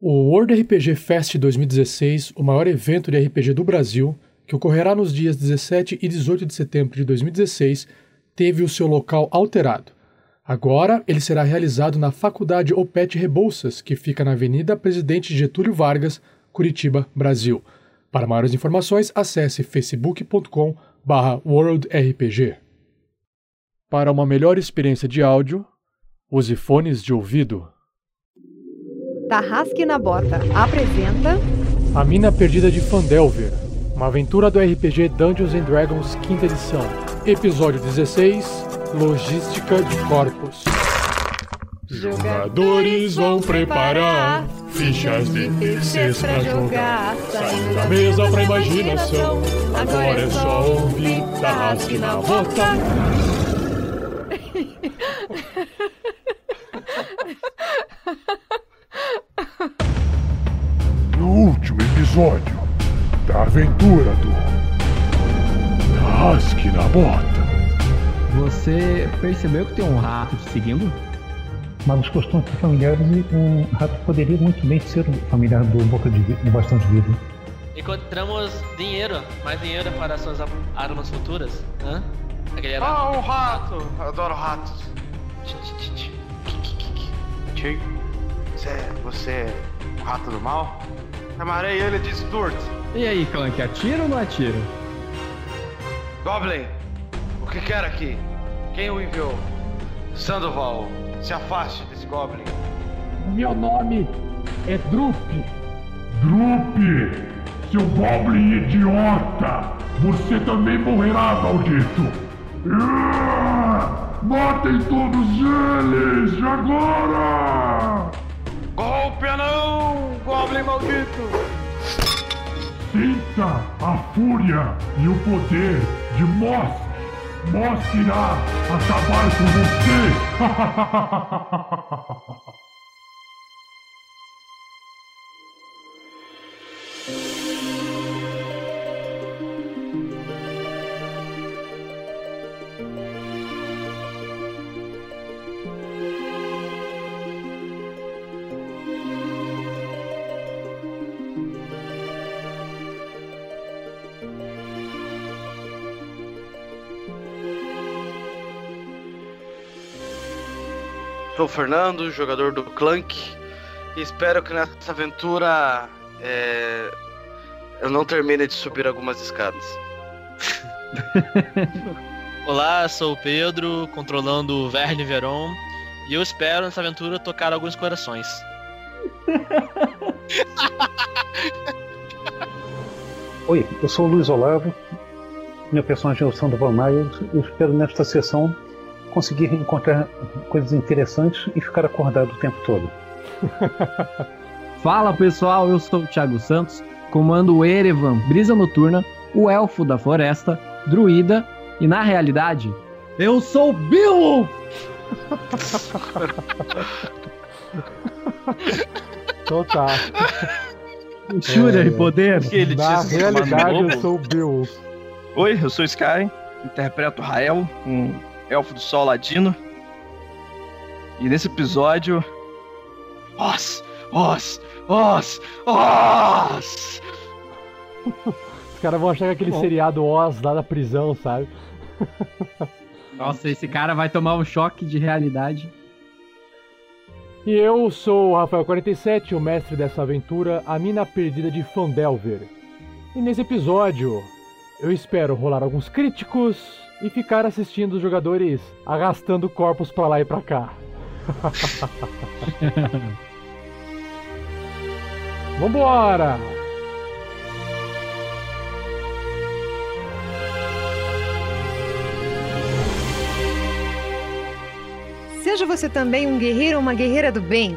O World RPG Fest 2016, o maior evento de RPG do Brasil, que ocorrerá nos dias 17 e 18 de setembro de 2016, teve o seu local alterado. Agora ele será realizado na Faculdade Opet Rebouças, que fica na Avenida Presidente Getúlio Vargas, Curitiba, Brasil. Para maiores informações, acesse facebook.com/worldrpg. Para uma melhor experiência de áudio, use fones de ouvido. Tarrasque na Bota apresenta A Mina Perdida de Fandelver, uma aventura do RPG Dungeons and Dragons quinta edição. Episódio 16, Logística de Corpos. Jogadores vão preparar fichas de terceiros pra jogar. Saindo da mesa pra imaginação. Agora é só ouvir Tarrasque na Bota. Último episódio da aventura do Tarrasque na Bota. Você percebeu que tem um rato te seguindo? Magos costumam ser familiares e um rato poderia muito bem ser um familiar do Boca de Vidro, do Bastão de Vidro. Encontramos dinheiro, mais dinheiro para suas ar- armas futuras. Hã? Aquele era... Ah, um rato! Adoro ratos. Tio, você, você é o rato do mal? Chamarei ele de Sturt. E aí, Clank, atira ou não atira? Goblin, o que quer aqui? Quem o enviou? Sandoval, se afaste desse Goblin. Meu nome é Drup. Drup, seu Goblin idiota! Você também morrerá, maldito! Ah! Matem todos eles! Agora! Golpe não, Goblin maldito! Sinta a fúria e o poder de Moss! Moss irá acabar com você! Sou o Fernando, jogador do Clank, e espero que nessa aventura é, eu não termine de subir algumas escadas. Olá, sou o Pedro, controlando o Verne Veron. E eu espero nessa aventura tocar alguns corações. Oi, eu sou o Luiz Olavo. Meu personagem é o Sandoval Maia. Eu espero nesta sessão conseguir encontrar coisas interessantes e ficar acordado o tempo todo. Fala pessoal, eu sou o Thiago Santos, comando o Erevan Brisa Noturna, o Elfo da Floresta, Druida e na realidade, eu sou o Beowulf! Então tá. E É. poder. Ele Na disse que chamava realidade, eu sou o Bill. Oi, eu sou o Sky, interpreto Rael, um elfo do sol ladino. E nesse episódio. Os! Os! Os! Os! Os caras vão achar que aquele Bom. seriado Oz lá da prisão, sabe? Nossa, esse cara vai tomar um choque de realidade. E eu sou o Rafael47, o mestre dessa aventura, a mina perdida de Fandelver. E nesse episódio, eu espero rolar alguns críticos e ficar assistindo os jogadores arrastando corpos pra lá e pra cá. Vambora! Seja você também um guerreiro ou uma guerreira do bem.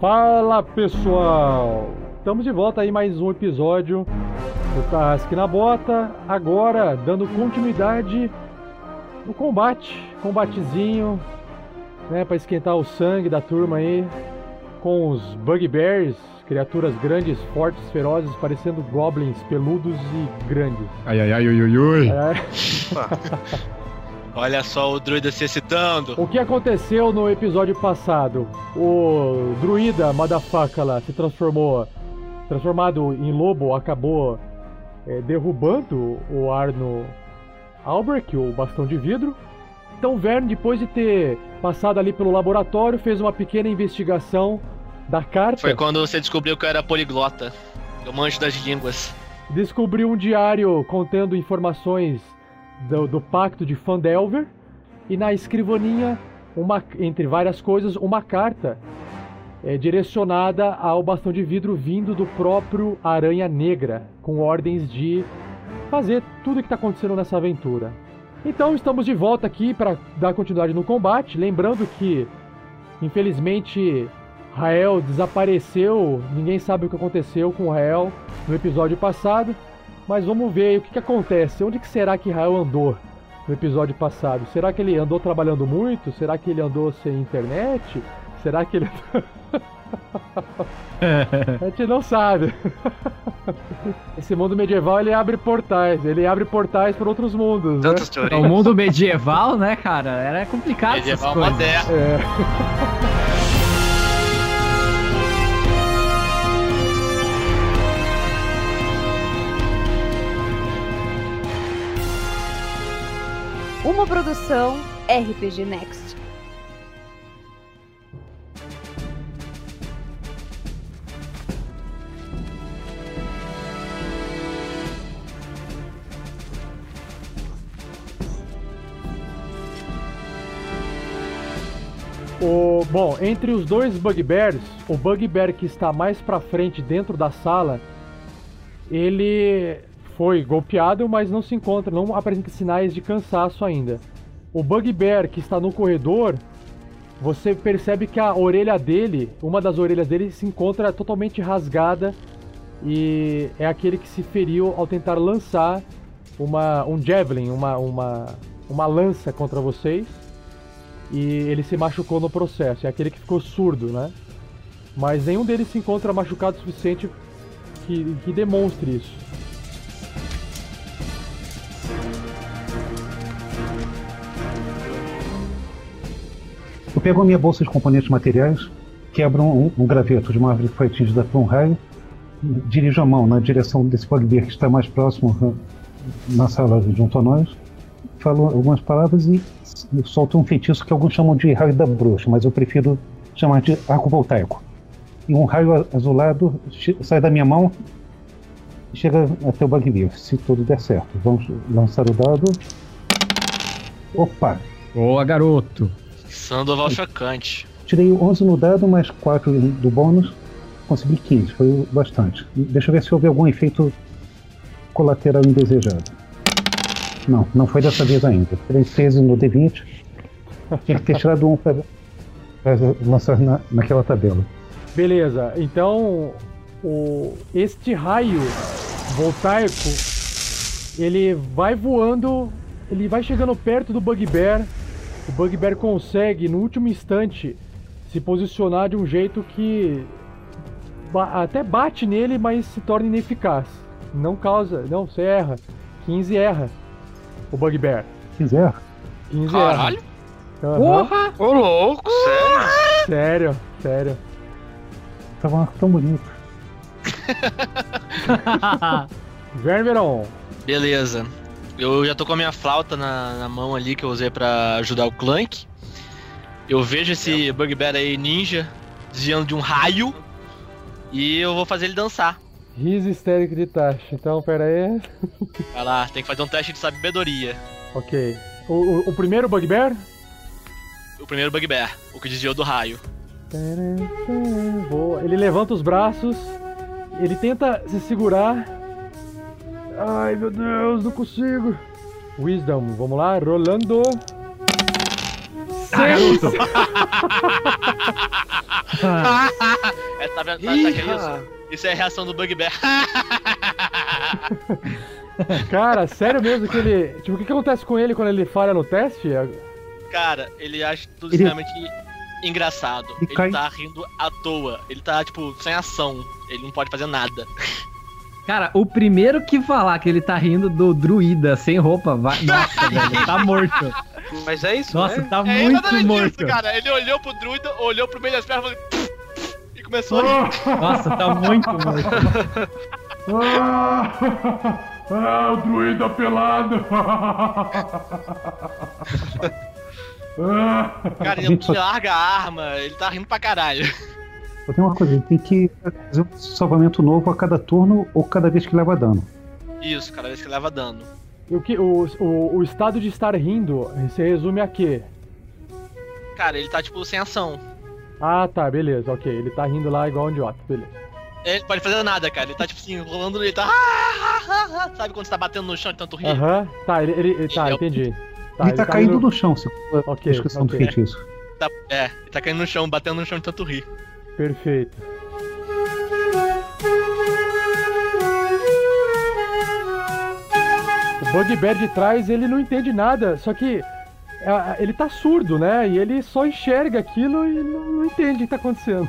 Fala pessoal! Estamos de volta aí mais um episódio do Tarrasque na Bota. Agora dando continuidade no combate, combatezinho, né, para esquentar o sangue da turma aí com os Bugbears, criaturas grandes, fortes, ferozes, parecendo goblins peludos e grandes. Ai, ai, ai, ui, ui, ui. É. Olha só o druida se excitando. O que aconteceu no episódio passado? O druida motherfucker lá se transformou, transformado em lobo, acabou é, derrubando o Arno Albrecht, o bastão de vidro. Então Verne, depois de ter passado ali pelo laboratório, fez uma pequena investigação da carta. Foi quando você descobriu que eu era poliglota. Eu manjo das línguas. descobriu um diário contendo informações do, do pacto de Fandelver e na escrivaninha, uma, entre várias coisas, uma carta é, direcionada ao bastão de vidro vindo do próprio Aranha Negra, com ordens de fazer tudo o que está acontecendo nessa aventura. Então estamos de volta aqui para dar continuidade no combate, lembrando que infelizmente Rael desapareceu, ninguém sabe o que aconteceu com Rael no episódio passado, mas vamos ver aí o que, que acontece. Onde que será que Rael andou no episódio passado? Será que ele andou trabalhando muito? Será que ele andou sem internet? Será que ele. A gente não sabe. Esse mundo medieval ele abre portais, ele abre portais para outros mundos. Né? Tantas O mundo medieval, né, cara? Era complicado essas Medieval coisas. moderno. É. Uma produção RPG Next. O, bom, entre os dois Bugbears, o Bugbear que está mais pra frente dentro da sala, ele foi golpeado, mas não se encontra, não apresenta sinais de cansaço ainda. O Bugbear que está no corredor, você percebe que a orelha dele, uma das orelhas dele se encontra totalmente rasgada e é aquele que se feriu ao tentar lançar uma, um javelin, uma, uma, uma lança contra vocês e ele se machucou no processo. É aquele que ficou surdo, né? Mas nenhum deles se encontra machucado o suficiente que, que demonstre isso. Eu pego a minha bolsa de componentes materiais, quebro um, um graveto de uma árvore que foi atingida por um raio, dirijo a mão na direção desse bugbear que está mais próximo uh, na sala junto a nós, falo algumas palavras e solto um feitiço que alguns chamam de raio da bruxa, mas eu prefiro chamar de arco voltaico. E um raio azulado sai da minha mão e chega até o bugbear, se tudo der certo. Vamos lançar o dado. Opa! Boa, garoto. Sandoval chocante. Tirei 11 no dado, mais 4 do bônus. Consegui 15, foi bastante. Deixa eu ver se houve algum efeito colateral indesejado. Não, não foi dessa vez ainda. Tirei 13 no D20. Tinha que ter tirado um para lançar na, naquela tabela. Beleza, então o, este raio voltaico ele vai voando, ele vai chegando perto do Bugbear. O Bugbear consegue no último instante se posicionar de um jeito que ba- até bate nele, mas se torna ineficaz. Não causa, não, você erra. 15 erra. O Bugbear. Se quiser. 15 Caralho. erra. Aham. Ô, louco, sério? Sério, sério. Tava um arco tão bonito. Vermeron. Beleza. Eu já tô com a minha flauta na, na mão ali que eu usei pra ajudar o Clank. Eu vejo esse Bugbear aí ninja desviando de um raio e eu vou fazer ele dançar. Riso histérico de taxa. Então, pera aí. Vai lá, tem que fazer um teste de sabedoria. Ok. O, o, o primeiro Bugbear? O primeiro Bugbear, o que desviou do raio. Boa. Ele levanta os braços. Ele tenta se segurar. Ai, meu Deus, não consigo. Wisdom, vamos lá, rolando. 16! é, tá vendo? Tá, tá, que é isso? Isso é a reação do Bugbear. Cara, sério mesmo que ele. Tipo, o que, que acontece com ele quando ele falha no teste? Cara, ele acha tudo ele... extremamente engraçado. Ele, ele cai... tá rindo à toa. Ele tá, tipo, sem ação. Ele não pode fazer nada. Cara, o primeiro que falar que ele tá rindo do druida sem roupa, vai. Nossa, velho, tá morto. Mas é isso, Nossa, né? tá é muito morto. Isso, cara. Ele olhou pro druida, olhou pro meio das pernas e começou a rir. Nossa, tá muito morto. ah, o druida pelado. Cara, ele não larga a arma, ele tá rindo pra caralho. Só tem uma coisa, ele tem que fazer um salvamento novo a cada turno ou cada vez que leva dano. Isso, cada vez que leva dano. O, que, o, o, o estado de estar rindo se resume a quê? Cara, ele tá tipo sem ação. Ah, tá, beleza, ok. Ele tá rindo lá igual um idiota, beleza. Ele pode fazer nada, cara. Ele tá tipo assim, rolando, ele tá. Ah, Sabe quando você tá batendo no chão de tanto rir? Aham, tá, ele, ele, tá, ele entendi. É o... Tá, ele, ele tá, tá caindo no chão, se okay, descrição okay. do feitiço. Tá, é, ele tá caindo no chão, batendo no chão de tanto rir. Perfeito. O Bugbear de trás, ele não entende nada, só que ele tá surdo, né? E ele só enxerga aquilo e não, não entende o que tá acontecendo.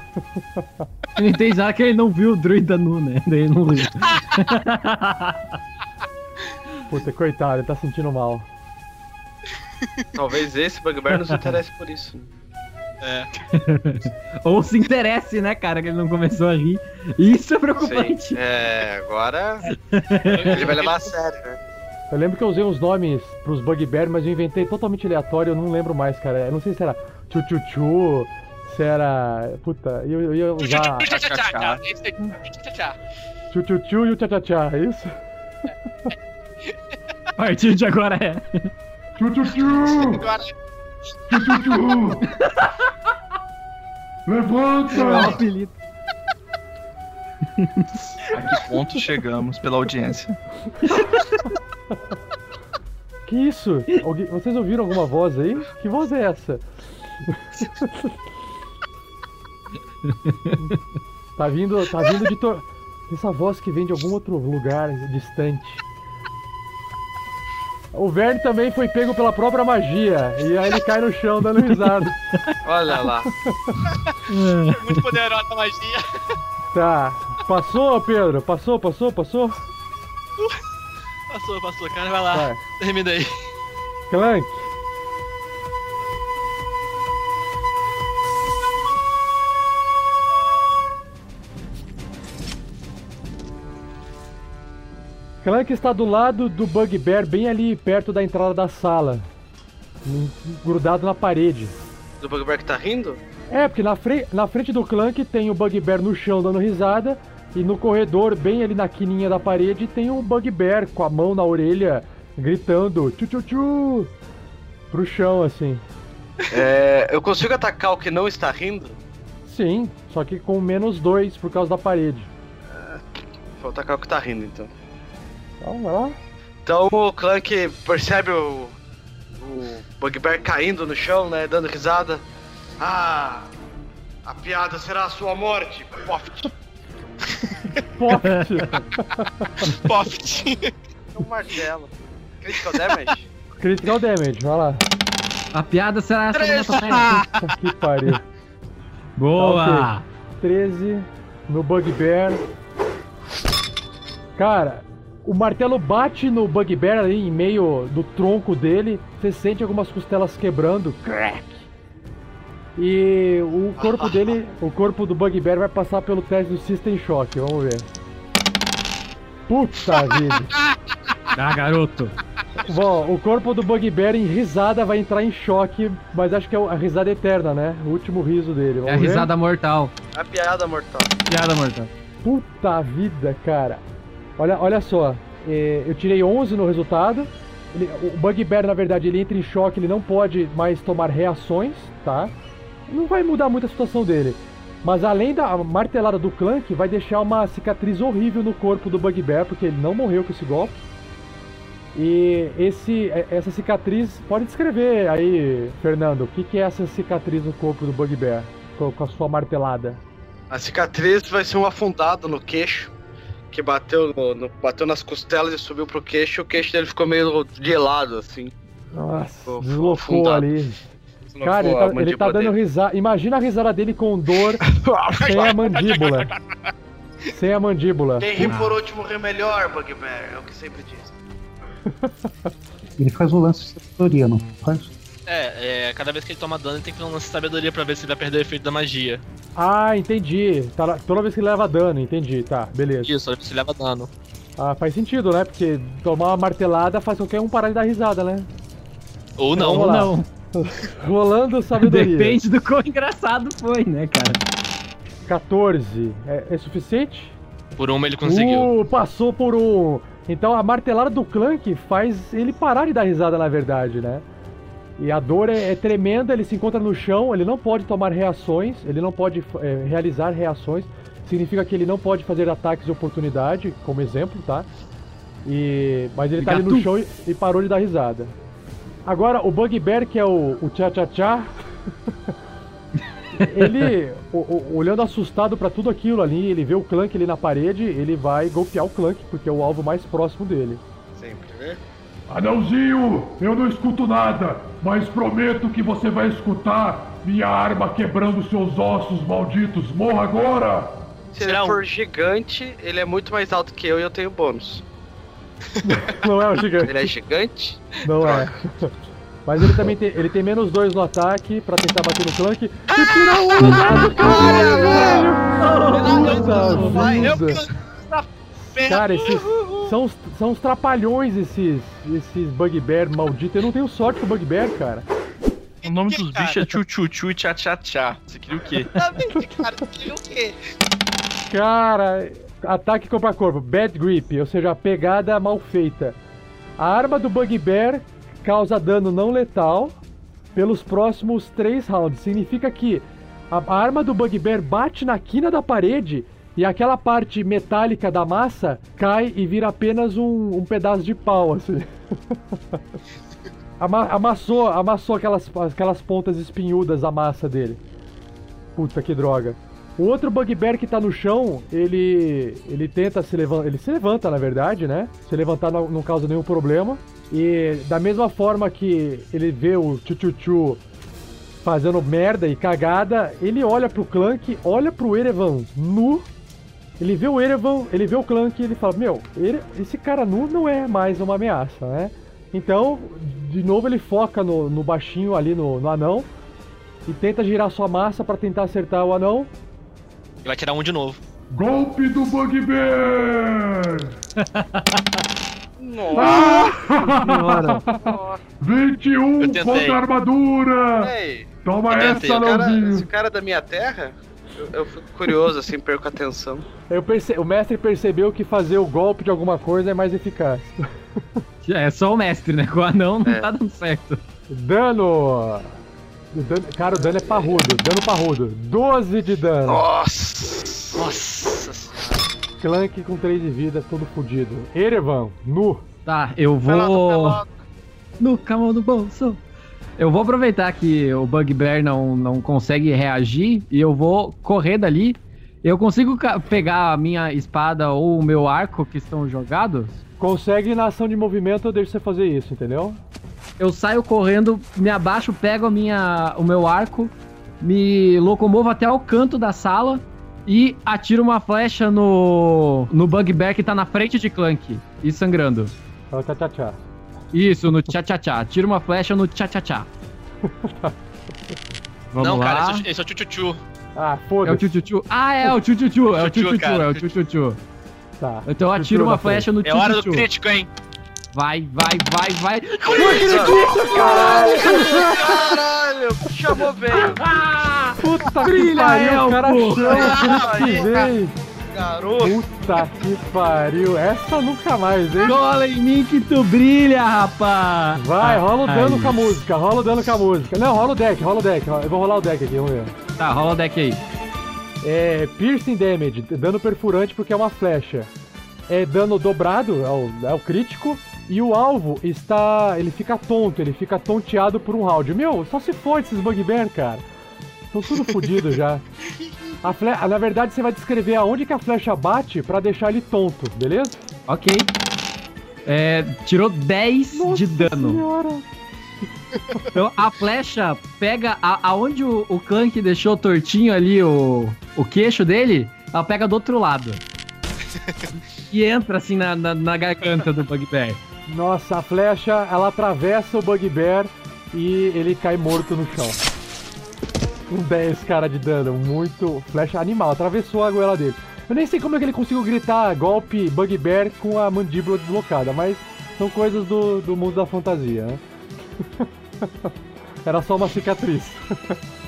Ele entende nada que ele não viu o druida nu, né? Daí ele não viu. Puta, coitado, ele tá sentindo mal. Talvez esse Bugbear não se interesse por isso. É. Ou se interesse, né, cara, que ele não começou a rir. Isso é preocupante. Sim. É, agora ele vai levar a sério, né? Eu lembro que eu usei uns nomes pros Bugbear, mas eu inventei totalmente aleatório, eu não lembro mais, cara. Eu não sei se era Tchu-Tchu-Tchu, se era. Puta, eu, eu ia usar. Tchu-Tchu-Tchu e o Tchá-Tchá-Tchá, é isso? A partir de agora é. Tchu-Tchu-Tchu! Tchu-Tchu-Tchu! Levanta! É o apelido. A que ponto chegamos pela audiência? Que isso? Alguém, vocês ouviram alguma voz aí? Que voz é essa? tá vindo, tá vindo de tor... essa voz que vem de algum outro lugar distante. O Verne também foi pego pela própria magia. E aí ele cai no chão dando risada. Olha lá. Muito poderosa a magia. Tá. Passou, Pedro? Passou, passou, passou? Passou, passou. Cara, vai lá. Vai. Termina aí. Clank. Clank está do lado do Bugbear, bem ali perto da entrada da sala. Grudado na parede. Do Bugbear que tá rindo? É, porque na, fre na frente do Clank tem o Bugbear no chão dando risada. E no corredor, bem ali na quininha da parede, tem o Bugbear com a mão na orelha, gritando tchu tchu tchu pro chão, assim. É, eu consigo atacar o que não está rindo? Sim, só que com menos dois por causa da parede. É, vou atacar o que está rindo então. Então, vai lá. Então o Clank percebe o, o Bugbear caindo no chão, né? Dando risada. Ah! A piada será a sua morte, Poft! Poft! Poft! um martelo. Critical damage? Critical damage, vai lá. A piada será essa Puta que pariu. Boa! Tá, okay. 13 no Bugbear. Cara, o martelo bate no Bugbear ali em meio do tronco dele. Você sente algumas costelas quebrando. Crack! E o corpo dele, o corpo do Bugbear vai passar pelo teste do System Shock. Vamos ver. Puta vida! Ah, garoto! Bom, o corpo do Bugbear em risada vai entrar em choque, mas acho que é a risada eterna, né? O último riso dele. Vamos é a ver? risada mortal. A piada mortal. Piada mortal. Puta vida, cara. Olha, olha só, é, eu tirei 11 no resultado. Ele, o Bugbear, na verdade, ele entra em choque, ele não pode mais tomar reações, tá? Não vai mudar muito a situação dele. Mas além da martelada do Clank, vai deixar uma cicatriz horrível no corpo do Bugbear, porque ele não morreu com esse golpe. E esse, é- essa cicatriz, pode descrever aí, Fernando, o que, que é essa cicatriz no corpo do Bugbear com, com a sua martelada? A cicatriz vai ser um afundado no queixo. Que bateu, no, no- bateu nas costelas e subiu pro queixo. E o queixo dele ficou meio gelado, assim. Nossa, Ficou deslocou afundado. ali. Cara, ele tá, ele tá dando risada. Imagina a risada dele com dor sem a mandíbula. Sem a mandíbula. Quem ri por último ri melhor, Bugbear. É o que sempre diz. Ele faz o lance de sabedoria, não faz? É, é, cada vez que ele toma dano, ele tem que ter um lance de sabedoria pra ver se ele vai perder o efeito da magia. Ah, entendi. Tá toda vez que ele leva dano, entendi. Tá, beleza. Isso, toda vez que ele leva dano. Ah, faz sentido, né? Porque tomar uma martelada faz qualquer um parar de dar risada, né? Ou não. Vamos Ou não. Rolando sabedoria. Depende do quão engraçado foi, né, cara? 14. É, é suficiente? Por uma ele conseguiu. Uh, passou por um. Então a martelada do Clank faz ele parar de dar risada, na verdade, né? E a dor é, é tremenda, ele se encontra no chão, ele não pode tomar reações, ele não pode é, realizar reações. Significa que ele não pode fazer ataques de oportunidade, como exemplo, tá? E, mas ele tá ali no chão e, e parou de dar risada. Agora, o Bugbear, que é o, o tchá-tchá-tchá, ele, o- o- olhando assustado pra tudo aquilo ali, ele vê o Clank ali na parede, ele vai golpear o Clank, porque é o alvo mais próximo dele. Sempre, né? Anãozinho, eu não escuto nada, mas prometo que você vai escutar minha arma quebrando seus ossos malditos. Morra agora! Se ele Será um- for gigante, ele é muito mais alto que eu e eu tenho bônus. Não é o gigante. Ele é gigante? Não é. Mas ele também tem, ele tem menos dois no ataque pra tentar bater no Clank. E tira um dado, caralho! Vai, eu Puta vida. Cara, esses são os, são os trapalhões esses, esses Bugbear malditos. Eu não tenho sorte com o Bugbear, cara. O nome dos bichos é Tchu Tchu Tchu e Tchá Tchá Tchá. Você queria o quê? Exatamente, cara. Você viu o quê? Cara, ataque corpo a corpo, bad grip, ou seja, a pegada mal feita. A arma do Bugbear causa dano não letal pelos próximos três rounds. Significa que a a arma do Bugbear bate na quina da parede e aquela parte metálica da massa cai e vira apenas um, um pedaço de pau, assim. Ama- amassou, amassou aquelas, aquelas pontas espinhudas da massa dele. Puta que droga. O outro Bugbear que tá no chão, ele ele tenta se levantar, ele se levanta na verdade, né? Se levantar não, não causa nenhum problema. E da mesma forma que ele vê o Chuchuchu fazendo merda e cagada, ele olha pro Clank, olha pro Erevan nu. Ele vê o Erevan, ele vê o Clank e ele fala: Meu, ele- esse cara nu não é mais uma ameaça, né? Então, de novo, ele foca no, no baixinho ali, no, no anão, e tenta girar sua massa pra tentar acertar o anão. Ele vai tirar um de novo. Golpe do Bugbear! Senhora. 21 Eu tentei. contra a armadura! Ei, Toma essa, Anãozinho! esse cara é da minha terra? Eu, fico curioso, assim, perco a atenção. Eu perce- O mestre percebeu que fazer o golpe de alguma coisa é mais eficaz. É só o mestre, né? Com o anão não É. tá dando certo. Dano! O dano- Cara, o dano é parrudo. Dano parrudo. 12 de dano. Nossa! Nossa senhora. Clank com 3 de vida, todo fudido. Erevan, nu. Tá, eu Pelado, vou. pelado. No camão do bolso. Eu vou aproveitar que o Bugbear não, não consegue reagir e eu vou correr dali. Eu consigo pegar a minha espada ou o meu arco que estão jogados? Consegue na ação de movimento, eu deixo você fazer isso, entendeu? Eu saio correndo, me abaixo, pego a minha, o meu arco, me locomovo até o canto da sala e atiro uma flecha no, no Bugbear que tá na frente de Clank e sangrando. Tchau, tchau, tchau. Isso, no tchá-tchá-tchá. Tira uma flecha no tchá-tchá-tchá. Vamos não, lá. cara, esse, é o- esse é o Chuchuchu. Ah, É o foda-se. tchutchu. Ah, é o tchutchu. É o Tchutchu, tchutchu, cara. é o tchutchu. Tá. Então eu atiro Tchutchu uma flecha no É hora do tchutchu. crítico, hein? Vai, vai, vai, vai. Caralho! Chamou bem! Puta que Brilha, pariu, o cara chama por isso que. Garoto! Puta que pariu. Essa nunca mais, hein? Cola em mim que tu brilha, rapaz. Vai, rola o dano Ai. com a música, rola o dano com a música. Não, rola o deck, rola o deck. Eu vou rolar o deck aqui, vamos ver. Tá, rola o deck aí. É piercing damage, dano perfurante porque é uma flecha. É dano dobrado, é o, é o crítico. E o alvo está. ele fica tonto, ele fica tonteado por um round. Meu, só se for esses bugbear, cara. Estão tudo fodidos já. Na verdade, você vai descrever aonde que a flecha bate pra deixar ele tonto, beleza? Ok. É, tirou 10 Nossa de dano. Senhora. Então a flecha pega a- aonde o, o Clank deixou tortinho ali o, o queixo dele, ela pega do outro lado. e entra assim na, na, na garganta do Bugbear. Nossa, a flecha, ela atravessa o bugbear e ele cai morto no chão. Com 10 cara de dano, muito. Flecha animal, atravessou a goela dele. Eu nem sei como é que ele conseguiu gritar golpe bugbear com a mandíbula deslocada, mas são coisas do, do mundo da fantasia, né? Era só uma cicatriz.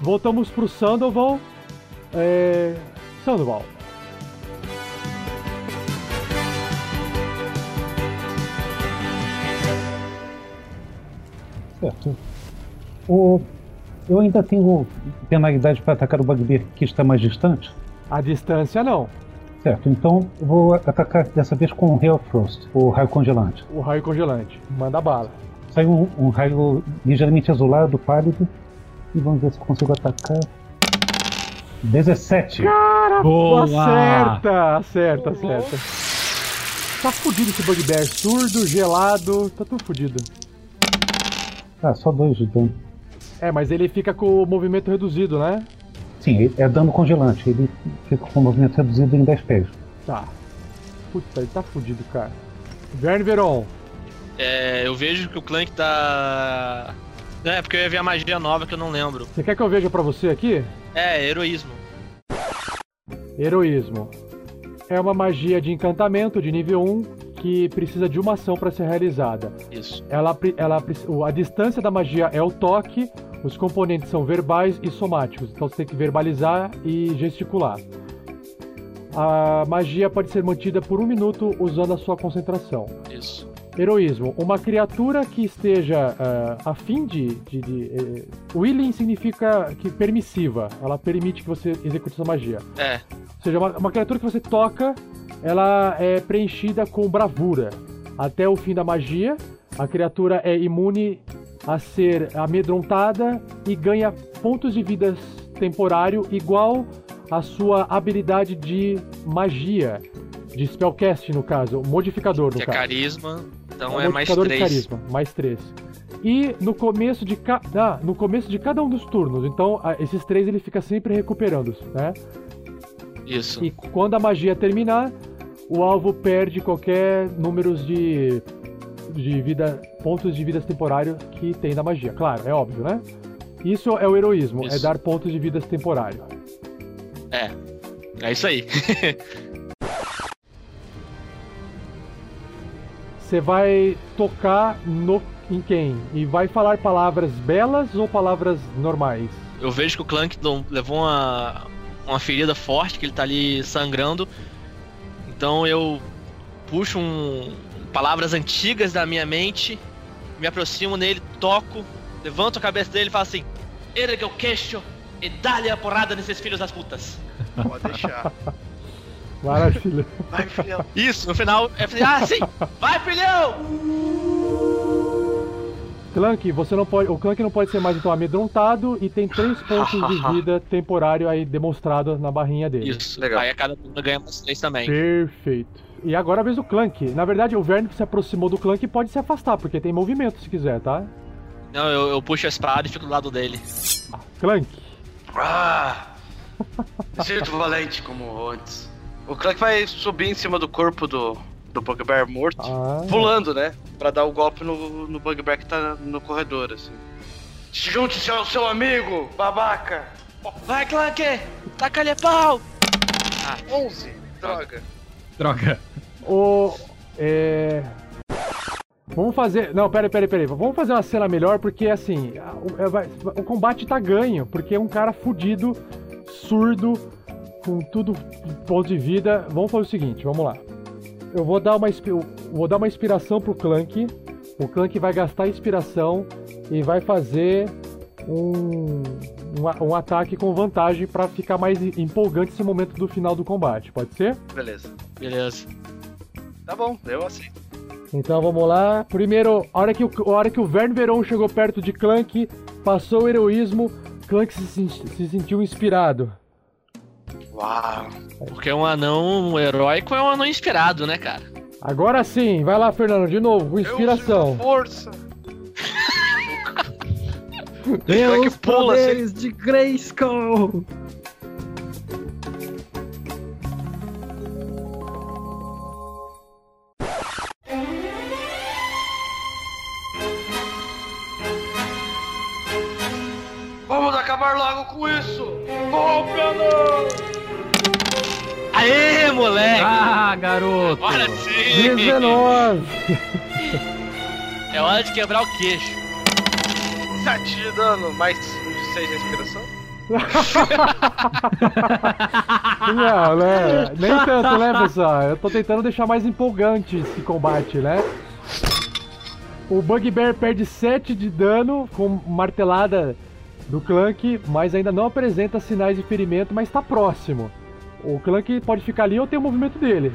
Voltamos pro Sandoval. É... Sandoval. Certo. O, eu ainda tenho penalidade para atacar o bugbear que está mais distante? A distância não. Certo, então eu vou atacar dessa vez com o Hail Frost, o raio congelante. O raio congelante. Manda bala. Sai um, um raio ligeiramente azulado, pálido. E vamos ver se consigo atacar. 17. Cara, Boa! acerta! Acerta, acerta. Tá fudido esse bugbear. Surdo, gelado. Tá tudo fudido. Ah, só dois de dano. É, mas ele fica com o movimento reduzido, né? Sim, é dano congelante. Ele fica com o movimento reduzido em 10 pés. Tá. Puta, ele tá fudido, cara. Verne Veron. É, eu vejo que o Clank tá. É, porque eu ia ver a magia nova que eu não lembro. Você quer que eu veja pra você aqui? É, heroísmo. Heroísmo. É uma magia de encantamento de nível 1 que precisa de uma ação para ser realizada. Isso. Ela, ela, a distância da magia é o toque, os componentes são verbais e somáticos, então você tem que verbalizar e gesticular. A magia pode ser mantida por um minuto usando a sua concentração. Isso. Heroísmo. Uma criatura que esteja ah, a fim de. de, de eh, willing significa que permissiva. Ela permite que você execute essa magia. É. Ou seja, uma, uma criatura que você toca, ela é preenchida com bravura. Até o fim da magia, a criatura é imune a ser amedrontada e ganha pontos de vida temporário igual à sua habilidade de magia. De spellcast, no caso, modificador, no Que é caso. carisma. Então É é, mais 3. carisma, mais 3. E no começo de ca... ah, no começo de cada um dos turnos, então esses três ele fica sempre recuperando, né? Isso. E quando a magia terminar, o alvo perde qualquer números de de vida, pontos de vidas temporários que tem da magia. Claro, é óbvio, né? Isso é o heroísmo, é Isso. dar pontos de vidas temporário. É. É isso aí. Você vai tocar no em quem? E vai falar palavras belas ou palavras normais? Eu vejo que o Clank levou uma, uma ferida forte, que ele tá ali sangrando. Então eu puxo um, palavras antigas da minha mente, me aproximo nele, toco, levanto a cabeça dele e falo assim: Erga o queixo e dá-lhe a porrada nesses filhos das putas. Pode deixar. Maravilha. Vai, filhão. Isso, no final, é assim, ah, sim! Vai, filhão! Clank, você não pode. O Clank não pode ser mais então amedrontado e tem três pontos de vida temporário aí demonstrado na barrinha dele. Isso, Legal. Aí a cada turno ganha mais três também. Perfeito. E agora a vez do Clank. Na verdade, o Verne se aproximou do Clank e pode se afastar, porque tem movimento se quiser, tá? Não, eu, eu puxo a espada e fico do lado dele. Clank. Ah! Sinto valente como antes. O Clank vai subir em cima do corpo do, do Bugbear morto, Ah. pulando, né? Pra dar o golpe no, no Bugbear que tá no corredor, assim. Junte-se ao seu amigo, babaca! Vai, Clank! Taca-lhe a pau! 11, droga. Troca. O. É. Vamos fazer. Não, peraí, peraí, peraí. Vamos fazer uma cena melhor, porque assim. O, é, o combate tá ganho, porque é um cara fudido, surdo, com tudo ponto de vida. Vamos fazer o seguinte, vamos lá. Eu vou dar uma, vou dar uma inspiração pro Clank. O Clank vai gastar inspiração e vai fazer um. um, um ataque com vantagem pra ficar mais empolgante esse momento do final do combate. Pode ser? Beleza. Beleza. Tá bom, eu aceito. Então vamos lá. Primeiro, a hora que o, a hora que o Verne Veron chegou perto de Clank, passou o heroísmo, Clank se, se sentiu inspirado. Uau. Porque um anão heróico é um anão inspirado, né, cara? Agora sim, vai lá, Fernando, de novo, com inspiração. Força. Meus pula, poderes de Grayskull! Vamos acabar logo com isso! Aê, moleque! Ah, garoto! Olha sim! 19! É hora de quebrar o queixo. 7 de dano, mais um de 6 de inspiração. Não, né? Nem tanto, né, pessoal? Eu tô tentando deixar mais empolgante esse combate, né? O Bugbear perde 7 de dano com martelada do Clank, mas ainda não apresenta sinais de ferimento, mas tá próximo. O Clank pode ficar ali ou tem o movimento dele.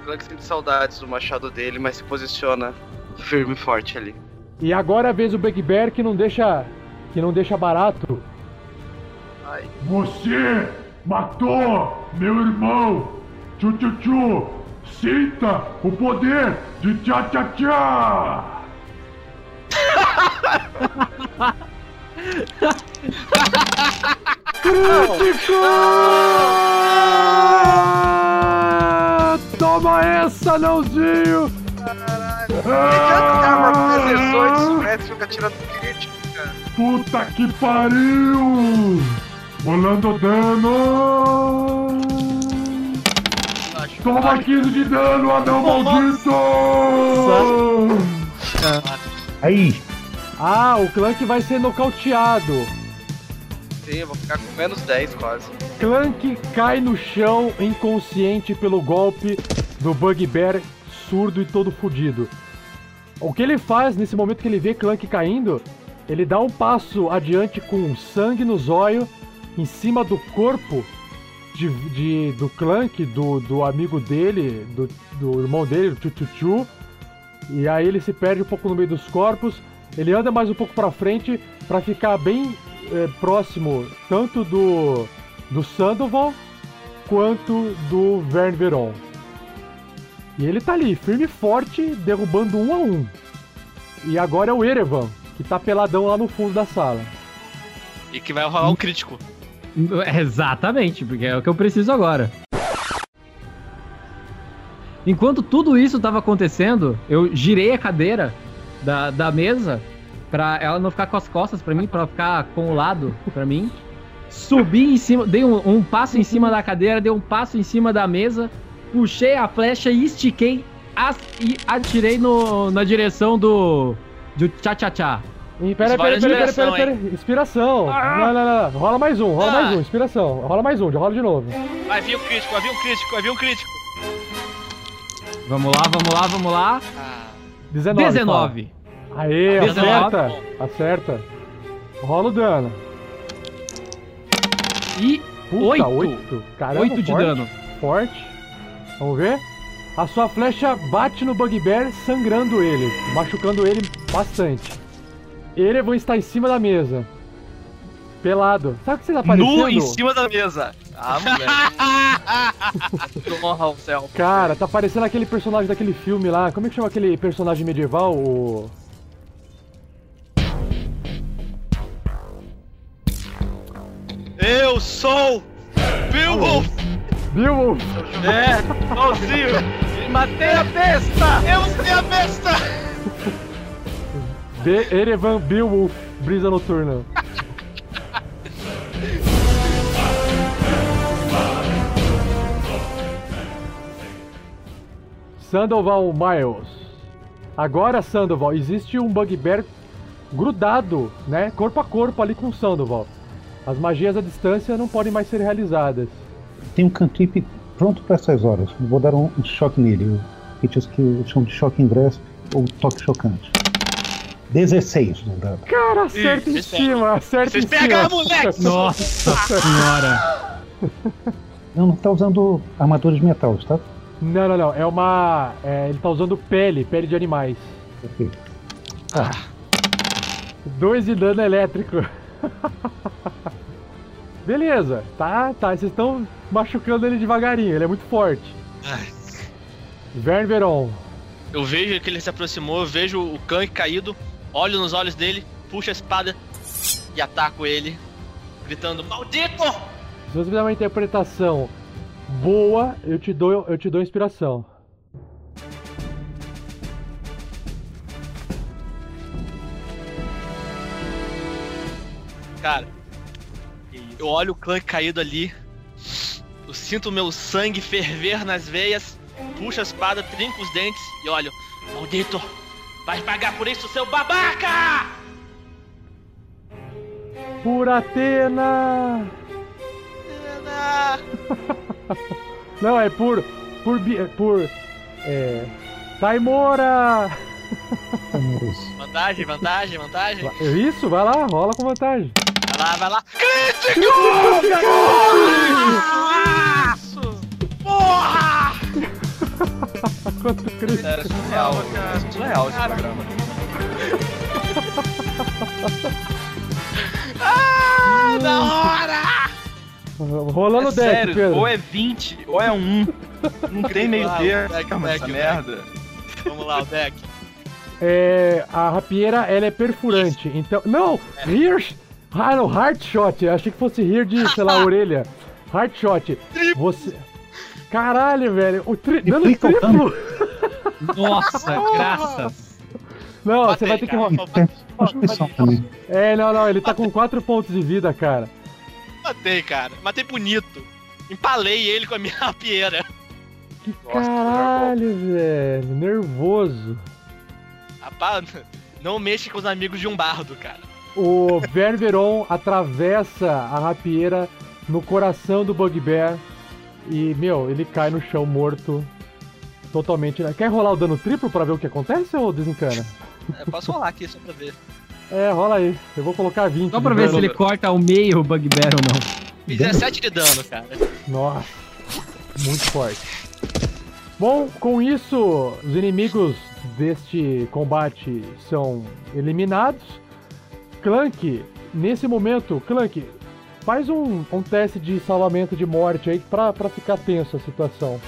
O Clank sente saudades do machado dele, mas se posiciona firme e forte ali. E agora é a vez do Bugbear que não deixa que não deixa barato. Ai. Você matou meu irmão! Tchu tchu tchu! Sinta o poder de tchá tchá tchá! Crítico! Toma essa, nãozinho! Adianta dar uma com 18 metros e fica tirando crítico. Puta que pariu! Rolando dano! Toma 15 de dano, anão maldito! Aí, Ah, o Clank vai ser nocauteado. Vou ficar com menos 10 quase. Clank cai no chão inconsciente pelo golpe do Bugbear surdo e todo fudido. O que ele faz nesse momento que ele vê Clank caindo, ele dá um passo adiante com sangue nos olhos em cima do corpo de, de- do Clank, do, do amigo dele, do, do irmão dele, o Chuchuchu. E aí ele se perde um pouco no meio dos corpos. Ele anda mais um pouco pra frente pra ficar bem eh, próximo tanto do do Sandoval quanto do Verne Veron. E ele tá ali, firme e forte, derrubando um a um. E agora é o Erevan, que tá peladão lá no fundo da sala. E que vai rolar um crítico. Exatamente, porque é o que eu preciso agora. Enquanto tudo isso tava acontecendo, eu girei a cadeira da, da mesa pra ela não ficar com as costas pra mim, pra ela ficar com o lado pra mim. Subi em cima, dei um, um passo em cima da cadeira, dei um passo em cima da mesa, puxei a flecha e estiquei as- e atirei no, na direção do do tchá-tchá-tchá. Pera, Isso pera, vale pera, pera, inspiração, pera, pera, Inspiração. Não, não, não. Rola mais um, rola Ah. mais um. Inspiração. Rola mais um, já rola de novo. Vai vir um crítico, vai vir um crítico, vai vir um crítico. Vamos lá, vamos lá, vamos lá. Ah, 19. 19. Aê, 19. acerta. Acerta. Rola o dano. E Puta, Oito. 8. Caramba, 8 de forte, dano. Forte. Vamos ver? A sua flecha bate no Bugbear, sangrando ele, machucando ele bastante. Erevan está em cima da mesa. Pelado. Sabe o que vocês aparecendo? Nu em cima da mesa. Ah, moleque. Honra ao céu. Cara, tá parecendo aquele personagem daquele filme lá. Como é que chama aquele personagem medieval? O. Eu sou Beowulf! Beowulf! É, igualzinho. Matei a besta. Eu sou a besta! Be Erevan Beowulf, brisa noturna. Sandoval Miles. Agora, Sandoval, existe um Bugbear grudado, né? Corpo a corpo ali com o Sandoval. As magias à distância não podem mais ser realizadas. tem um cantrip pronto para essas horas. Vou dar um, um choque nele. O Hit que eu chamo de choque ingresso ou toque chocante. 16 no dano. Cara, acerta em Vocês cima, acerta em Vocês cima. pegaram, moleque! Nossa senhora. Eu não tá usando armadura de metal, tá? Não, não, não. É uma. é, ele tá usando pele, pele de animais. Perfeito. Dois de dano elétrico. Beleza, tá, tá. Vocês estão machucando ele devagarinho, ele é muito forte. Ai. Vern Veron. Eu vejo que ele se aproximou, eu vejo o Kang caído, olho nos olhos dele, puxo a espada e ataco ele, gritando: Maldito! Se você fizer uma interpretação boa, eu te dou, eu te dou inspiração. Cara, eu olho o Clank caído ali, eu sinto o meu sangue ferver nas veias, puxo a espada, trinco os dentes e olho: Maldito! Vai pagar por isso, seu babaca! Por Atena! Ah, Não, é por. Por. bi- Por. É. Taimora! Vantagem, vantagem, vantagem. Isso, vai lá, rola com vantagem. Vai lá, vai lá. Crítico! Isso! Porra! Quanto crítico. É surreal, é surreal esse programa. Ah, da hora! Rolando É o deck, sério, Pedro. ou é 20, ou é 1. Não tem meio termo, o deck, o essa deck, merda. Vamos lá, o deck. É, a rapieira, ela é perfurante. Então. Não! Hirsch! Ah, não, Heart Shot. Eu achei que fosse Here de, sei lá, orelha. Heart Shot. Você. Caralho, velho. O tri... Dano Triple triplo! Nossa, graças. Não, Matei, você vai ter que rolar. É, não, não, ele tá com 4 pontos de vida, cara. Matei, cara. Matei bonito. Empalei ele com a minha rapieira. Que caralho, velho. Nervoso. Rapaz, não mexe com os amigos de um bardo, cara. O Ververon atravessa a rapieira no coração do Bugbear e, meu, ele cai no chão morto. Totalmente. né? Quer rolar o dano triplo pra ver o que acontece ou desencana? É, posso rolar aqui só pra ver. É, rola aí. Eu vou colocar 20. Só pra ver dano. se ele corta ao meio o Bugbear ou não. 17 de dano, cara. Nossa, muito forte. Bom, com isso, os inimigos deste combate são eliminados. Clank, nesse momento, Clank, faz um, um teste de salvamento de morte aí pra, pra ficar tenso a situação.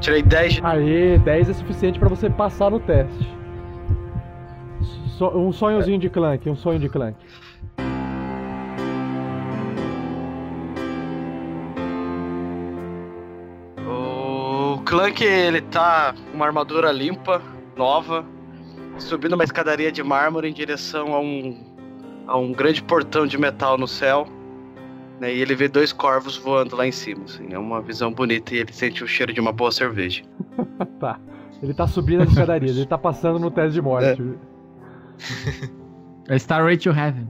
Tirei 10 de... Aê, 10 é suficiente pra você passar no teste. So- um sonhozinho de Clank, um sonho de Clank. Clank, ele tá com uma armadura limpa, nova, subindo uma escadaria de mármore em direção a um, a um grande portão de metal no céu. Né, e ele vê dois corvos voando lá em cima. Assim, é uma visão bonita e ele sente o cheiro de uma boa cerveja. Tá. Ele tá subindo as escadarias, ele tá passando no teste de morte. É Starway to Heaven.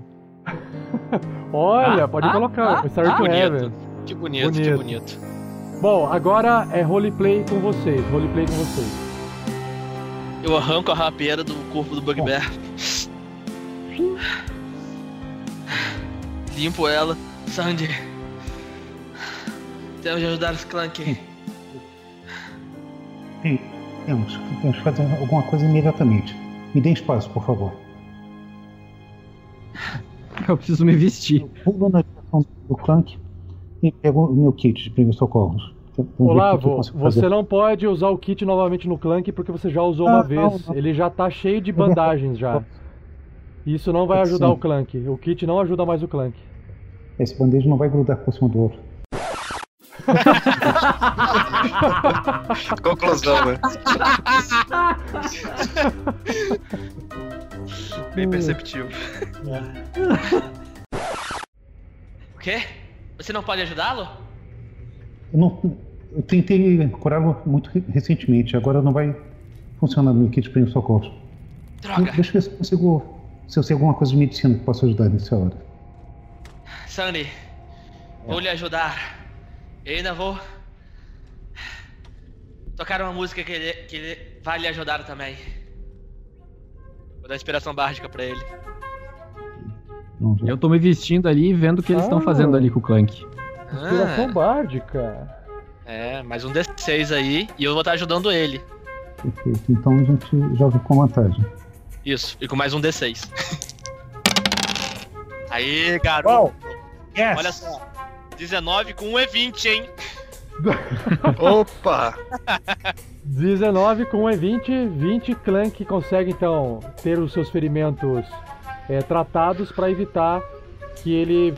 Olha, Ah, pode ah, colocar. ah, Starry ah. to Bonito. Heaven. Que bonito, que Bonito. Bom, agora é roleplay com vocês. Roleplay com vocês. Eu arranco a rapieira do corpo do Bugbear. Limpo ela. Sandy. Temos de ajudar os Clank. Tem- Temos, temos que fazer alguma coisa imediatamente. Me dê espaço, por favor. Eu preciso me vestir. Pulo na direção do Clank e pego o meu kit de primeiros socorros. O eu Olavo, você não pode usar o kit novamente no Clank porque você já usou uma Ah, não, vez. não. Ele já tá cheio de bandagens já. Isso não vai ajudar Sim. o Clank. O kit não ajuda mais o Clank. Esse band-aid não vai grudar por cima do outro. Conclusão, né? Bem perceptivo. O quê? Você não pode ajudá-lo? Eu, não, eu tentei curá-lo muito re- recentemente, agora não vai funcionar no meu kit de primeiros socorros. Droga. Deixa eu ver se eu consigo. Se eu sei alguma coisa de medicina que possa ajudar nessa hora. Sandy, Vou lhe ajudar. E ainda vou tocar uma música que ele, que ele vai lhe ajudar também. Vou dar inspiração bárdica pra ele. Eu tô me vestindo ali e vendo o que eles estão Ah. fazendo ali com o Clank. Inspiração Ah, bárdica. é, mais um D6 aí e eu vou estar ajudando ele. Perfeito. Então a gente joga com vantagem. Isso, e com mais um D6. Aí, garoto. Yes! Olha só. 19 com um é 20, hein? Opa! 19 com um E20, 20 Clank consegue então ter os seus ferimentos é, tratados para evitar que ele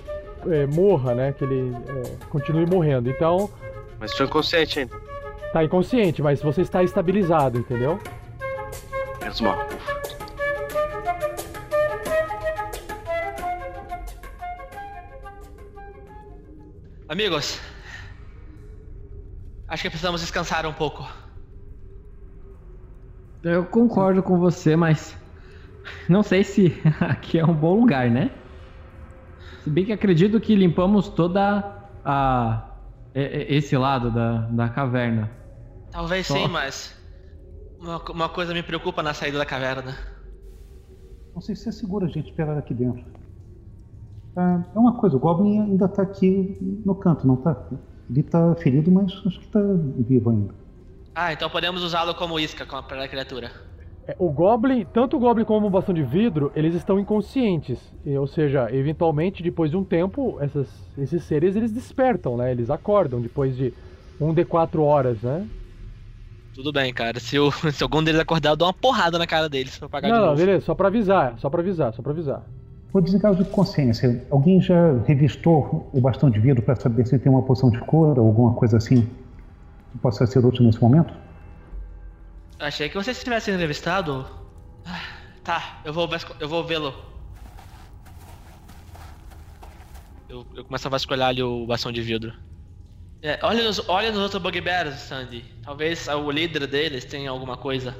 é, morra, né? Que ele é, continue morrendo. Então, Mas estou inconsciente ainda. tá inconsciente, mas você está estabilizado, entendeu? Menos mal. Amigos, acho que precisamos descansar um pouco. Eu concordo com você, mas não sei se aqui é um bom lugar, né? Se bem que acredito que limpamos toda a esse lado da, da caverna. Talvez Só. sim, mas uma, uma coisa me preocupa na saída da caverna. Não sei se é seguro a gente esperar aqui dentro. Ah, é uma coisa, o Goblin ainda tá aqui no canto, não tá? Ele tá ferido, mas acho que tá vivo ainda. Ah, então podemos usá-lo como isca com a- para a criatura. É, O Goblin, tanto o Goblin como o Bastão de Vidro, eles estão inconscientes. Ou seja, eventualmente, depois de um tempo, essas- esses seres eles despertam, né? Eles acordam depois de um de quatro horas, né? Tudo bem, cara. Se, o, se algum deles acordar, eu dou uma porrada na cara deles pra pagar de Não, não, novo. beleza, só pra avisar, só pra avisar, só pra avisar. Vou desligar o de consciência. Alguém já revistou o bastão de vidro para saber se tem uma poção de cura ou alguma coisa assim que possa ser útil nesse momento? Achei que vocês tivessem entrevistado. Ah, Tá, eu vou, eu vou vê-lo. Eu, eu começo a vasculhar ali o bastão de vidro. É, olha, nos, olha nos outros bugbears, Sandy. Talvez o líder deles tenha alguma coisa.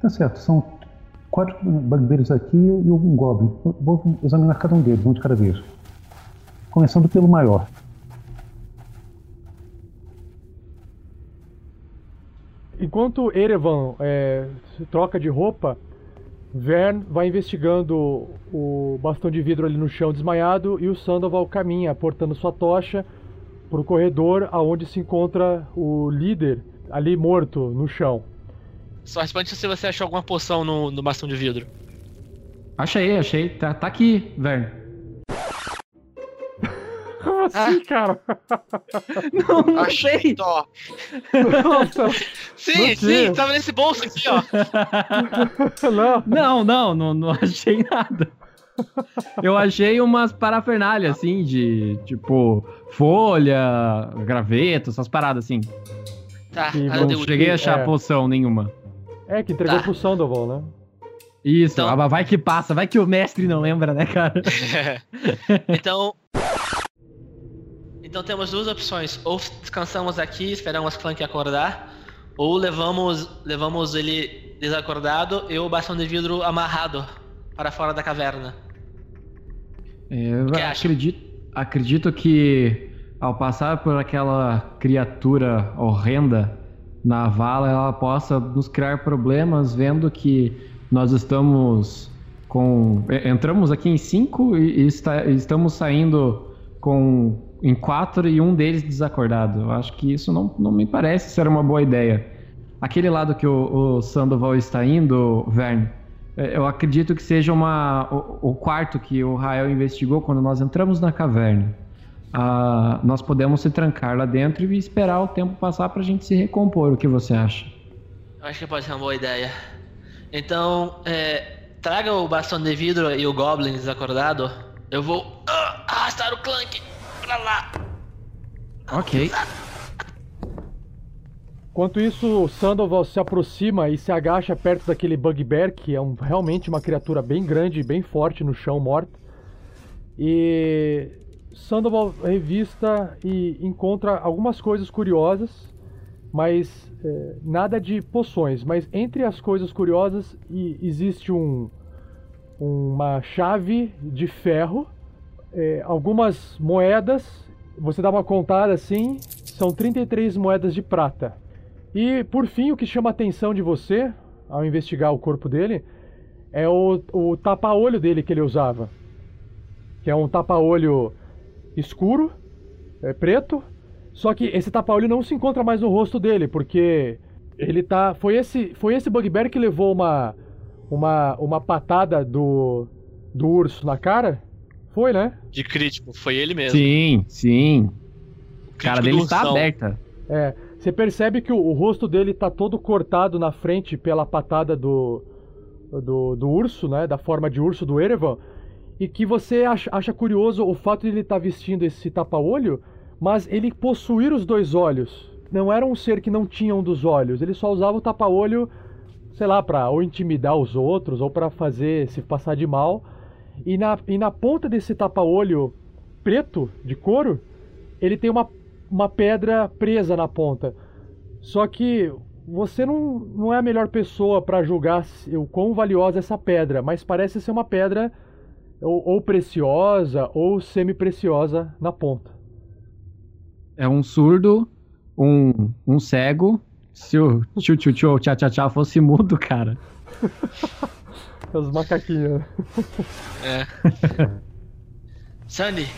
Tá certo, são quatro bugbears aqui e um goblin. Vou examinar cada um deles, um de cada vez. Começando pelo maior. Enquanto Erevan é, se troca de roupa, Vern vai investigando o bastão de vidro ali no chão desmaiado e o Sandoval caminha, portando sua tocha pro corredor aonde se encontra o líder ali morto no chão. Só responde se você achou alguma poção no, no bastão de vidro. Achei, achei. Tá, tá aqui, Vern. Como assim, cara? Não, não sei. Achei. Nossa, Sim, sim, tava nesse bolso aqui, ó. não. Não, não, não, não achei nada. Eu achei umas parafernálias, assim, de tipo folha, graveto, essas paradas assim. Tá, E ah, Não cheguei a achar é. poção nenhuma. É, que entregou Tá. pro Sandoval, né? Isso, Então- ah, mas vai que passa, vai que o mestre não lembra, né, cara? então. Então temos duas opções. Ou descansamos aqui, esperamos o Clank acordar. Ou levamos, levamos ele desacordado e o bastão de vidro amarrado para fora da caverna. É, Eu que acredito, acredito que ao passar por aquela criatura horrenda na vala, ela possa nos criar problemas, vendo que nós estamos com. e- Entramos aqui em cinco e, e está- e estamos saindo com em quatro e um deles desacordado. Eu acho que isso não, não me parece ser uma boa ideia. Aquele lado que o, o Sandoval está indo, Vern, é, eu acredito que seja uma, o, o quarto que o Rael investigou quando nós entramos na caverna. Ah, nós podemos se trancar lá dentro e esperar o tempo passar para a gente se recompor. O que você acha? Acho que pode ser uma boa ideia. Então, é, traga o bastão de vidro e o Goblin desacordado. Eu vou ah, arrastar o Clank pra lá. Ok. Enquanto isso, o Sandoval se aproxima e se agacha perto daquele Bugbear, que é um- realmente uma criatura bem grande e bem forte no chão, morta. E Sandoval revista e encontra algumas coisas curiosas, mas é, nada de poções. Mas entre as coisas curiosas existe um, uma chave de ferro é, algumas moedas. Você dá uma contada assim, são 33 moedas de prata. E por fim, o que chama a atenção de você, ao investigar o corpo dele, é o, o tapa-olho dele que ele usava. Que é um tapa-olho escuro, é, preto. Só que esse tapa-olho não se encontra mais no rosto dele, porque ele tá. Foi esse, foi esse Bugbear que levou uma, uma, uma patada do, do urso na cara? Foi, né? De crítico, foi ele mesmo. Sim, sim. A cara dele está aberta. É. Você percebe que o, o rosto dele tá todo cortado na frente pela patada do, do, do urso, né? Da forma de urso do Erevan. E que você acha, acha curioso o fato de ele estar vestindo esse tapa-olho, mas ele possuir os dois olhos. Não era um ser que não tinha um dos olhos. Ele só usava o tapa-olho, sei lá, pra ou intimidar os outros, ou pra fazer se passar de mal. E na, e na ponta desse tapa-olho preto, de couro, ele tem uma, uma pedra presa na ponta. Só que você não, não é a melhor pessoa para julgar o quão valiosa é essa pedra, mas parece ser uma pedra ou, ou preciosa ou semi-preciosa na ponta. É um surdo, um, um cego. Se o tchu tchu tchu tchá tchá tchá fosse mudo, cara. Os macaquinhos. É. Sandy,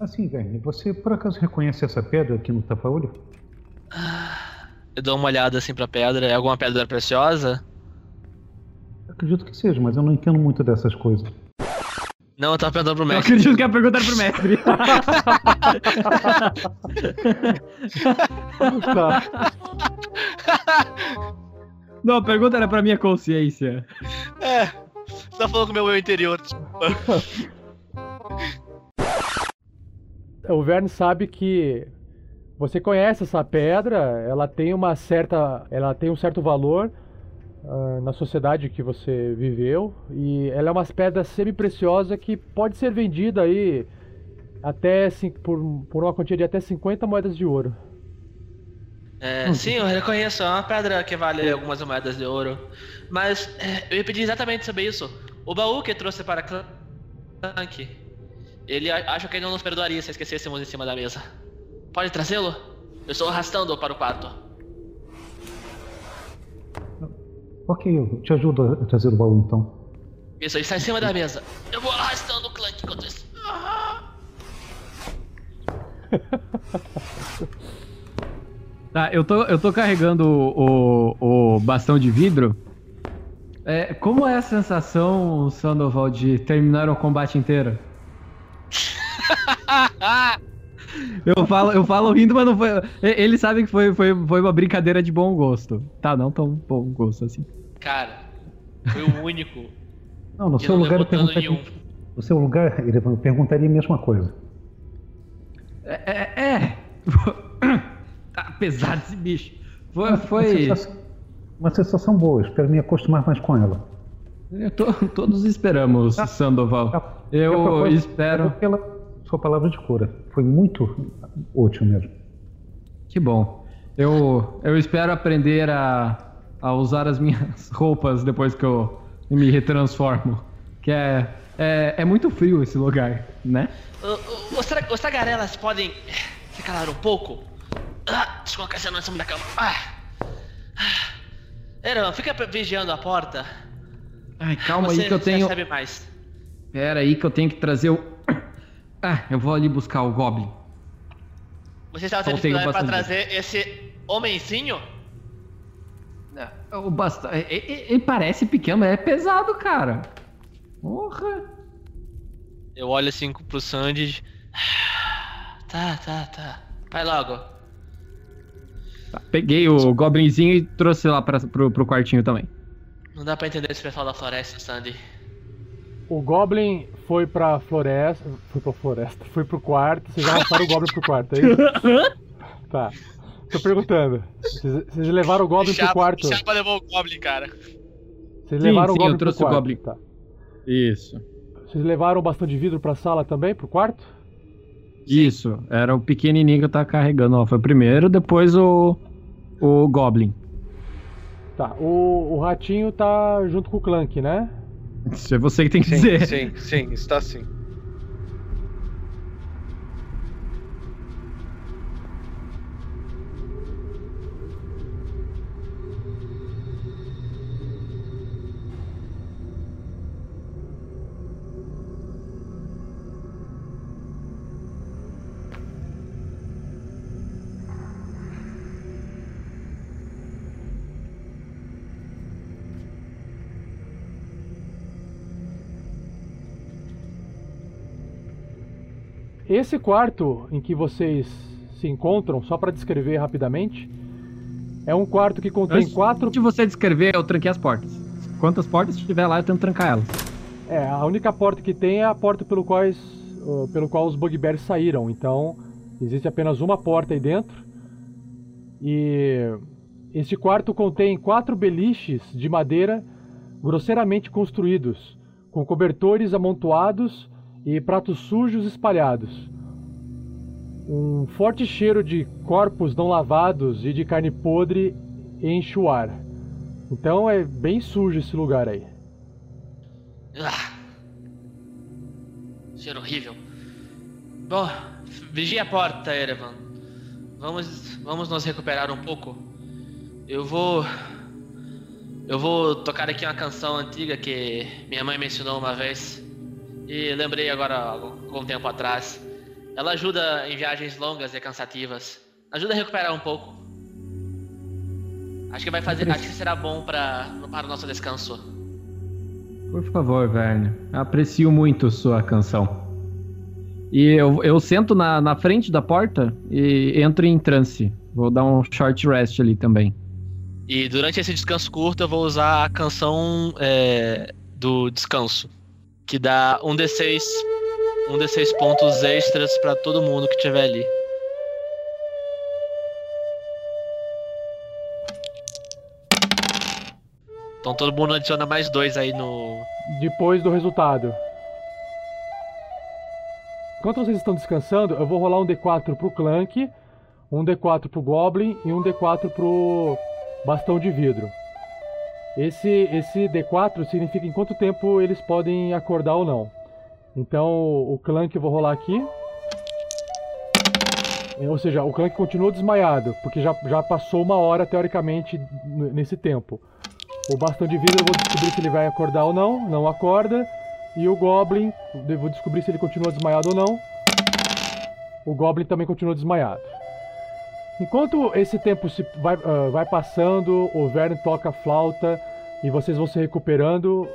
Assim, Verne, você por acaso reconhece essa pedra aqui no tapa-olho? eu dou uma olhada assim pra pedra. É alguma pedra preciosa? Acredito que seja, mas eu não entendo muito dessas coisas. Não, eu tava perguntando pro Eu mestre. acredito que a pergunta era pro mestre. Tá. Não, a pergunta era pra minha consciência. É, você tá falando com o meu eu interior. desculpa. O Verne sabe que você conhece essa pedra, ela tem uma certa, ela tem um certo valor ah, na sociedade que você viveu e ela é uma pedra semi-preciosa que pode ser vendida aí até por, por uma quantia de até 50 moedas de ouro. É, sim, eu reconheço. É uma pedra que vale algumas moedas de ouro. Mas é, eu ia pedir exatamente sobre isso. O baú que trouxe para Clank, ele acha que ele não nos perdoaria se esquecêssemos em cima da mesa. Pode trazê-lo? Eu estou arrastando para o quarto. Ok, eu te ajudo a trazer o baú então. Isso, ele está em cima da mesa. Eu vou arrastando o Clank enquanto isso. Ah! Tá, eu tô, eu tô carregando o, o, o bastão de vidro. É, como é a sensação, Sandoval, de terminar o combate inteiro? Eu falo, eu falo rindo, mas não foi. e- Ele sabe que foi, foi, foi uma brincadeira de bom gosto. Tá, não tão bom gosto assim. Cara, foi o único. Não, no seu não lugar eu perguntaria. nenhum. No seu lugar, ele perguntaria a mesma coisa. É. é, é. Tá pesado esse bicho. Foi. Uma foi... sensação, uma sensação boa, espero me acostumar mais com ela. Eu tô- todos esperamos, Sandoval. Ah, Eu propósito, espero. Pela sua palavra de cura. Foi muito útil mesmo. Que bom. Eu, eu espero aprender a, a usar as minhas roupas depois que eu me retransformo. Que é, é, é muito frio esse lugar, né? Os, tra- os tagarelas podem se calar um pouco? Ah, anão em cima da cama. Ah. Ah. Eran, fica vigiando a porta. Ai, calma Você aí que eu tenho. recebe mais. Pera aí que eu tenho que trazer o. Ah, eu vou ali buscar o Goblin. Você estava tendo dificuldade pra bastante. trazer esse homenzinho? O bastão. e- e- Ele parece pequeno, mas é pesado, cara. Porra. Eu olho assim pro Sandy. Tá, tá, tá. Vai logo. Tá, peguei o Goblinzinho e trouxe lá pra, pro, pro quartinho também. Não dá pra entender esse pessoal da floresta, Sandy. O Goblin foi pra floresta. Foi pra floresta. Foi pro quarto. Vocês já levaram o Goblin pro quarto, é isso? Tá. Tô perguntando. Vocês, vocês levaram o Goblin pro quarto? Chapa levou o Goblin, cara. Vocês Sim, levaram sim, o Goblin eu trouxe pro o quarto? Goblin. Tá. Isso. Vocês levaram bastante de vidro pra sala também, pro quarto? Isso, era o pequenininho que eu tava carregando. Ó, foi o primeiro, depois o. O Goblin. Tá. O, o ratinho tá junto com o Clank, né? Isso é você que tem que Sim, dizer. sim, sim, está sim. Esse quarto em que vocês se encontram, só para descrever rapidamente, é um quarto que contém Antes quatro. de você descrever, eu tranquei as portas. Quantas portas tiver lá, eu tento trancar elas. É, a única porta que tem é a porta pelo, quais, uh, pelo qual os bugbears saíram. Então, existe apenas uma porta aí dentro. E este quarto contém quatro beliches de madeira grosseiramente construídos, com cobertores amontoados e pratos sujos espalhados. Um forte cheiro de corpos não lavados e de carne podre enche o ar. Então é bem sujo esse lugar aí. Ah. Cheiro horrível. Bom, vigia a porta, Erevan. Vamos, vamos nos recuperar um pouco. Eu vou. Eu vou tocar aqui uma canção antiga que minha mãe mencionou uma vez. E lembrei agora, algum tempo atrás. Ela ajuda em viagens longas e cansativas. Ajuda a recuperar um pouco. Acho que vai fazer. Acho que será bom para, para o nosso descanso. Por favor, Verne. Aprecio muito sua canção. E eu, eu sento na, na frente da porta e entro em transe. Vou dar um short rest ali também. E durante esse descanso curto eu vou usar a canção é, do descanso. Que dá um D6. Um D6 pontos extras pra todo mundo que tiver ali. Então todo mundo adiciona mais dois aí no. depois do resultado. Enquanto vocês estão descansando, eu vou rolar um D4 pro Clank, um D4 pro Goblin e um D4 pro Bastão de Vidro. Esse, esse D4 significa em quanto tempo eles podem acordar ou não. Então o Clank eu vou rolar aqui. Ou seja, o Clank continua desmaiado, porque já, já passou uma hora teoricamente nesse tempo. O bastão de vidro eu vou descobrir se ele vai acordar ou não, não acorda. E o Goblin, eu vou descobrir se ele continua desmaiado ou não. O Goblin também continua desmaiado. Enquanto esse tempo se vai, ah, vai passando, o Verne toca flauta e vocês vão se recuperando.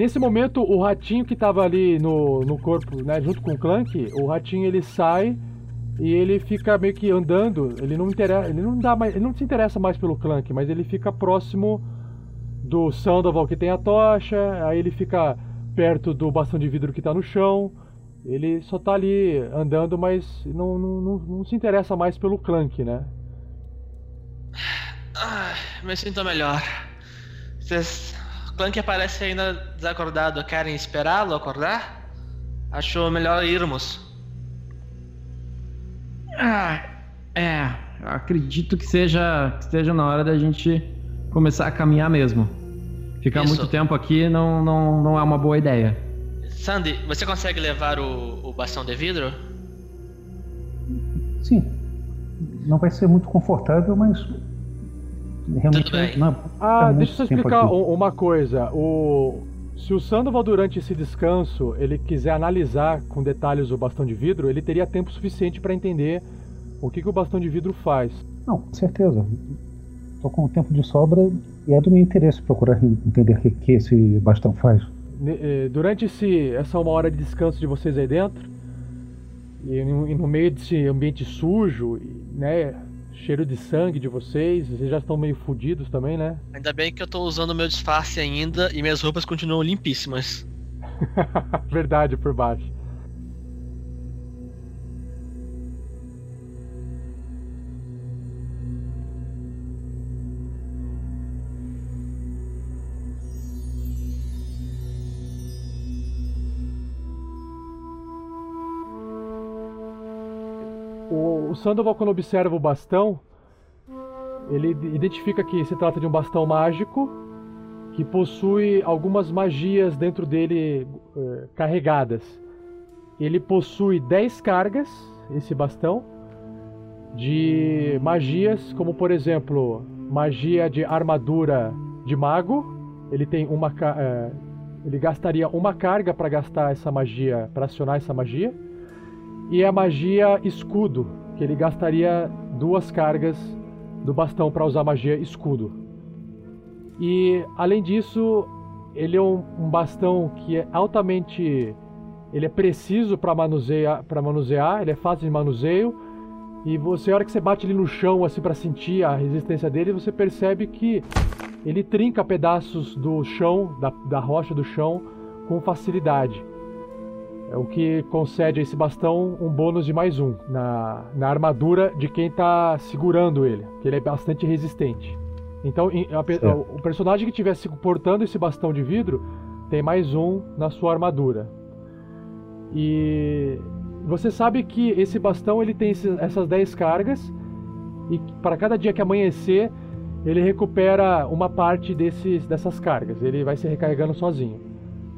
Nesse momento, o ratinho que tava ali no, no corpo, né, junto com o Clank, o ratinho ele sai e ele fica meio que andando. Ele não interessa, ele não dá mais, ele não se interessa mais pelo Clank, mas ele fica próximo do Sandoval que tem a tocha, aí ele fica perto do bastão de vidro que tá no chão. Ele só tá ali andando, mas não, não, não, não se interessa mais pelo Clank, né? Ah, me sinto melhor. Vocês. Clank parece ainda desacordado. Querem esperá-lo acordar? Acho melhor irmos. Ah, é. Acredito que seja, que esteja na hora da gente começar a caminhar mesmo. Ficar Isso. muito tempo aqui não, não, não é uma boa ideia. Sandy, você consegue levar o, o bastão de vidro? Sim. Não vai ser muito confortável, mas. Realmente não é- Ah, é deixa eu explicar aqui. uma coisa. O... Se o Sandoval, durante esse descanso, ele quiser analisar com detalhes o bastão de vidro, ele teria tempo suficiente para entender o que, que o bastão de vidro faz. Não, com certeza. Estou com tempo de sobra e é do meu interesse procurar entender o que, que esse bastão faz. Eh, Durante esse, essa uma hora de descanso de vocês aí dentro, e no, meio desse ambiente sujo, né, cheiro de sangue de vocês. Vocês já estão meio fudidos também, né? Ainda bem que eu tô usando o meu disfarce ainda e minhas roupas continuam limpíssimas. Verdade, por baixo. O, o Sandoval, quando observa o bastão, ele identifica que se trata de um bastão mágico que possui algumas magias dentro dele eh, carregadas. Ele possui 10 cargas, esse bastão, de magias, como por exemplo, magia de armadura de mago. Ele tem uma. Eh, ele gastaria uma carga para gastar essa magia, para acionar essa magia e a magia escudo, que ele gastaria duas cargas do bastão para usar magia escudo. E além disso, ele é um, um bastão que é altamente ele é preciso para manusear, para manusear, ele é fácil de manuseio. E você, a hora que você bate ele no chão assim para sentir a resistência dele, você percebe que ele trinca pedaços do chão, da, da rocha do chão, com facilidade. É o que concede a esse bastão um bônus de mais um na, na armadura de quem está segurando ele, que ele é bastante resistente. Então, a, o personagem que estiver portando esse bastão de vidro tem mais um na sua armadura. E você sabe que esse bastão ele tem essas 10 cargas e para cada dia que amanhecer ele recupera uma parte desses, dessas cargas. Ele vai se recarregando sozinho.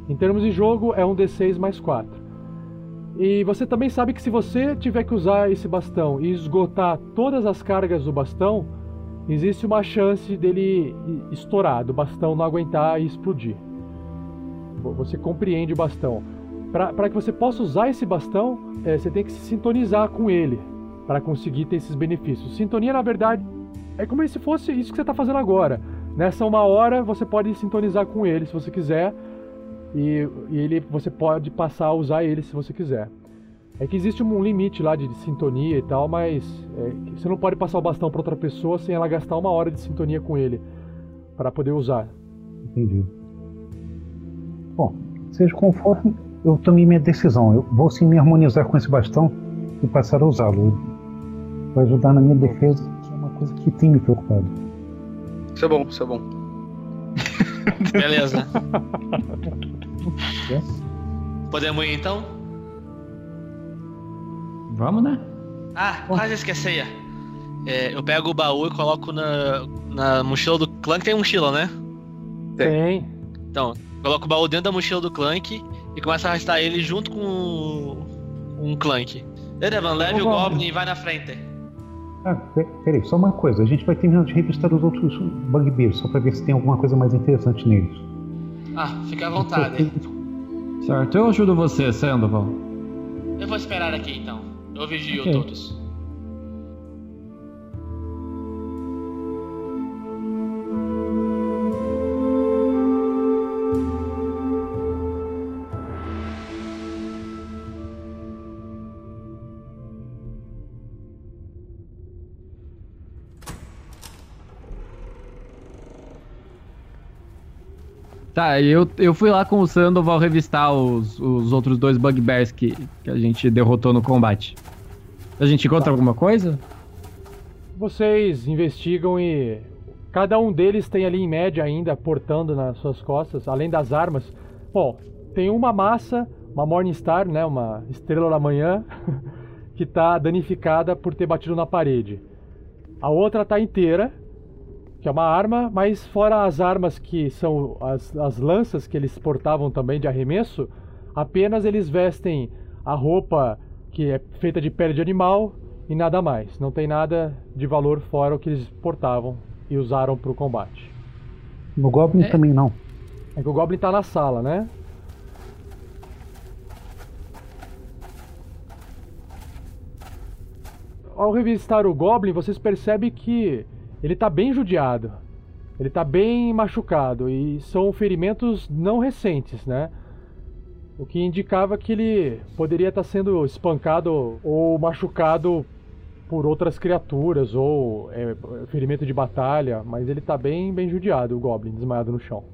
Em termos de jogo, é um D6 mais 4. E você também sabe que se você tiver que usar esse bastão e esgotar todas as cargas do bastão, existe uma chance dele estourar, do bastão não aguentar e explodir. Você compreende o bastão. Para que você possa usar esse bastão, é, você tem que se sintonizar com ele para conseguir ter esses benefícios. Sintonia, na verdade, é como se fosse isso que você está fazendo agora. Nessa uma hora, você pode sintonizar com ele se você quiser e, e, ele, você pode passar a usar ele se você quiser. É que existe um limite lá de, de sintonia e tal, mas é, você não pode passar o bastão para outra pessoa sem ela gastar uma hora de sintonia com ele para poder usar. Entendi. Bom, seja conforme, eu tomei minha decisão. Eu vou sim me harmonizar com esse bastão e passar a usá-lo. Vai ajudar na minha defesa, que é uma coisa que tem me preocupado. Isso é bom, isso é bom. Beleza. Podemos ir então? Vamos, né? Ah, quase esqueci. É, eu pego o baú e coloco na, na mochila do Clank. Tem mochila, né? Tem. Então, coloco o baú dentro da mochila do Clank e começo a arrastar ele junto com um Clank. Erevan, leve o Goblin e vai na frente. Ah, peraí, só uma coisa. A gente vai terminar de revistar os outros bugbears, só pra ver se tem alguma coisa mais interessante neles. Ah, fica à vontade. Certo, eu ajudo você, Sandoval. Eu vou esperar aqui então. Eu vigio okay. todos. Tá, eu, eu fui lá com o Sandoval revistar os, os outros dois bugbears que, que a gente derrotou no combate. A gente encontra tá. alguma coisa? Vocês investigam e cada um deles tem ali em média ainda portando nas suas costas, além das armas. Bom, tem uma massa, uma Morningstar, né, uma estrela da manhã, que está danificada por ter batido na parede. A outra está inteira que é uma arma, mas fora as armas que são as, as lanças que eles portavam também de arremesso, apenas eles vestem a roupa que é feita de pele de animal e nada mais. Não tem nada de valor fora o que eles portavam e usaram para o combate. No Goblin é. também não. É que o Goblin está na sala, né? Ao revistar o Goblin, vocês percebem que ele está bem judiado. Ele está bem machucado e são ferimentos não recentes, né? O que indicava que ele poderia estar tá sendo espancado ou machucado por outras criaturas ou é, ferimento de batalha, mas ele tá bem, bem judiado, o Goblin, desmaiado no chão.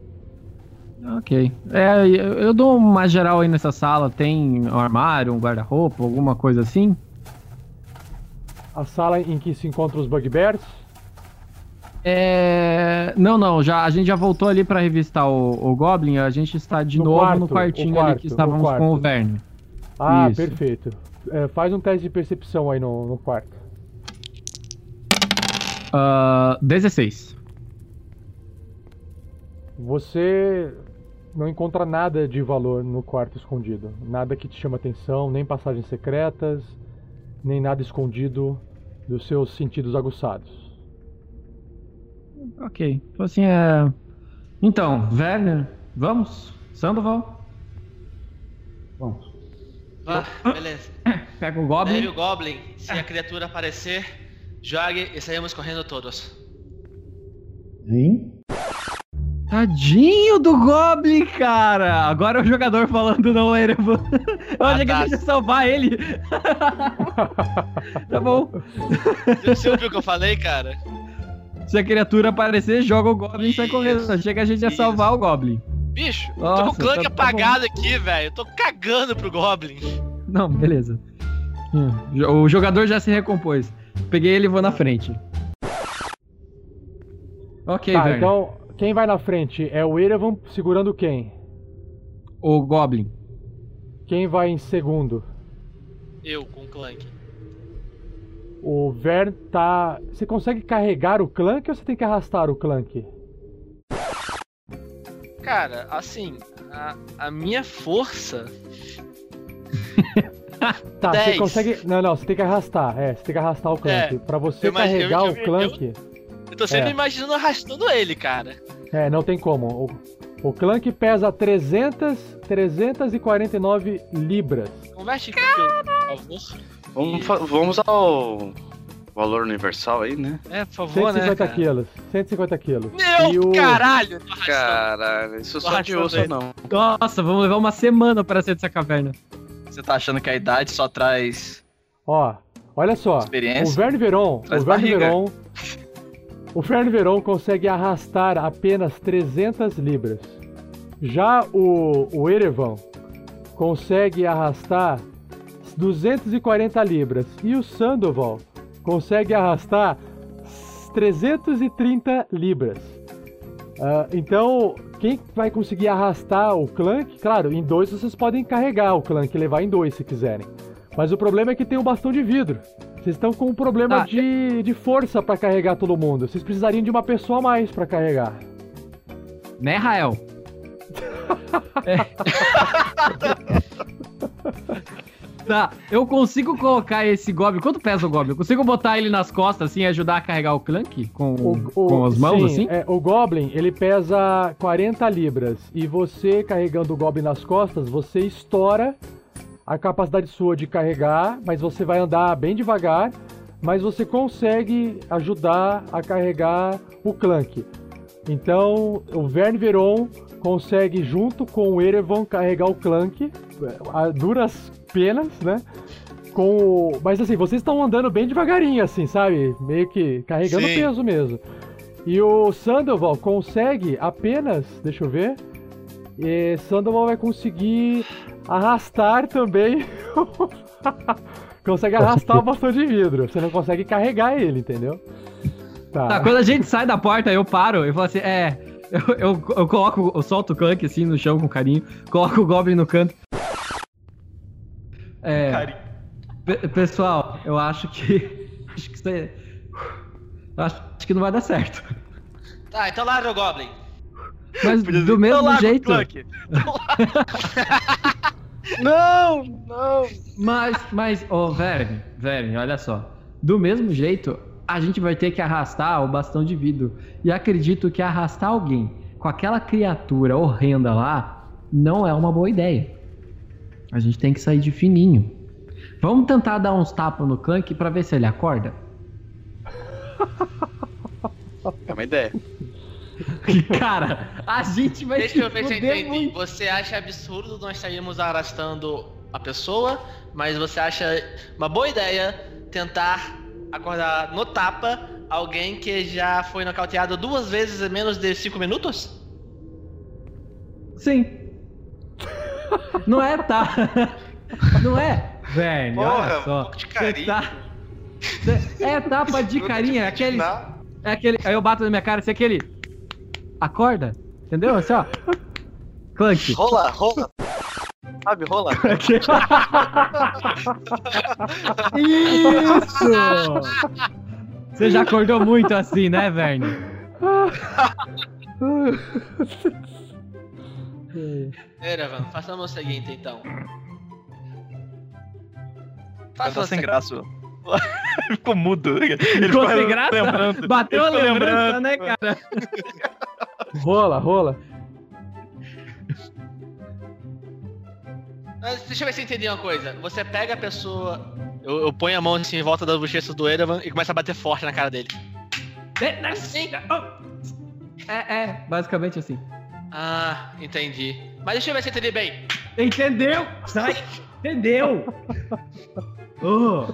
Ok. É, eu eu dou uma geral aí nessa sala. Tem um armário, um guarda-roupa, alguma coisa assim? A sala em que se encontram os Bugbears, É. Não, não, já, a gente já voltou ali pra revistar o, o Goblin. A gente está de No novo quarto, no quartinho quarto, ali que estávamos quarto. com o Verne. Ah, Isso. perfeito. É, faz um teste de percepção aí no, no quarto. Ah, 16. Você não encontra nada de valor no quarto escondido. Nada que te chama atenção, nem passagens secretas, nem nada escondido dos seus sentidos aguçados. Ok. Então, assim, é. Então, Werner, vamos? Sandoval? Vamos. Vá, beleza. Pega o Goblin. Leve o Goblin. Se a criatura aparecer, jogue e saímos correndo todos. Hein? Tadinho do Goblin, cara! Agora é o jogador falando não, Erevan. Eu achei que a gente ia salvar ele. tá bom. Você ouviu o que eu falei, cara? Se a criatura aparecer, joga o Goblin e sai correndo. Que a gente ia salvar o Goblin. Bicho, tô Nossa, com o clã tá- tá apagado aqui, velho. Eu tô cagando pro Goblin. Não, beleza. Hum, O jogador já se recompôs. Peguei ele e vou na frente. Ok, tá, velho. então quem vai na frente é o Erevan segurando quem? O Goblin. Quem vai em segundo? Eu com o Clank. O Vern tá. Você consegue carregar o Clank ou você tem que arrastar o Clank? Cara, assim, a, a minha força. Tá, você 10. consegue. Não, não, você tem que arrastar. É, você tem que arrastar o Clank. É, pra você eu carregar eu- eu- o Clank. Eu tô sempre É. imaginando arrastando ele, cara. É, não tem como. O, o Clank pesa 300, 349 libras. Converte aqui, por favor. Vamos, vamos ao valor universal aí, né? É, por favor, né? 150 Cara? quilos. 150 quilos. Meu E o- caralho! Tô arrastando. Caralho, isso só de osso não. Nossa, vamos levar uma semana para sair dessa caverna. Você tá achando que a idade só traz. Ó, olha só. Experiência. O Verne Veron, Traz o Verne barriga. Veron, o Verne Veron consegue arrastar apenas 300 libras. Já o, o Erevan consegue arrastar 240 libras. E o Sandoval consegue arrastar 330 libras. Ah, então, quem vai conseguir arrastar o Clank? Claro, em dois vocês podem carregar o Clank e levar em dois se quiserem. Mas o problema é que tem um bastão de vidro. Vocês estão com um problema Tá. de, de força pra carregar todo mundo. Vocês precisariam de uma pessoa a mais pra carregar. Né, Rael? É. Tá, eu consigo colocar esse Goblin. Quanto pesa o Goblin? Eu consigo botar ele nas costas assim e ajudar a carregar o Clank? Com, com as mãos sim, assim? é, o Goblin, ele pesa 40 libras. E você carregando o Goblin nas costas, você estoura a capacidade sua de carregar, mas você vai andar bem devagar. Mas você consegue ajudar a carregar o Clank. Então, o Verne Veron consegue, junto com o Erevan, carregar o Clank, a duras penas, né? Com o... Mas assim, vocês estão andando bem devagarinho, assim, sabe? Meio que carregando Sim. peso mesmo. E o Sandoval consegue apenas, deixa eu ver. E Sandoval vai conseguir arrastar também. consegue arrastar o bastão de vidro. Você não consegue carregar ele, entendeu? Tá, quando a gente sai da porta, eu paro e falo assim, é. Eu, eu, eu coloco, eu solto o Clank assim no chão com carinho, coloco o Goblin no canto. É. pe- pessoal, eu acho que. Acho que isso eu acho, acho que não vai dar certo. Tá, então larga o Goblin. Mas do mesmo jeito. Não, não. Mas, mas, ô, Verne, Verne, olha só. Do mesmo jeito, a gente vai ter que arrastar o bastão de vidro. E acredito que arrastar alguém com aquela criatura horrenda lá não é uma boa ideia. A gente tem que sair de fininho. Vamos tentar dar uns tapas no Clank pra ver se ele acorda? É uma ideia. Cara, a gente vai Deixa se eu ver se eu entendi. muito. Você acha absurdo nós estaríamos arrastando a pessoa, mas você acha uma boa ideia tentar acordar no tapa alguém que já foi nocauteado duas vezes em menos de cinco minutos? Sim. Não é, tá? Não é? Velho, Porra, olha um só. pouco de Cê carinho. tá- É tapa de carinho, é aquele. É aquele. Aí eu bato na minha cara, assim, aquele. Acorda? Entendeu? Assim, ó. Clank. Rola, rola. Sabe, rola. Isso! Você já acordou muito assim, né, Verne? Erevan, façamos o seguinte então. Faça sem graça. Ficou mudo. Ele Ficou sem graça? lembrando. Bateu a Ele ficou lembrança, lembrando. né, cara? Rola, rola. Deixa eu ver se eu entendi uma coisa. Você pega a pessoa. Eu, eu ponho a mão assim em volta das bochechas do Erevan e começa a bater forte na cara dele. Assim. É, é, basicamente assim. Ah, entendi. Mas deixa eu ver se eu entendi bem. Entendeu? Sai! Entendeu? Oh,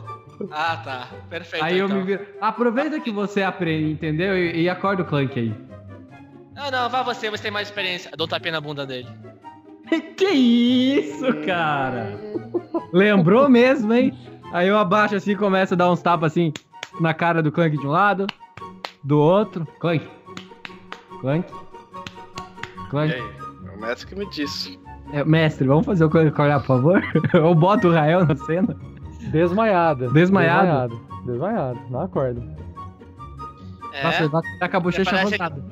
Ah, tá. Perfeito. aí eu então. me viro. Aproveita que você aprende, entendeu? E, e acorda o Clank aí. Não, não, vá você, você tem mais experiência. Eu dou tapinha na bunda dele. Que isso, cara? Lembrou mesmo, hein? Aí eu abaixo assim e começo a dar uns tapas assim na cara do Clank de um lado, do outro. Clank. Clank. E Clank. aí? É o mestre que me disse. É, mestre, vamos fazer o Clank acordar, por favor? Eu boto o Rael na cena. Desmaiada. Desmaiado? Desmaiado. Desmaiado. Não acorda. É, Nossa, vai tá com a bochecha parece- levantada.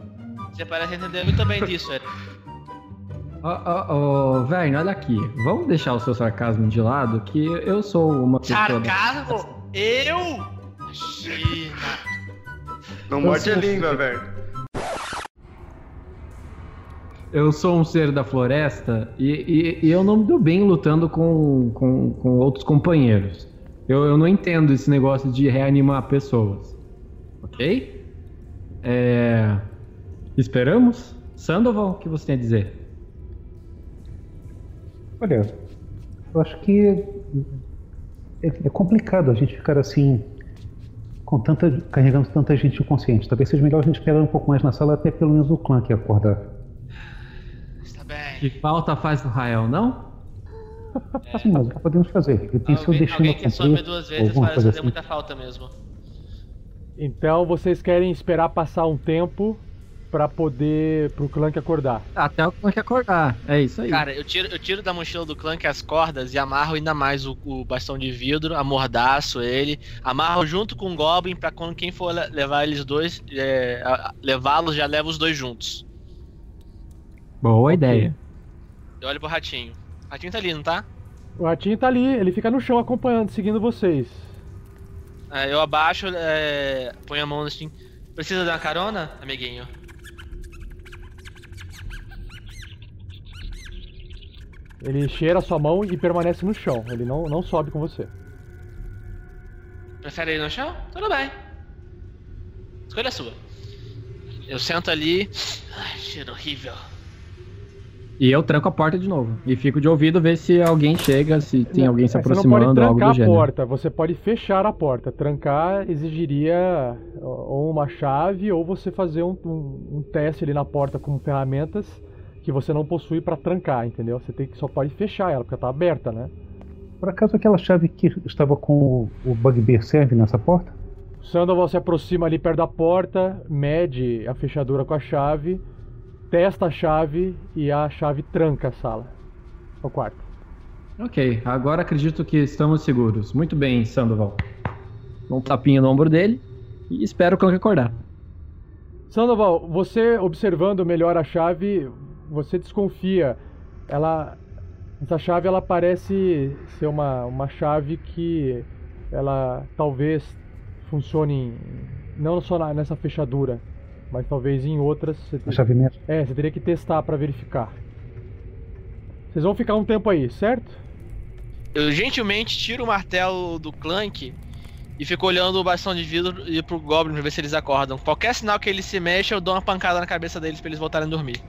você parece entender muito bem disso, Erevan. Ó, ó, ó, Verne, olha aqui. Vamos deixar o seu sarcasmo de lado, que eu sou uma pessoa... Sarcasmo? Eu? Imagina. Não morde a língua, velho. Eu sou um ser da floresta e, e- e eu não me dou bem lutando com, com, com outros companheiros. Eu, eu não entendo esse negócio de reanimar pessoas. Ok? É... Esperamos? Sandoval, o que você tem a dizer? Olha, eu acho que é, é complicado a gente ficar assim, com tanta, carregando tanta gente inconsciente. Talvez seja melhor a gente esperar um pouco mais na sala até pelo menos o clã que acordar. Que falta faz no Rael, não? Sim, mas o que podemos fazer? Ele tem seu Alguém, destino alguém a que some duas vezes fazer assim. muita falta mesmo. Então vocês querem esperar passar um tempo pra poder. pro Clank acordar. Até o Clank acordar. É isso aí. Cara, eu tiro, eu tiro da mochila do Clank as cordas e amarro ainda mais o, o bastão de vidro, amordaço ele, amarro junto com o Goblin pra quando quem for le- levar eles dois, é, levá-los, já leva os dois juntos. Boa ideia. Eu olho pro ratinho. O ratinho tá ali, não tá? O ratinho tá ali, ele fica no chão acompanhando, seguindo vocês. É, eu abaixo, é, ponho a mão assim. Precisa dar uma carona, amiguinho? Ele cheira a sua mão e permanece no chão. Ele não, não sobe com você. Prefere ir no chão? Tudo bem. Escolha sua. Eu sento ali. Ai, cheiro horrível. E eu tranco a porta de novo. E fico de ouvido ver se alguém chega, se tem Não, alguém se é, aproximando, Você não pode algo trancar a porta, você pode fechar a porta. Trancar exigiria ou uma chave ou você fazer um, um- um teste ali na porta com ferramentas que você não possui pra trancar, entendeu? Você tem que só pode fechar ela porque ela tá aberta, né? Por acaso aquela chave que estava com o, o Bugbear serve nessa porta? O Sandoval se aproxima ali perto da porta, mede a fechadura com a chave, testa a chave e a chave tranca a sala. O quarto. Ok, agora acredito que estamos seguros. Muito bem, Sandoval. Dou um tapinha no ombro dele e espero o Clank acordar. Sandoval, você observando melhor a chave, você desconfia. Ela, essa chave ela parece ser uma, uma chave que ela talvez funcione não só nessa fechadura, mas talvez em outras. Você A te- chave mesmo? É, você teria que testar para verificar. Vocês vão ficar um tempo aí, certo? Eu gentilmente tiro o martelo do Clank e fico olhando o bastão de vidro e pro Goblin pra ver se eles acordam. Qualquer sinal que eles se mexam, eu dou uma pancada na cabeça deles pra eles voltarem a dormir.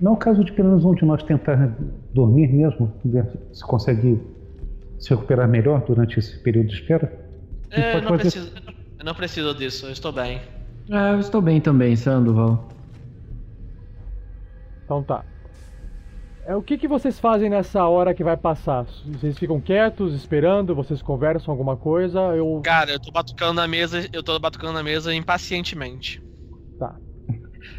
Não é o caso de pelo menos um de nós tentar dormir mesmo, ver se consegue se recuperar melhor durante esse período de espera? É, não preciso, eu não preciso disso, eu estou bem. É, eu estou bem também, Sandoval. Então tá. É, o que, que vocês fazem nessa hora que vai passar? Vocês ficam quietos, esperando? Vocês conversam alguma coisa? Eu. Cara, eu tô batucando na mesa, eu tô batucando na mesa impacientemente. Tá.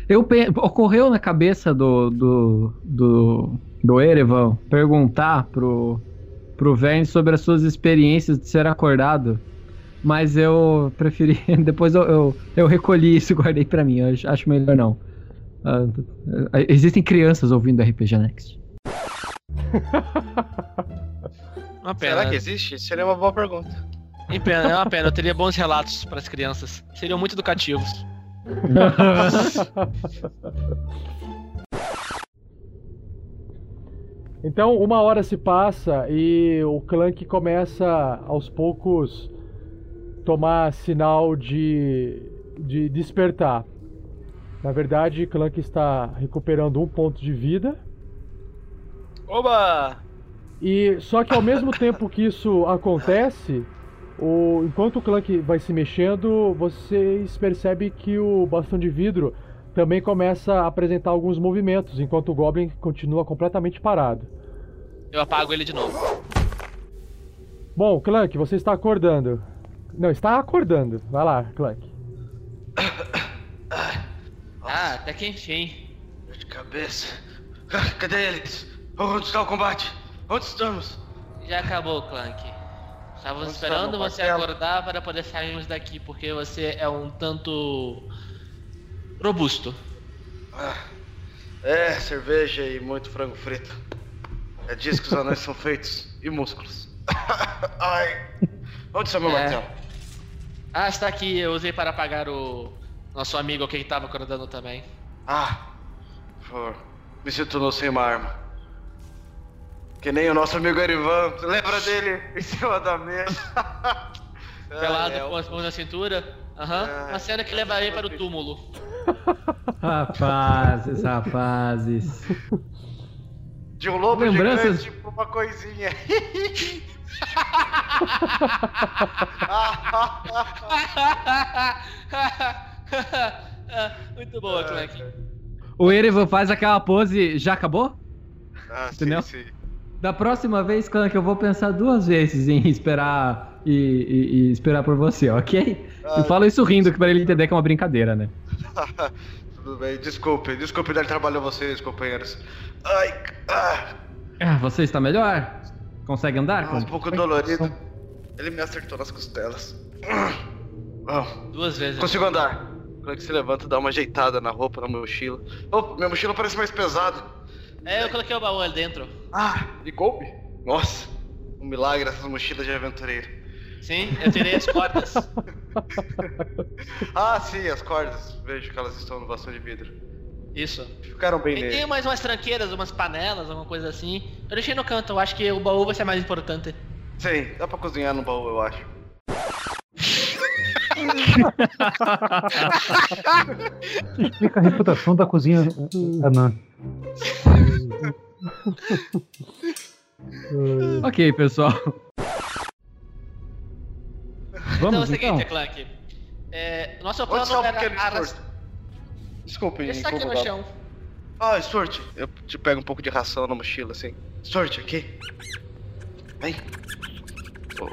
Eu pe- ocorreu na cabeça do do do, do Erevan perguntar pro pro Verne sobre as suas experiências de ser acordado, mas eu preferi depois eu, eu, eu recolhi isso e guardei pra mim. Eu acho- melhor não. Ah, existem crianças ouvindo RPG Next. Uma pena. Será que existe? Seria uma boa pergunta. Em pena, é uma pena, eu teria bons relatos para as crianças. Seriam muito educativos. Então, uma hora se passa e o Clank começa aos poucos tomar sinal de, de despertar. Na verdade, Clank está recuperando um ponto de vida. Oba! E só que ao mesmo tempo que isso acontece, o, enquanto o Clank vai se mexendo, vocês percebem que o bastão de vidro também começa a apresentar alguns movimentos, enquanto o Goblin continua completamente parado. Eu apago ele de novo. Bom, Clank, você está acordando. Não, está acordando. Vai lá, Clank. Ah, até que enfim. Dor de cabeça. Ah, Cadê eles? Onde está o combate? Onde estamos? Já acabou, Clank. Onde está esperando você martelo? acordar para poder sairmos daqui, porque você é um tanto robusto. Ah, é, cerveja e muito frango frito. É disso que os anões são feitos. E músculos. Ai. Onde está meu É. martelo? Ah, está aqui, eu usei para apagar o nosso amigo que estava acordando também. Ah, por favor. Me sinto no sem uma arma. Que nem o nosso amigo Erivan. Lembra dele em cima da mesa? Pelado é, com as mãos na cintura. Aham. Ah, Uma cena que levarei para o túmulo. Rapazes, rapazes. De um lobo Lembranças- gigante pra uma coisinha. Muito boa, Clank. O Erevan faz aquela pose, já acabou? Ah, Entendeu? sim, sim. Da próxima vez, Clank, eu vou pensar duas vezes em esperar e, e- e esperar por você, ok? Ah, eu falo isso rindo, que pra ele entender que é uma brincadeira, né? Tudo bem, desculpe. Desculpe dar trabalho a vocês, companheiros. Ai, ah, Ah, você está melhor? Consegue andar? um Clank? pouco dolorido. Ele me acertou nas costelas. Ah, Duas vezes. consigo andar. Quando que se levanta, dá uma ajeitada na roupa, na mochila. Oh, minha mochila parece mais pesada. É, eu coloquei o baú ali dentro. Ah, e golpe? Nossa, um milagre essas mochilas de aventureiro. Sim, eu tirei as cordas. Ah, sim, as cordas. Vejo que elas estão no bastão de vidro. Isso. Ficaram bem E nele. tem mais umas tranqueiras, umas panelas, alguma coisa assim. Eu deixei no canto, eu acho que o baú vai ser mais importante. Sim, dá pra cozinhar no baú, eu acho. Explica a reputação da cozinha anã. Ok, pessoal. então é Vamos o então? seguinte, Clank. É, nosso plano o era pequeno arras- Stuart? Desculpe, Ele está aqui no chão. Ah, Stuart, eu te pego um pouco de ração na mochila, assim. Stuart, aqui. Vem. Oh,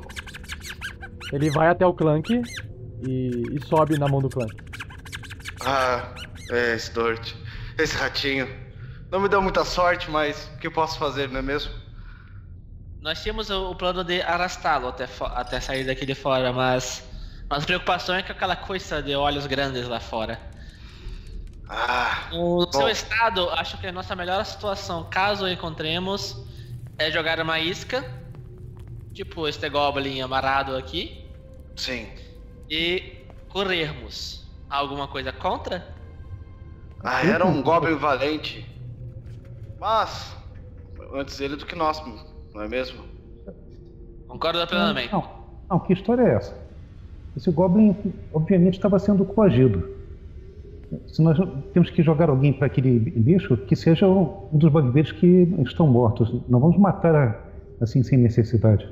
Ele vai até o Clank e, e sobe na mão do Clank. Ah, é, Stuart. Esse ratinho. Não me deu muita sorte, mas o que eu posso fazer, não é mesmo? Nós tínhamos o, plano de arrastá-lo até, até sair daqui de fora, mas nossa preocupação é com aquela coisa de olhos grandes lá fora. Ah, No Bom. seu estado, acho que a nossa melhor situação, caso o encontremos, é jogar uma isca, tipo este Goblin amarrado aqui, sim. e corrermos. Alguma coisa contra? Ah, era um Goblin valente. Mas, antes ele do que nós, não é mesmo? Concordo plenamente. Não, não, que história é essa? Esse Goblin, obviamente, estava sendo coagido. Se nós temos que jogar alguém para aquele bicho, que seja um dos bugbears que estão mortos. Não vamos matar assim sem necessidade.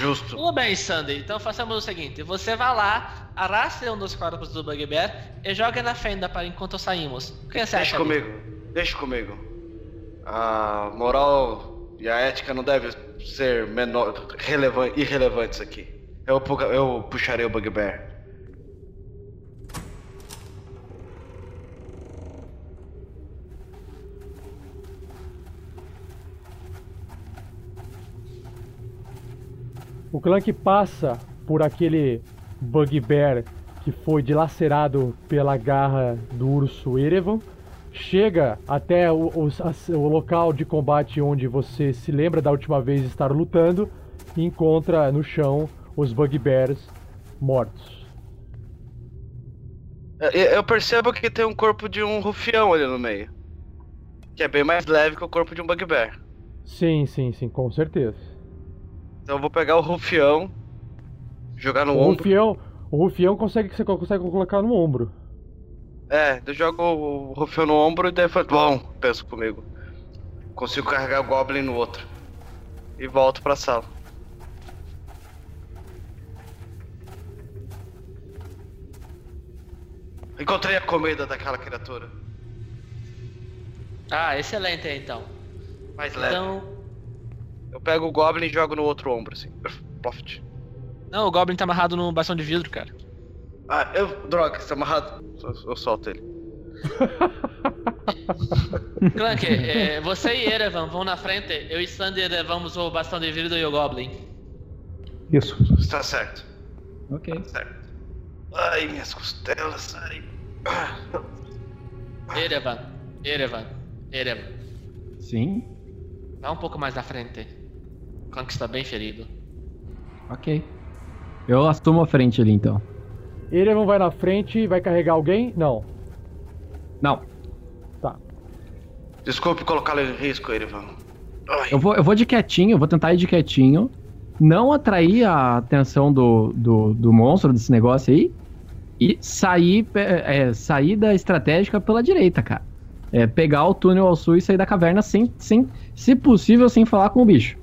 Justo. Tudo bem, Sandy. Então façamos o seguinte: você vai lá, arrasta um dos corpos do Bugbear e joga na fenda para enquanto saímos. O que você Deixa acha? amigo? comigo. Deixa comigo. A moral e a ética não devem ser menor, relevan- irrelevantes aqui. Eu, eu puxarei o Bugbear. O Clank passa por aquele bugbear que foi dilacerado pela garra do urso Erevan, chega até o, o- a- o local de combate onde você se lembra da última vez estar lutando e encontra no chão os bugbears mortos. É, Eu percebo que tem um corpo de um rufião ali no meio. Que é bem mais leve que o corpo de um Bugbear. Sim, sim, sim, com certeza. Então eu vou pegar o rufião, jogar no O ombro. rufião, o rufião consegue que você consegue colocar no ombro. É, eu jogo o rufião no ombro e daí foi bom, penso comigo. Consigo carregar o Goblin no outro. E volto pra sala. Encontrei a comida daquela criatura. Ah, excelente então. Mais leve. Então. Eu pego o Goblin e jogo no outro ombro, assim. Ploft. Não, o Goblin tá amarrado no bastão de vidro, cara. Ah, eu. Droga, você tá amarrado. Eu, eu solto ele. Clank, é, você e Erevan vão na frente, eu e Sander levamos o bastão de vidro e o Goblin. Isso. Está certo. Ok. Tá certo. Ai, minhas costelas. Ai. Erevan, Erevan, Erevan. Sim. Vá um pouco mais na frente. O Clank está bem ferido. Ok. Eu assumo a frente ali então. Erevan vai na frente e vai carregar alguém? Não. Não. Tá. Desculpe colocá-lo em risco, Erivan. Ai. Eu vou, eu vou de quietinho, eu vou tentar ir de quietinho. Não atrair a atenção do, do, do monstro desse negócio aí. E sair, é, é, sair da estratégica pela direita, cara. É, pegar o túnel ao sul e sair da caverna sem, sem, se possível, sem falar com o bicho.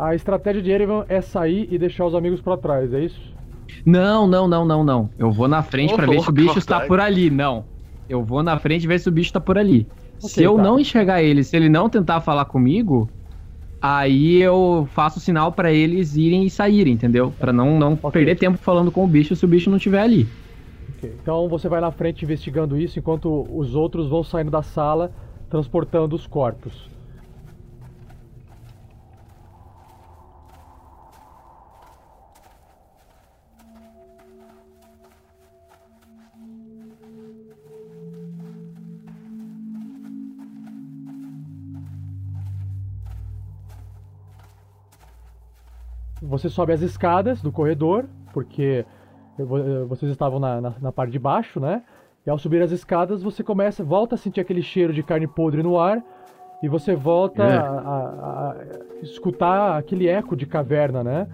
A estratégia de Erevan é sair e deixar os amigos pra trás, é isso? Não, não, não, não, não. Eu vou na frente Ô, pra ver se o bicho está por ali. Não. Eu vou na frente ver se o bicho tá por ali. se Ok, eu tá. não enxergar ele, se ele não tentar falar comigo, aí eu faço sinal pra eles irem e saírem, entendeu? Pra não, não Ok. perder tempo falando com o bicho se o bicho não estiver ali. Ok. Então você vai na frente investigando isso enquanto os outros vão saindo da sala transportando os corpos. Você sobe as escadas do corredor, porque vo- eh, vocês estavam na, na, na parte de baixo, né? E ao subir as escadas, você começa, volta a sentir aquele cheiro de carne podre no ar, e você volta É. a, a- a escutar aquele eco de caverna, né?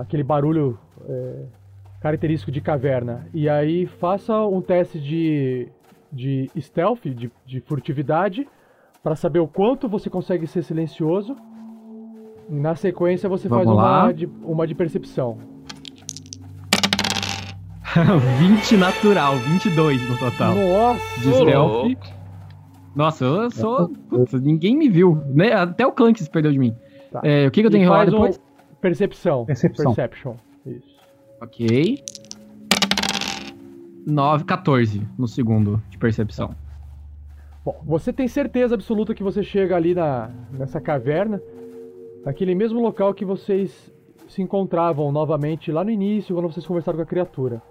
Aquele barulho eh, característico de caverna. E aí faça um teste de, de stealth, de, de furtividade, para saber o quanto você consegue ser silencioso. E na sequência você Vamos faz lá. uma de, uma de percepção. 20 natural, 22 no total. Nossa! De stealth. Nossa, eu sou. Putz, ninguém me viu. Né? Até o Clank se perdeu de mim. Tá. É, o que, que eu tenho E que rolar faz um- depois? Percepção. Percepção. Perception. Isso. Ok. 9, 14 no segundo de percepção. Bom, você tem certeza absoluta que você chega ali na, nessa caverna, naquele mesmo local que vocês se encontravam novamente lá no início, quando vocês conversaram com a criatura.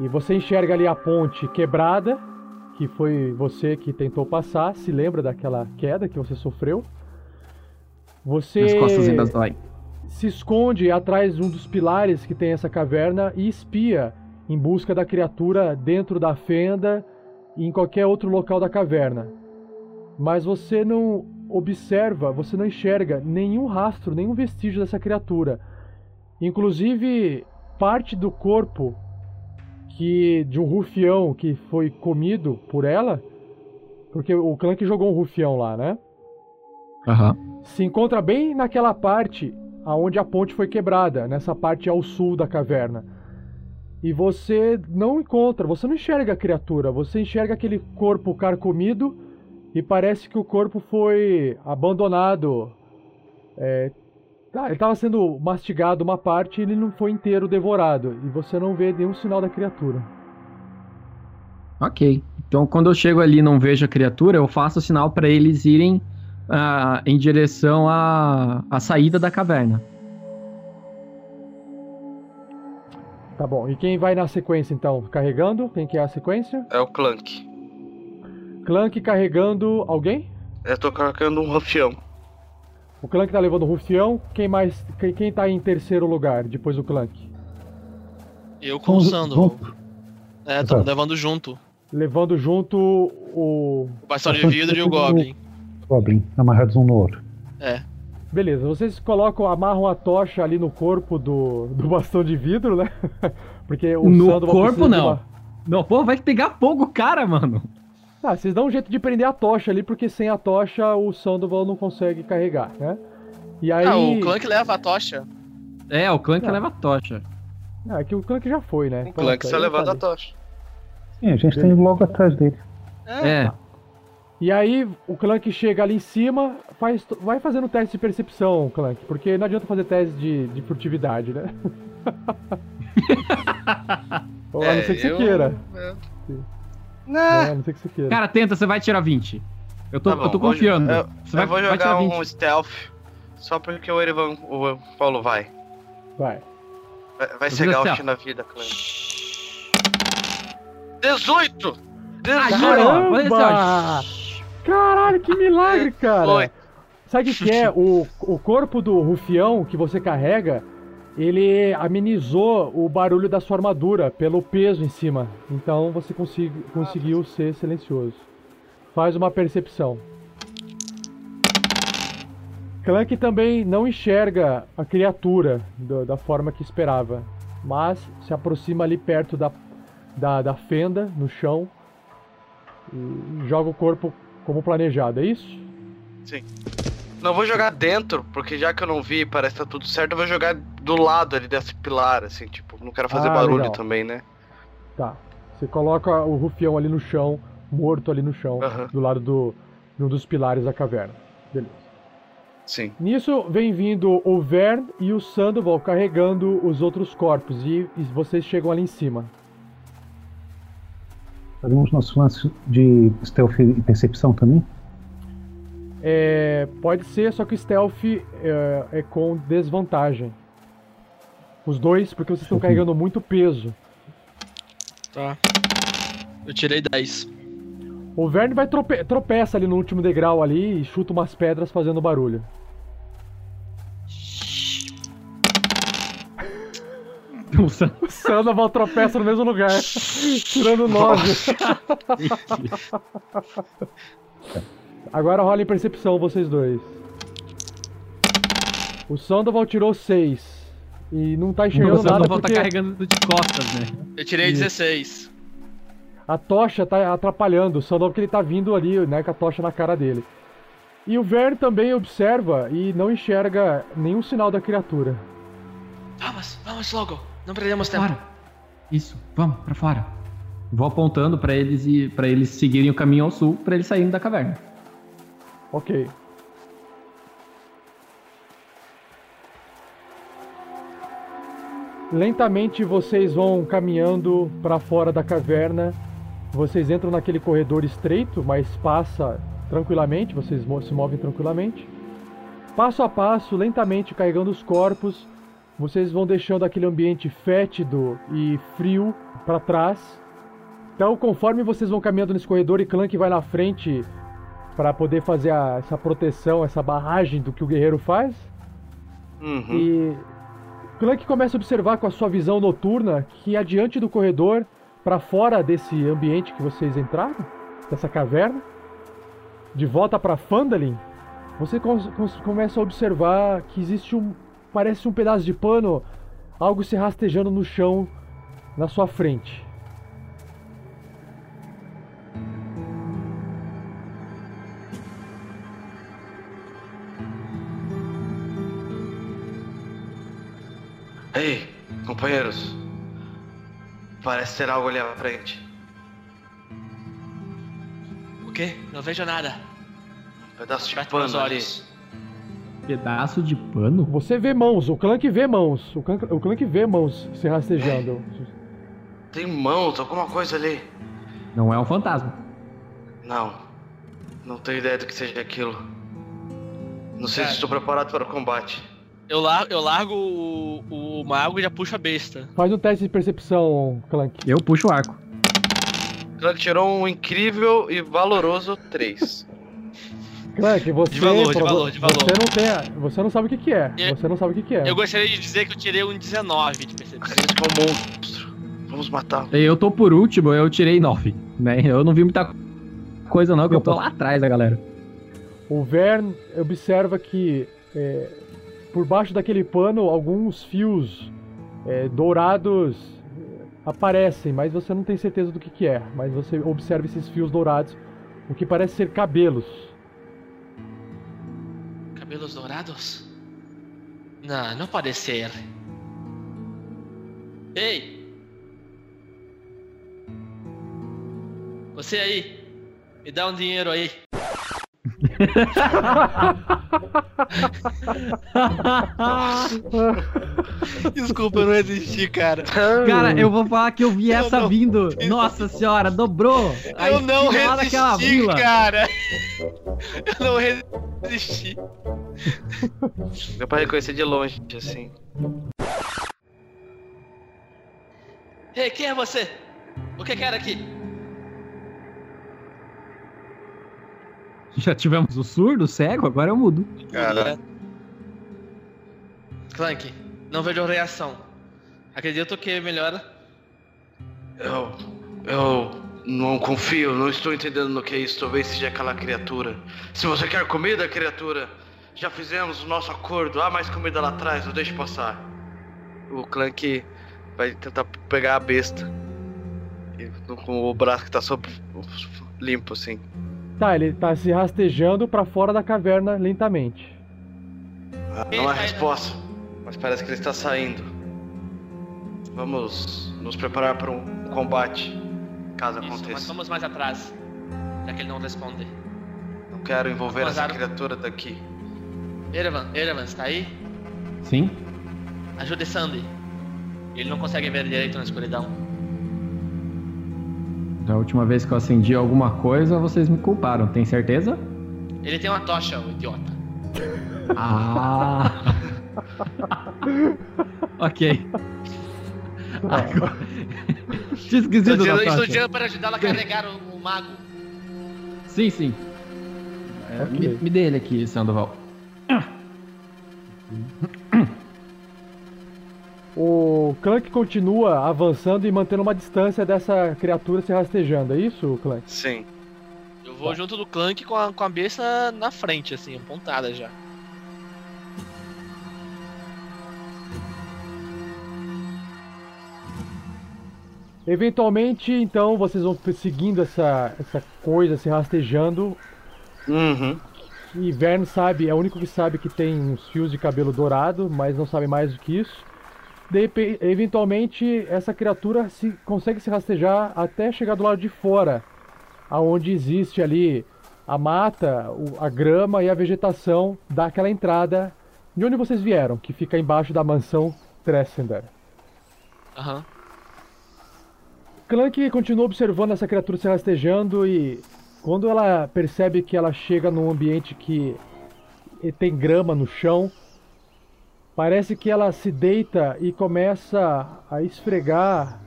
E você enxerga ali a ponte quebrada, que foi você que tentou passar, se lembra daquela queda que você sofreu. Você As costas ainda doem. se esconde atrás de um dos pilares que tem essa caverna e espia em busca da criatura dentro da fenda e em qualquer outro local da caverna. Mas você não observa, você não enxerga nenhum rastro, nenhum vestígio dessa criatura. Inclusive, parte do corpo que de um rufião que foi comido por ela, porque o clã que jogou um rufião lá, né? Aham. se encontra bem naquela parte aonde a ponte foi quebrada, nessa parte ao sul da caverna. E você não encontra, você não enxerga a criatura, você enxerga aquele corpo carcomido e parece que o corpo foi abandonado. É, tá, ele estava sendo mastigado uma parte e ele não foi inteiro devorado. E você não vê nenhum sinal da criatura. Ok. Então, quando eu chego ali e não vejo a criatura, eu faço o sinal para eles irem uh, em direção à, à saída da caverna. Tá bom. E quem vai na sequência então? Carregando? Quem que é a sequência? É o Clank. Clank carregando alguém? Eu tô carregando um rufião. O Clank tá levando o rufião. Quem mais. Quem, quem tá em terceiro lugar depois do Clank? Eu com o Sandoval. É, estamos levando junto. Levando junto o. O bastão de vidro e o Goblin. Goblin, amarrados um no outro. É. Beleza, vocês colocam, amarram a tocha ali no corpo do, do bastão de vidro, né? Porque o No corpo não. Uma... Não, pô, vai pegar fogo o cara, mano. Ah, vocês dão um jeito de prender a tocha ali, porque sem a tocha o Sandoval não consegue carregar, né? E aí... Ah, o Clank leva a tocha. É, o Clank leva a tocha. Ah, é que o Clank já foi, né? O Clank só levando a tocha. Sim, a gente tem logo atrás dele. É. é. E aí o Clank chega ali em cima, faz, vai fazendo teste de percepção, Clank, porque não adianta fazer teste de, de furtividade, né? Ou é, a não ser que eu... você queira. Eu... Não. É, não sei que você queira. Cara, tenta, você vai tirar 20. Eu tô, tá bom, eu tô confiando. Eu, você eu vai, vou jogar um stealth só porque o Erivan, o Paulo vai. Vai. Vai, vai ser gaúcho na vida, Clank. 18! 18! Caramba! Caralho, que milagre, cara! Foi. Sabe o que é? O, o corpo do rufião que você carrega ele amenizou o barulho da sua armadura pelo peso em cima. Então você consegui, conseguiu ser silencioso. Faz uma percepção. Clank também não enxerga a criatura do, da forma que esperava, mas se aproxima ali perto da, da, da fenda no chão e joga o corpo como planejado, é isso? Sim. Não vou jogar dentro, porque já que eu não vi e parece que tá tudo certo, eu vou jogar do lado ali desse pilar, assim, tipo, não quero fazer ah, barulho legal. também, né? Tá. Você coloca o rufião ali no chão, morto ali no chão, do lado do, de um dos pilares da caverna. Beleza. Sim. Nisso vem vindo o Vern e o Sandoval carregando os outros corpos e, e vocês chegam ali em cima. Fazemos nosso lance de stealth e percepção também? É, pode ser, só que o stealth é, é com desvantagem. Os dois, porque vocês estão carregando muito peso. Tá. Eu tirei 10. O Verne vai trope tropeça ali no último degrau ali e chuta umas pedras fazendo barulho. O Sandoval tropeça no mesmo lugar, tirando 9. Agora rola em percepção vocês dois. O Sandoval tirou 6. E não tá enxergando nada porque... tá carregando de costas, né? Eu tirei 16. A tocha tá atrapalhando o Sandoval porque ele tá vindo ali, né, com a tocha na cara dele. E o Vern também observa e não enxerga nenhum sinal da criatura. Vamos, vamos logo. Não perdemos tempo. Fora. Isso, vamos, pra fora. Vou apontando para eles e para eles seguirem o caminho ao sul, para eles saírem da caverna. Ok. Lentamente vocês vão caminhando para fora da caverna. Vocês entram naquele corredor estreito, mas passa tranquilamente, vocês se movem tranquilamente. Passo a passo, lentamente carregando os corpos, vocês vão deixando aquele ambiente fétido e frio para trás. Então, conforme vocês vão caminhando nesse corredor e Clank vai na frente para poder fazer a, essa proteção, essa barragem do que o guerreiro faz. Uhum. E Clank começa a observar com a sua visão noturna que adiante do corredor, para fora desse ambiente que vocês entraram, dessa caverna, de volta para Fandalin, você começa a observar que existe um. parece um pedaço de pano, algo se rastejando no chão na sua frente. Ei, companheiros. Parece ter algo ali à frente. O quê? Não vejo nada. Um pedaço de meus pano ali. olhos. Pedaço de pano? Você vê mãos, o Clank vê mãos. O Clank, o Clank vê mãos se rastejando. Tem mãos, alguma coisa ali. Não é um fantasma. Não. Não tenho ideia do que seja aquilo. Não sei Cara. se estou preparado para o combate. Eu, lar eu largo o, o mago e já puxo a besta. Faz um teste de percepção, Clank. Eu puxo o arco. Clank tirou um incrível e valoroso 3. Clank, você. De valor, de valor, de valor. Você não tem. Você não sabe o que, que é. Eu- Você não sabe o que, que é. Eu gostaria de dizer que eu tirei um 19 de percepção. Que é um monstro. Vamos matar. Eu tô por último, eu tirei 9, né? Eu não vi muita coisa não, que eu tô lá atrás da galera. O Vern observa que é, por baixo daquele pano alguns fios é, dourados aparecem, mas você não tem certeza do que, que é. Mas você observa esses fios dourados, o que parece ser cabelos. Cabelos dourados? Não, não pode ser. Ei! Você aí, me dá um dinheiro aí. Desculpa, eu não resisti, cara. Cara, eu vou falar que eu vi Eu essa vindo. Nossa senhora, dobrou. Eu não resisti, cara. Eu não resisti. Deu pra reconhecer de longe, assim. Ei, quem é você? O que quer aqui? Já tivemos o surdo, o cego, agora eu mudo. Cara. Clank, não vejo reação. Acredito que é melhor. Eu. Eu não confio, não estou entendendo no que é isso. Talvez seja aquela criatura. Se você quer comida, criatura, já fizemos o nosso acordo. Há mais comida lá atrás, não deixe passar. O Clank vai tentar pegar a besta. E Com o braço que tá só limpo, assim. Tá, ele tá se rastejando pra fora da caverna lentamente. Ah, Não há resposta, mas parece que ele está saindo. Vamos nos preparar para um combate, caso Isso, mas aconteça. vamos mais atrás. Já que ele não responde. Não quero envolver Mas essa criatura daqui. Erevan, Erevan, está aí? Sim? Ajude Sandy. Ele não consegue ver direito na escuridão. Da última vez que eu acendi alguma coisa, vocês me culparam, tem certeza? Ele tem uma tocha, o idiota. Ah! ok. Agora- Tinha esquecido Estou da dizendo, estou tocha. dizendo para ajudá-la a carregar o, o mago. Sim, sim. É, me, me dê ele aqui, Sandoval. O Clank continua avançando e mantendo uma distância dessa criatura se rastejando, é isso, Clank? Sim. Eu vou junto do Clank com a, com a besta na frente, assim, apontada já. Eventualmente, então, vocês vão seguindo essa, essa coisa se rastejando. Uhum. E Vern sabe, é o único que sabe que tem uns fios de cabelo dourado, mas não sabe mais do que isso. De eventualmente, essa criatura se, consegue se rastejar até chegar do lado de fora, aonde existe ali a mata, a grama e a vegetação daquela entrada de onde vocês vieram, que fica embaixo da mansão Tressender. Aham. Clank continua observando essa criatura se rastejando e quando ela percebe que ela chega num ambiente que tem grama no chão, parece que ela se deita e começa a esfregar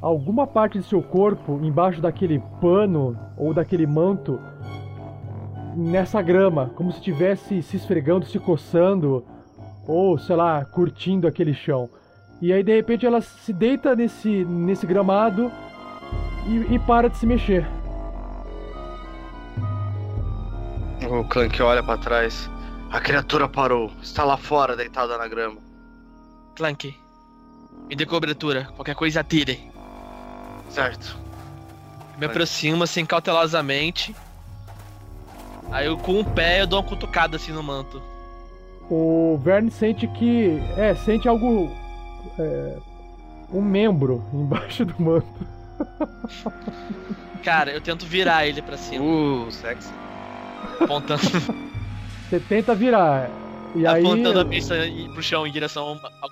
alguma parte de seu corpo embaixo daquele pano ou daquele manto nessa grama, como se estivesse se esfregando, se coçando ou, sei lá, curtindo aquele chão. E aí de repente ela se deita nesse, nesse gramado e, e para de se mexer. O Clank olha pra trás. A criatura parou. Está lá fora, deitada na grama. Clank, me dê cobertura. Qualquer coisa atire. Certo. Me aproximo assim cautelosamente. Aí eu com o pé eu dou uma cutucada assim no manto. O Verne sente que. É, sente algo é, um membro embaixo do manto. Cara, eu tento virar ele pra cima. Uh, sexy. Apontando, Você tenta virar. E aí. apontando a pista pro chão em direção ao.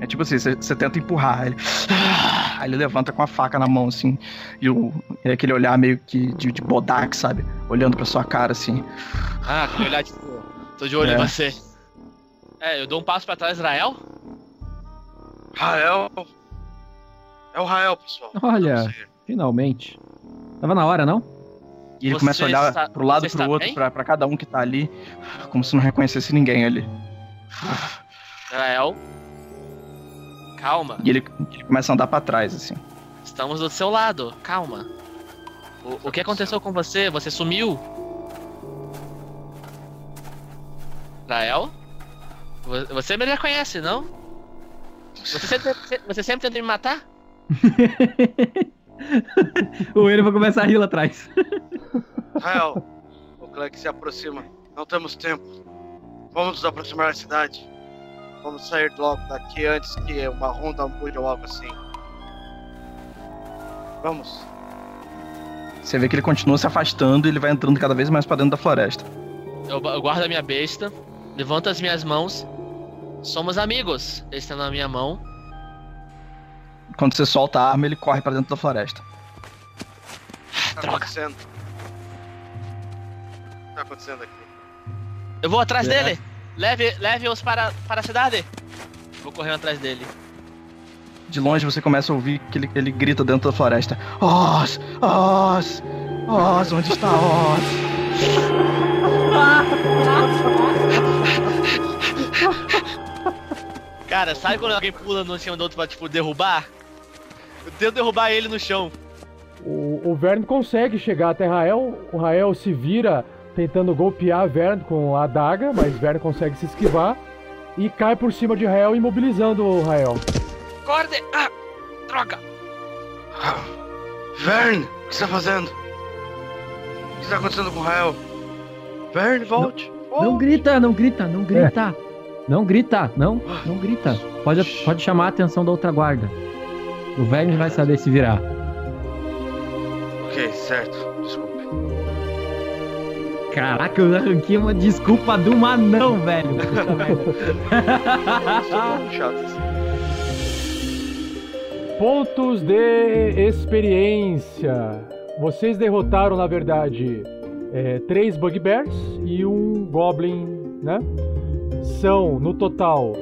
É tipo assim, você tenta empurrar ele. Aí ele levanta com a faca na mão, assim. E, o, e aquele olhar meio que de, de bodak, sabe? Olhando pra sua cara, assim. Ah, aquele olhar tipo. Tô de olho É. em você. É, eu dou um passo pra trás, Israel. Rael. É o Rael, pessoal. Olha. Finalmente. Tava na hora, não? E ele Você começa a olhar está- pro lado e pro outro, pra, pra cada um que tá ali, como se não reconhecesse ninguém ali. Israel. Calma, E ele, ele começa a andar pra trás, assim. estamos do seu lado. Calma. O, o que aconteceu com você? Você sumiu? Israel? Vo- Você me reconhece, não? Você sempre, você sempre tenta me matar? o Ele vai começar a rir lá atrás. Rael. O Clank se aproxima. Não temos tempo. Vamos nos aproximar da cidade. Vamos sair logo daqui antes que uma ronda mude ou algo assim. Vamos. Você vê que ele continua se afastando e ele vai entrando cada vez mais pra dentro da floresta. Eu, eu guardo a minha besta, levanto as minhas mãos. Somos amigos. Ele está na minha mão. Quando você solta a arma, ele corre pra dentro da floresta. Tá acontecendo? O que tá acontecendo aqui? Eu vou atrás É. dele. Leve, leve-os para, para a cidade. Vou correndo atrás dele. De longe você começa a ouvir que ele, ele grita dentro da floresta. Oz! Oz! Oz, onde está Oz? Cara, sabe quando alguém pula no cima do outro pra, tipo, derrubar? Eu tento derrubar ele no chão. O, o Vern consegue chegar até Rael. O Rael se vira tentando golpear Vern com a adaga, mas Vern consegue se esquivar e cai por cima de Rael, imobilizando o Rael. Acorde! Ah! Droga! Vern, o que você tá fazendo? O que tá acontecendo com o Rael? Vern, volte! Não grita, não grita, não grita. Não grita, não, não grita. Pode, pode chamar a atenção da outra guarda. O velho vai saber se virar. Ok, certo. Caraca, eu arranquei uma desculpa do manão, velho. Puta merda. Sou chato assim. Pontos de experiência. Vocês derrotaram, na verdade, é, três Bugbears e um Goblin, né? São, no total,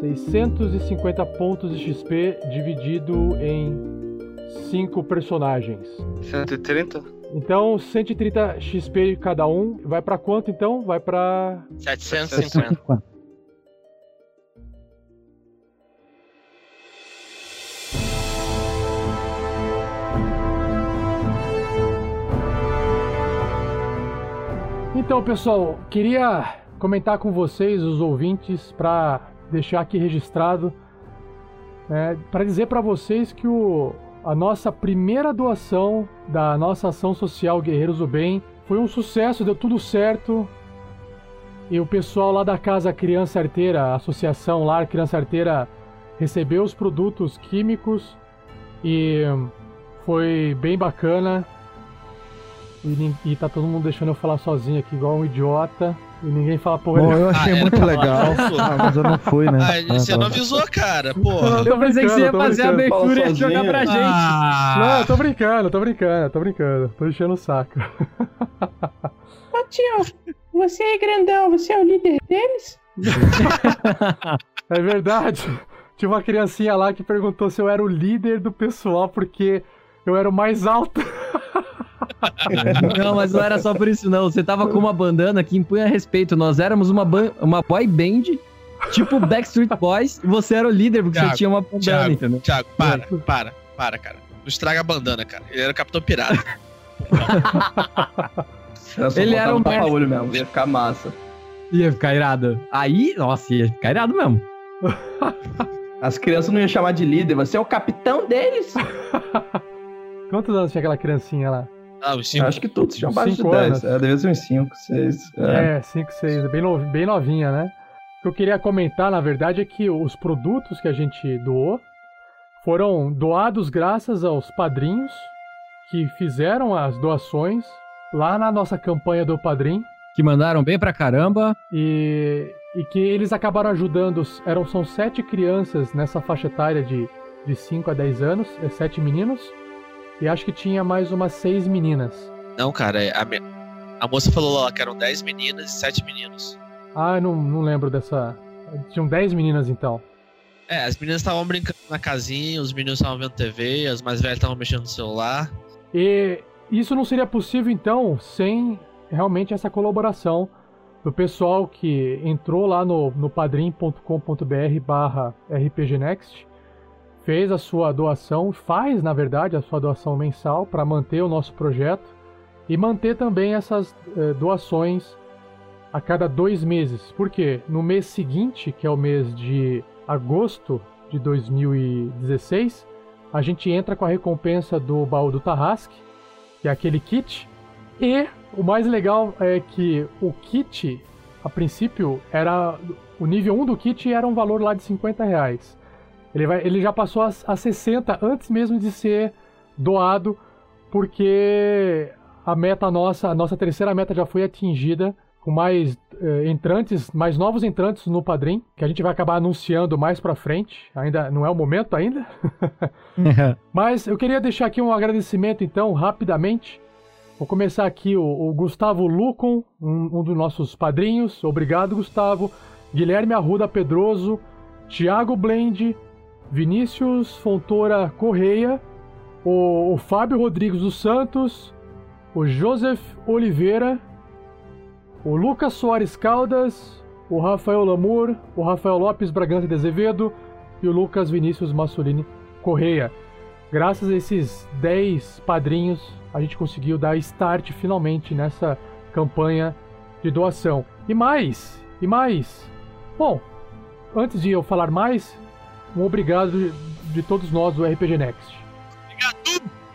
650 pontos de XP dividido em cinco personagens. 130? Então, 130 XP cada um. Vai pra quanto então? Vai pra 750. Então, pessoal, queria comentar com vocês, os ouvintes, para deixar aqui registrado, para dizer para vocês que o, a nossa primeira doação da nossa ação social Guerreiros do Bem foi um sucesso, deu tudo certo. E o pessoal lá da Casa Criança Arteira, a associação lá, Criança Arteira, recebeu os produtos químicos e foi bem bacana. E, e tá todo mundo deixando eu falar sozinho aqui, igual um idiota. E ninguém fala porra Bom, eu achei Ah, era muito pra legal. Ah, mas eu não fui, né? Ah, você não tá. avisou, cara, porra. Eu pensei que você ia fazer a abertura e jogar pra gente. Ah, Não, eu tô brincando, tô brincando, tô brincando. Tô enchendo o saco. Ô tio, você é grandão, você é o líder deles? É verdade. Tinha uma criancinha lá que perguntou se eu era o líder do pessoal porque eu era o mais alto. Não, mas não era só por isso, não. Você tava com uma bandana que impunha respeito. Nós éramos uma, ban- uma boy band, tipo Backstreet Boys, e você era o líder porque Thiago, você tinha uma bandana, Thiago, entendeu? Thiago, para, para, para, cara. Não estraga a bandana, cara. Ele era o Capitão Pirata. Ele era um tapa-olho mesmo, ia ficar massa. Ia ficar irado. Aí, nossa, ia ficar irado mesmo. As crianças não iam chamar de líder, você é o capitão deles. Quantos anos tinha aquela criancinha lá? Ah, os cinco. Acho que todos tinham abaixo de cinco 10. anos. É, devia ser uns 5, 6. É. É, 5, 6, bem, no- bem novinha, né? O que eu queria comentar, na verdade, é que os produtos que a gente doou foram doados graças aos padrinhos que fizeram as doações lá na nossa campanha do Padrim. Que mandaram bem pra caramba. E, e que eles acabaram ajudando. Eram, são sete crianças nessa faixa etária de, de 5 a 10 anos, é, sete meninos. E acho que tinha mais umas seis meninas. Não, cara, a, me- a moça falou lá que eram 10 meninas e 7 meninos. Ah, eu não, não lembro dessa. Tinham 10 meninas então. É, as meninas estavam brincando na casinha, os meninos estavam vendo TV, as mais velhas estavam mexendo no celular. E isso não seria possível então sem realmente essa colaboração do pessoal que entrou lá no, no padrim.com.br barra rpgnext, fez a sua doação, faz na verdade a sua doação mensal para manter o nosso projeto e manter também essas eh, doações a cada dois meses. Por quê? No mês seguinte, que é o mês de agosto de 2016, a gente entra com a recompensa do baú do Tarrasque, que é aquele kit. E o mais legal é que o kit, a princípio, era. O nível 1 do kit era um valor lá de 50 reais. Ele, vai, ele já passou a, a 60 antes mesmo de ser doado, porque a meta nossa, a nossa terceira meta já foi atingida com mais eh, entrantes, mais novos entrantes no Padrim, que a gente vai acabar anunciando mais pra frente. Ainda não é o momento ainda. Mas eu queria deixar aqui um agradecimento então, rapidamente. Vou começar aqui o, o Gustavo Lucon, um, um dos nossos padrinhos. Obrigado, Gustavo. Guilherme Arruda Pedroso, Thiago Blend, Vinícius Fontoura Correia, o, o Fábio Rodrigues dos Santos, o Joseph Oliveira, o Lucas Soares Caldas, o Rafael Lamour, o Rafael Lopes Bragança de Azevedo e o Lucas Vinícius Massolini Correia. Graças a esses 10 padrinhos, a gente conseguiu dar start finalmente nessa campanha de doação. E mais, e mais. Bom, antes de eu falar mais, um obrigado de, de todos nós do RPG Next.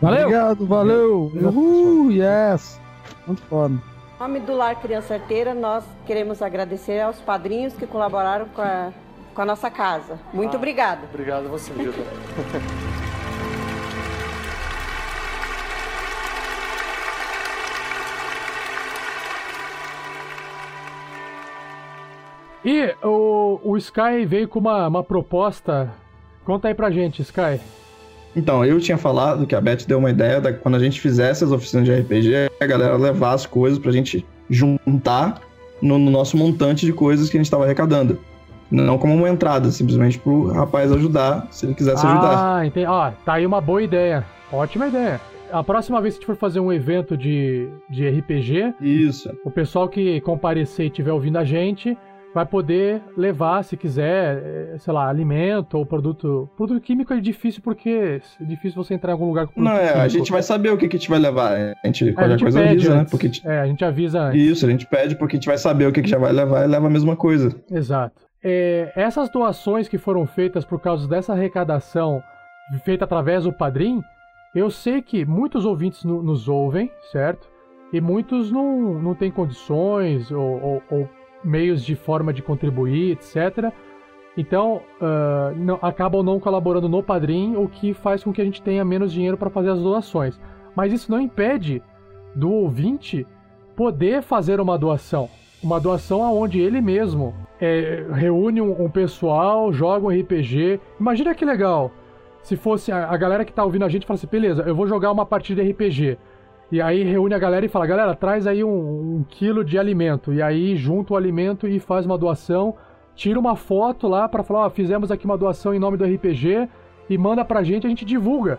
Valeu! Obrigado, valeu! Uhul, yes! Muito foda. Em nome do Lar Criança Arteira, nós queremos agradecer aos padrinhos que colaboraram com a, com a nossa casa. Muito Ah, obrigado. Obrigado a você, Gilda. E o, o Sky veio com uma, uma proposta. Conta aí pra gente, Sky. Então, eu tinha falado que a Beth deu uma ideia da quando a gente fizesse as oficinas de RPG, a galera levar as coisas pra gente juntar no, no nosso montante de coisas que a gente tava arrecadando. Não como uma entrada, simplesmente pro rapaz ajudar, se ele quisesse ajudar. Ah, entendi. Ó, tá aí uma boa ideia. Ótima ideia. A próxima vez que a gente for fazer um evento de, de RPG, Isso. o pessoal que comparecer e estiver ouvindo a gente vai poder levar, se quiser, eh, sei lá, alimento ou produto. Produto químico é difícil porque é difícil você entrar em algum lugar com produto Não, é, a gente vai saber o que, que a gente vai levar. A gente, É, a qualquer gente coisa avisa, né? antes. Porque a gente- É, a gente avisa antes. Isso, a gente pede porque a gente vai saber o que, que já vai levar e leva a mesma coisa. Exato. É, essas doações que foram feitas por causa dessa arrecadação feita através do Padrim, eu sei que muitos ouvintes no- nos ouvem, certo? E muitos não, não têm condições ou, ou- ou meios de forma de contribuir, etc. Então, ah, não- acabam não colaborando no Padrim, o que faz com que a gente tenha menos dinheiro para fazer as doações. Mas isso não impede do ouvinte poder fazer uma doação. Uma doação aonde ele mesmo é, reúne um, um pessoal, joga um RPG. Imagina que legal se fosse a, a galera que tá ouvindo a gente fala assim, beleza, eu vou jogar uma partida de RPG. E aí reúne a galera e fala, galera, traz aí um, um quilo de alimento. E aí junta o alimento e faz uma doação. Tira uma foto lá pra falar, ó, fizemos aqui uma doação em nome do RPG e manda pra gente, a gente divulga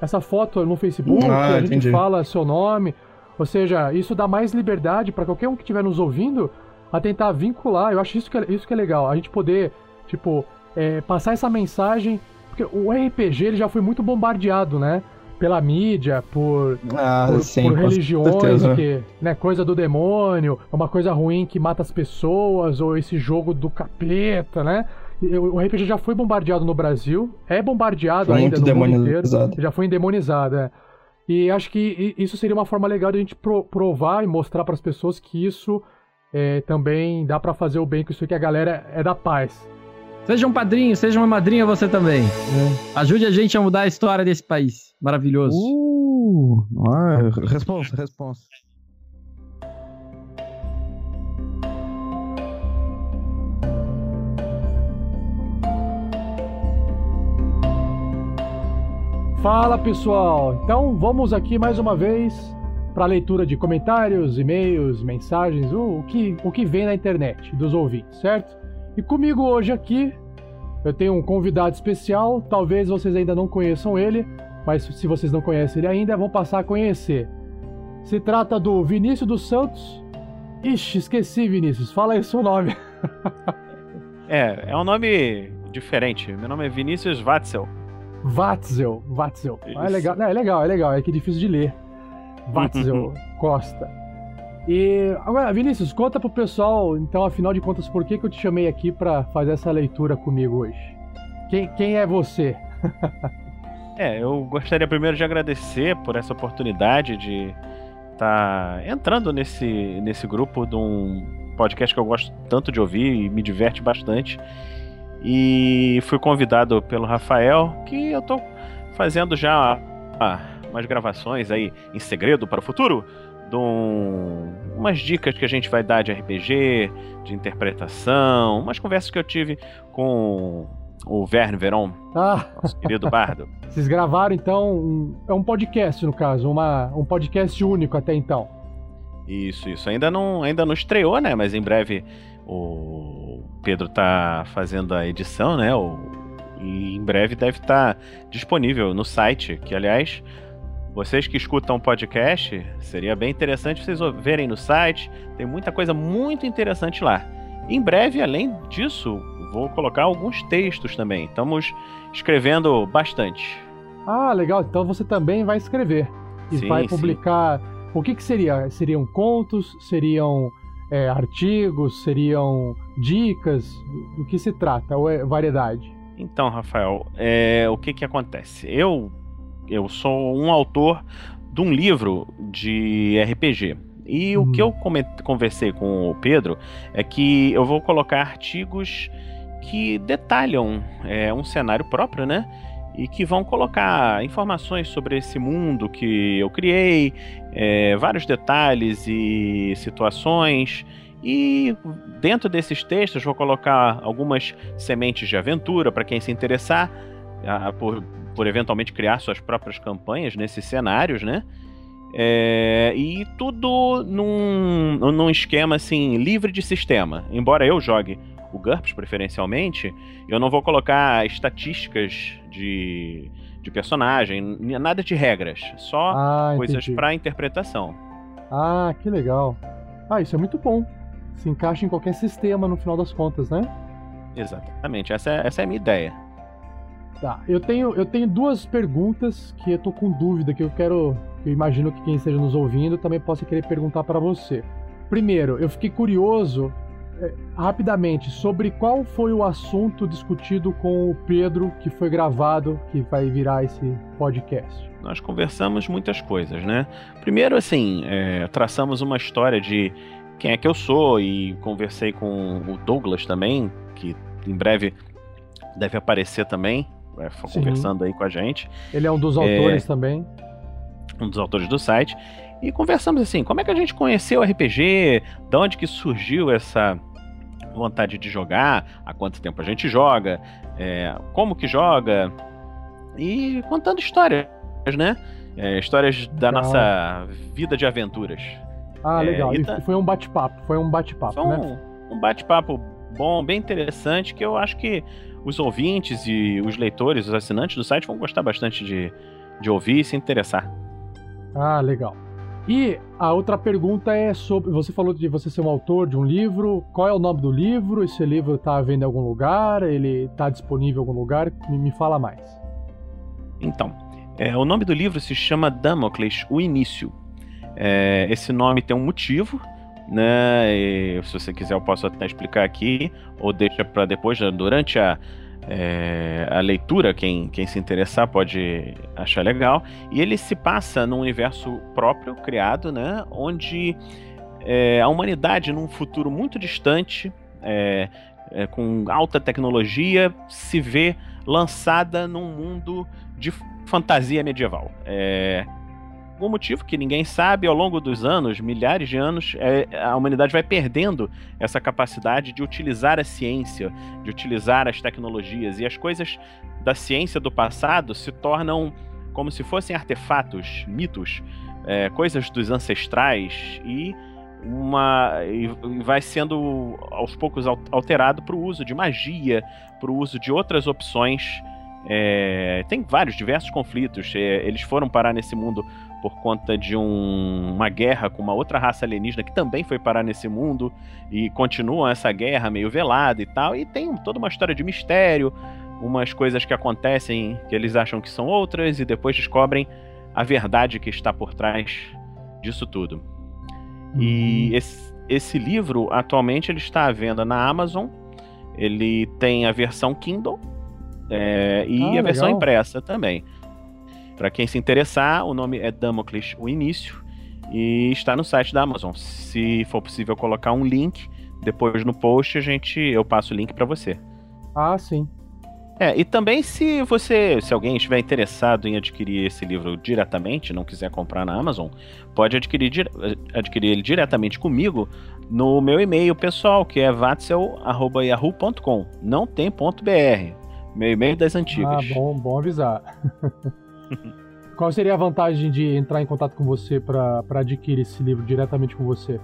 essa foto no Facebook, Ah, a gente entendi. fala seu nome. Ou seja, isso dá mais liberdade pra qualquer um que estiver nos ouvindo a tentar vincular. Eu acho isso que é, isso que é legal. A gente poder, tipo, é, passar essa mensagem. Porque o RPG ele já foi muito bombardeado, né? Pela mídia, por, Ah, por, sim, por religiões, que, né, coisa do demônio, é uma coisa ruim que mata as pessoas, ou esse jogo do capeta, né? O RPG já foi bombardeado no Brasil, é bombardeado Foi ainda no mundo inteiro. demonizado. Já foi endemonizado, é. E acho que isso seria uma forma legal de a gente pro- provar e mostrar para as pessoas que isso é, também dá para fazer o bem com isso aqui, a galera é da paz. Seja um padrinho, seja uma madrinha você também. É. Ajude a gente a mudar a história desse país maravilhoso. Uh, ah, responsa, responsa. Fala pessoal, então vamos aqui mais uma vez para a leitura de comentários, e-mails, mensagens, o, o, que, o que vem na internet dos ouvintes, certo? E comigo hoje aqui eu tenho um convidado especial, talvez vocês ainda não conheçam ele, mas se vocês não conhecem ele ainda, vão passar a conhecer. Se trata do Vinícius dos Santos. Ixi, esqueci, Vinícius, fala aí o seu nome. é, é um nome diferente. Meu nome é Vinícius Watzel. Watzel, Watzel. Ah, é legal, é legal, é legal, é que é difícil de ler. Watzel Costa. E agora, Vinícius, conta pro pessoal, então, afinal de contas, por que, que eu te chamei aqui para fazer essa leitura comigo hoje? Quem, quem é você? é, eu gostaria primeiro de agradecer por essa oportunidade de estar tá entrando nesse, nesse grupo de um podcast que eu gosto tanto de ouvir e me diverte bastante. E fui convidado pelo Rafael, que eu tô fazendo já ah, umas gravações aí em segredo para o futuro. De um, umas dicas que a gente vai dar de RPG, de interpretação, umas conversas que eu tive com o Verne Veron, ah. nosso querido bardo. Vocês gravaram então, um, é um podcast no caso, uma, um podcast único até então. Isso, isso. Ainda não, ainda não estreou, né? Mas em breve o Pedro tá fazendo a edição, né? O, e em breve deve estar tá disponível no site, que aliás, vocês que escutam o podcast, seria bem interessante vocês verem no site, tem muita coisa muito interessante lá. Em breve, além disso, vou colocar alguns textos também. Estamos escrevendo bastante. Ah, legal. Então você também vai escrever e sim, vai publicar. Sim. O que, que seria? Seriam contos? Seriam é, artigos, seriam dicas? Do que se trata? Ou é variedade? Então, Rafael, é, o que que acontece? Eu, eu sou um autor de um livro de RPG. E hum. o que eu conversei com o Pedro é que eu vou colocar artigos que detalham é, um cenário próprio, né? e que vão colocar informações sobre esse mundo que eu criei, é, vários detalhes e situações. E dentro desses textos vou colocar algumas sementes de aventura para quem se interessar a, por, por eventualmente criar suas próprias campanhas nesses cenários, né? É, e tudo num, num esquema assim livre de sistema. Embora eu jogue o GURPS preferencialmente, eu não vou colocar estatísticas de, de personagem, nada de regras, só ah, coisas para interpretação. Ah, que legal. Ah, isso é muito bom. Se encaixa em qualquer sistema no final das contas, né? Exatamente, essa é, essa é a minha ideia. Tá, eu tenho, eu tenho duas perguntas que eu tô com dúvida, que eu quero. Eu imagino que quem esteja nos ouvindo também possa querer perguntar para você. Primeiro, eu fiquei curioso é, rapidamente, sobre qual foi o assunto discutido com o Pedro que foi gravado, que vai virar esse podcast? Nós conversamos muitas coisas, né? Primeiro, assim, é, traçamos uma história de quem é que eu sou e conversei com o Douglas também, que em breve deve aparecer também, é, conversando aí com a gente. Ele é um dos autores é, também. Um dos autores do site. E conversamos assim, como é que a gente conheceu o RPG, de onde que surgiu essa vontade de jogar, há quanto tempo a gente joga, é, como que joga, e contando histórias, né? É, histórias da legal. nossa vida de aventuras. Ah, é, legal. E tá... foi um bate-papo, foi um bate-papo, né? Um, um bate-papo bom, bem interessante, que eu acho que os ouvintes e os leitores, os assinantes do site vão gostar bastante de, de ouvir e se interessar. Ah, legal. E a outra pergunta é sobre. Você falou de você ser um autor de um livro. Qual é o nome do livro? Esse livro está à venda em algum lugar? Ele está disponível em algum lugar? Me, fala mais. Então, é, o nome do livro se chama Damocles, o Início. É, esse nome tem um motivo, né? E, se você quiser, eu posso até explicar aqui, ou deixa para depois, durante a, é, a leitura, quem, quem se interessar pode achar legal. E ele se passa num universo próprio, criado, né? Onde é, a humanidade num futuro muito distante, é, é, com alta tecnologia, se vê lançada num mundo de fantasia medieval. É, algum motivo que ninguém sabe, ao longo dos anos, milhares de anos, é, a humanidade vai perdendo essa capacidade de utilizar a ciência, de utilizar as tecnologias. E as coisas da ciência do passado se tornam como se fossem artefatos, mitos, é, coisas dos ancestrais e uma e vai sendo aos poucos alterado para o uso de magia, para o uso de outras opções. É, tem vários diversos conflitos. É, eles foram parar nesse mundo por conta de um, uma guerra com uma outra raça alienígena que também foi parar nesse mundo e continuam essa guerra meio velada e tal. E tem toda uma história de mistério, umas coisas que acontecem que eles acham que são outras e depois descobrem a verdade que está por trás disso tudo. E uhum. esse, esse livro atualmente ele está à venda na Amazon. Ele tem a versão Kindle é, e ah, a versão legal. impressa também. Para quem se interessar, o nome é Damocles o Início e está no site da Amazon. Se for possível colocar um link depois no post, a gente eu passo o link para você. Ah, sim. É, e também se você, se alguém estiver interessado em adquirir esse livro diretamente, não quiser comprar na Amazon, pode adquirir, adquirir ele diretamente comigo no meu e-mail pessoal, que é vatzel.yahoo.com. Não tem ponto .br. Meu e-mail das antigas. Ah, bom, bom avisar. Qual seria a vantagem de entrar em contato com você para adquirir esse livro diretamente com você?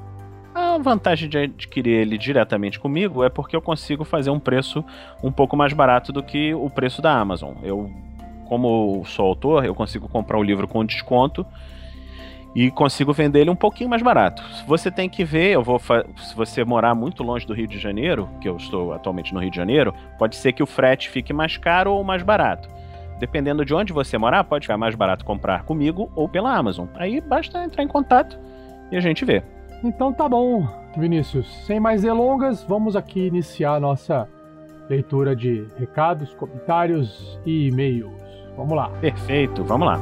A vantagem de adquirir ele diretamente comigo é porque eu consigo fazer um preço um pouco mais barato do que o preço da Amazon. Eu, como sou autor, eu consigo comprar o livro com desconto e consigo vender ele um pouquinho mais barato. Você tem que ver, eu vou se você morar muito longe do Rio de Janeiro, que eu estou atualmente no Rio de Janeiro, pode ser que o frete fique mais caro ou mais barato. Dependendo de onde você morar, pode ficar mais barato comprar comigo ou pela Amazon. Aí basta entrar em contato e a gente vê. Então tá bom, Vinícius. Sem mais delongas, vamos aqui iniciar a nossa leitura de recados, comentários e e-mails. Vamos lá. Perfeito, vamos lá.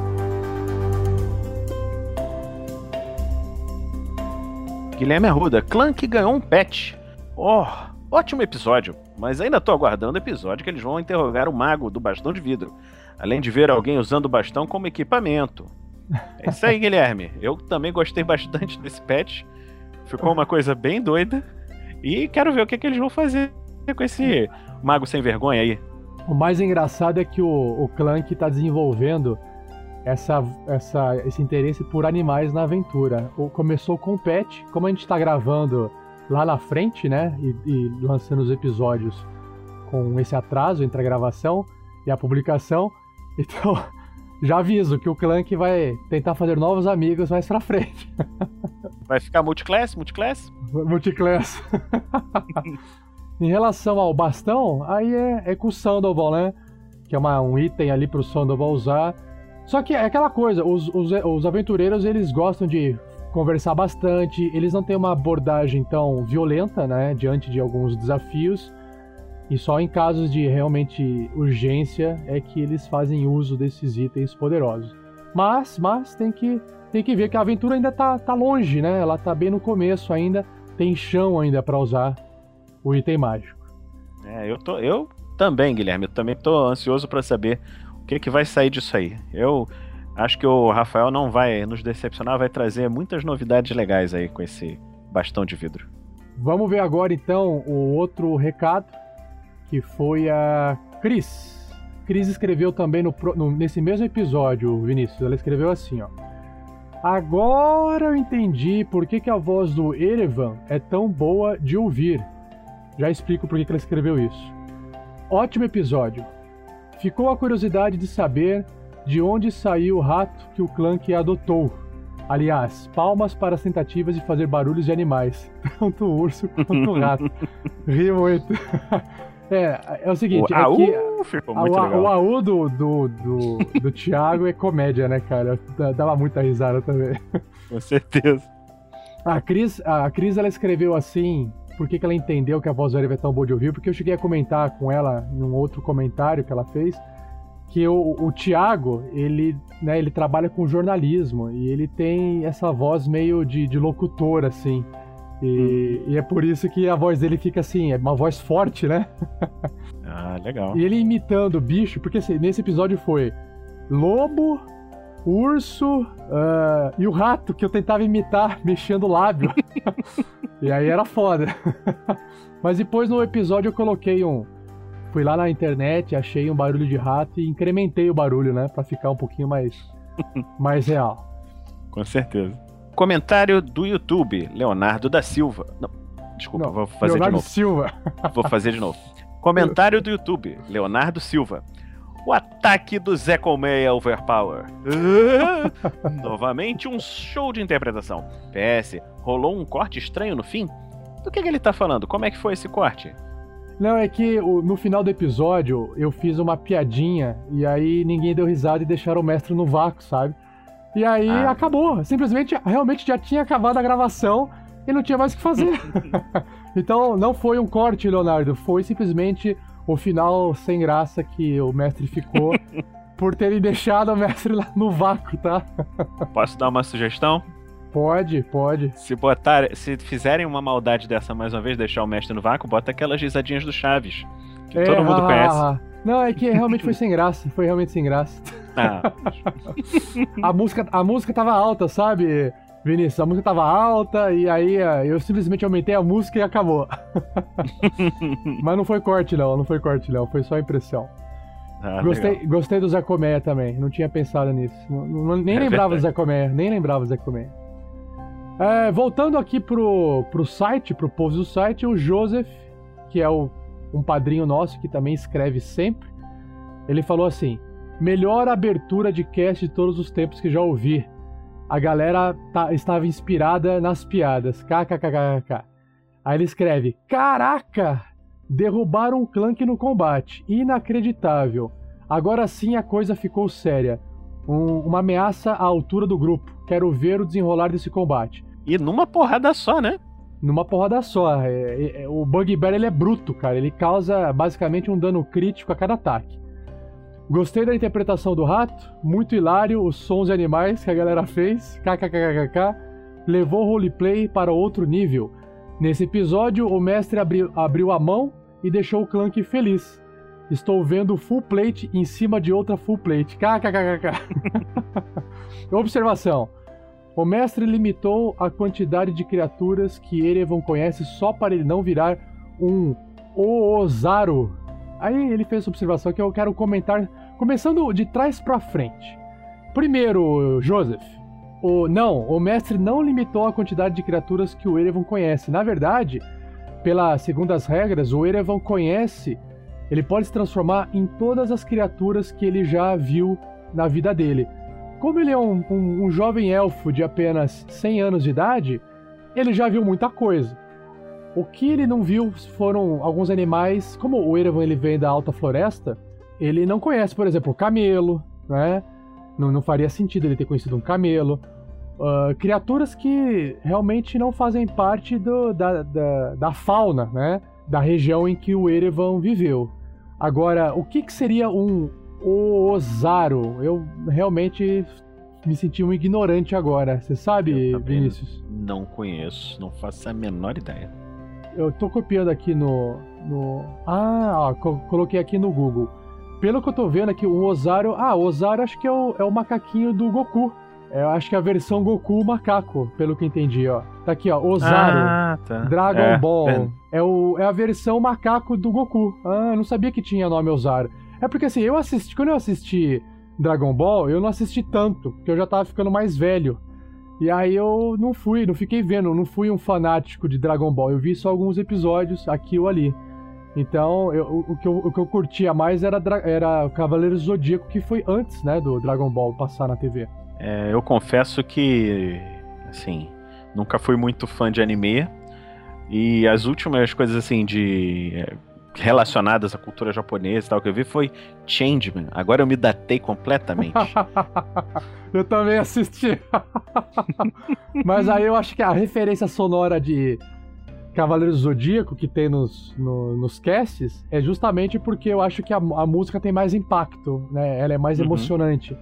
Guilherme Arruda, clã que ganhou um pet. Oh, ótimo episódio, mas ainda tô aguardando o episódio que eles vão interrogar o mago do bastão de vidro, além de ver alguém usando o bastão como equipamento. É isso aí, Guilherme. Eu também gostei bastante desse patch. Ficou uma coisa bem doida. E quero ver o que, é que eles vão fazer com esse mago sem vergonha aí. O mais engraçado é que o, o Clank está desenvolvendo essa, essa, esse interesse por animais na aventura. O, começou com o Pet, como a gente está gravando lá na frente, né? E, e, lançando os episódios com esse atraso entre a gravação e a publicação. Então, já aviso que o Clank vai tentar fazer novos amigos mais pra frente. Vai ficar multiclass? Multiclass? Multiclass. em relação ao bastão, aí é, é com o Sandoval, né? Que é uma, um item ali pro Sandoval usar. Só que é aquela coisa, os, os, os aventureiros eles gostam de conversar bastante, eles não têm uma abordagem tão violenta, né? Diante de alguns desafios. E só em casos de realmente urgência é que eles fazem uso desses itens poderosos. Mas, mas tem que tem que ver que a aventura ainda tá, tá longe, né? Ela tá bem no começo ainda, tem chão ainda para usar o item mágico. É, eu tô eu também, Guilherme, eu também tô ansioso para saber o que que vai sair disso aí. Eu acho que o Rafael não vai nos decepcionar, vai trazer muitas novidades legais aí com esse bastão de vidro. Vamos ver agora então o outro recado que foi a Cris. Cris escreveu também no, no, nesse mesmo episódio, Vinícius. Ela escreveu assim, ó. Agora eu entendi por que, que a voz do Erevan é tão boa de ouvir. Já explico por que, que ela escreveu isso. Ótimo episódio. Ficou a curiosidade de saber de onde saiu o rato que o Clank adotou. Aliás, palmas para as tentativas de fazer barulhos de animais, tanto o urso quanto o rato. Ri muito. É, é o seguinte. O é AU que, ficou muito a, legal. O AU do, do, do, do Thiago é comédia, né, cara? Dava muita risada também. Com certeza. A Cris, a Cris ela escreveu assim, por que, que ela entendeu que a voz do Eric é tão boa de ouvir, porque eu cheguei a comentar com ela em um outro comentário que ela fez, que o, o Thiago, ele, né, ele trabalha com jornalismo e ele tem essa voz meio de, de locutor, assim. E, e é por isso que a voz dele fica assim, é uma voz forte, né? Ah, legal. E ele imitando o bicho, porque assim, nesse episódio foi lobo, urso ah, e o rato que eu tentava imitar mexendo o lábio. e aí era foda. Mas depois no episódio eu coloquei um. Fui lá na internet, achei um barulho de rato e incrementei o barulho, né? Pra ficar um pouquinho mais, mais real. Com certeza. Comentário do YouTube, Leonardo da Silva. Não, desculpa, Não, vou fazer Leonardo de novo. Silva. Vou fazer de novo. Comentário do YouTube, Leonardo Silva. O ataque do Zé Colmeia Overpower. Ah, Novamente um show de interpretação. PS, rolou um corte estranho no fim? Do que, que ele tá falando? Como é que foi esse corte? Não, é que no final do episódio eu fiz uma piadinha e aí ninguém deu risada e deixaram o mestre no vácuo, sabe? E aí Ah. acabou. Simplesmente, realmente já tinha acabado a gravação e não tinha mais o que fazer. então não foi um corte, Leonardo. Foi simplesmente o final sem graça que o mestre ficou por terem deixado o mestre lá no vácuo, tá? Posso dar uma sugestão? Pode, pode. Se botar, se fizerem uma maldade dessa mais uma vez, deixar o mestre no vácuo, bota aquelas risadinhas do Chaves. Que É, todo mundo ah, conhece. ah, ah. Não, é que realmente foi sem graça. Foi realmente sem graça. Ah, a música, a música tava alta, sabe, Vinícius? A música tava alta e aí eh, eu simplesmente aumentei a música e acabou. Mas não foi corte, não, não foi corte, não. Foi só impressão. ah, gostei, legal. gostei do Zé também. Não tinha pensado nisso. Não- não- nem É lembrava verdade. do Zé Colmeia. Nem lembrava do Zé Colmeia. É, voltando aqui pro, pro site, pro povo do site, o Joseph, que é o, um padrinho nosso que também escreve sempre, ele falou assim: melhor abertura de cast de todos os tempos que já ouvi. A galera tá- estava inspirada nas piadas. KKKKK. Aí ele escreve: Caraca! Derrubaram um clunk no combate. Inacreditável. Agora sim a coisa ficou séria. Um- uma ameaça à altura do grupo. Quero ver o desenrolar desse combate. E numa porrada só, né? Numa porrada só. É- é- é- o Bugbear ele é bruto, cara. Ele causa basicamente um dano crítico a cada ataque. Gostei da interpretação do rato. Muito hilário os sons de animais que a galera fez. KKKKK. Levou o roleplay para outro nível. Nesse episódio, o mestre abriu, abriu a mão e deixou o Clank feliz. Estou vendo full plate em cima de outra full plate. KKKKK. Observação. O mestre limitou a quantidade de criaturas que Erevan conhece só para ele não virar um Oozaro. Aí ele fez essa observação que eu quero comentar, começando de trás para frente. Primeiro, Joseph. O, não, o mestre não limitou a quantidade de criaturas que o Erevan conhece. Na verdade, pelas segundas regras, o Erevan conhece, ele pode se transformar em todas as criaturas que ele já viu na vida dele. Como ele é um, um- um jovem elfo de apenas 100 anos de idade, ele já viu muita coisa. O que ele não viu foram alguns animais, como o Erevan ele vem da alta floresta, ele não conhece, por exemplo, o camelo, né? Não, não faria sentido ele ter conhecido um camelo. Ah, criaturas que realmente não fazem parte do- da, da, da fauna, né? Da região em que o Erevan viveu. Agora, o que, que seria um Ozaro? Eu realmente me senti um ignorante agora. Você sabe, Vinícius? Não conheço, não faço a menor ideia. Eu tô copiando aqui no. no... Ah, ó, co- coloquei aqui no Google. Pelo que eu tô vendo aqui, o Ozaru. Ah, o Ozaru acho que é o, é o macaquinho do Goku. É, eu acho que é a versão Goku macaco, pelo que entendi, ó. Tá aqui, ó. Ozaru. Ah, tá. Dragon É, Ball. vendo. É, o, é a versão macaco do Goku. Ah, eu não sabia que tinha nome Ozaru. É porque assim, eu assisti. Quando eu assisti Dragon Ball, eu não assisti tanto, porque eu já tava ficando mais velho. E aí eu não fui, não fiquei vendo, não fui um fanático de Dragon Ball. Eu vi só alguns episódios aqui ou ali. Então, eu- o, que eu, o que eu curtia mais era, era o Cavaleiro Zodíaco, que foi antes, né, do Dragon Ball passar na TV. É, eu confesso que, assim, nunca fui muito fã de anime. E as últimas coisas, assim, de. é, relacionadas à cultura japonesa e tal que eu vi foi Changeman. Agora eu me datei completamente. eu também assisti. Mas aí eu acho que a referência sonora de Cavaleiro do Zodíaco que tem nos, no- nos casts é justamente porque eu acho que a, a música tem mais impacto, né? Ela é mais Uhum. emocionante.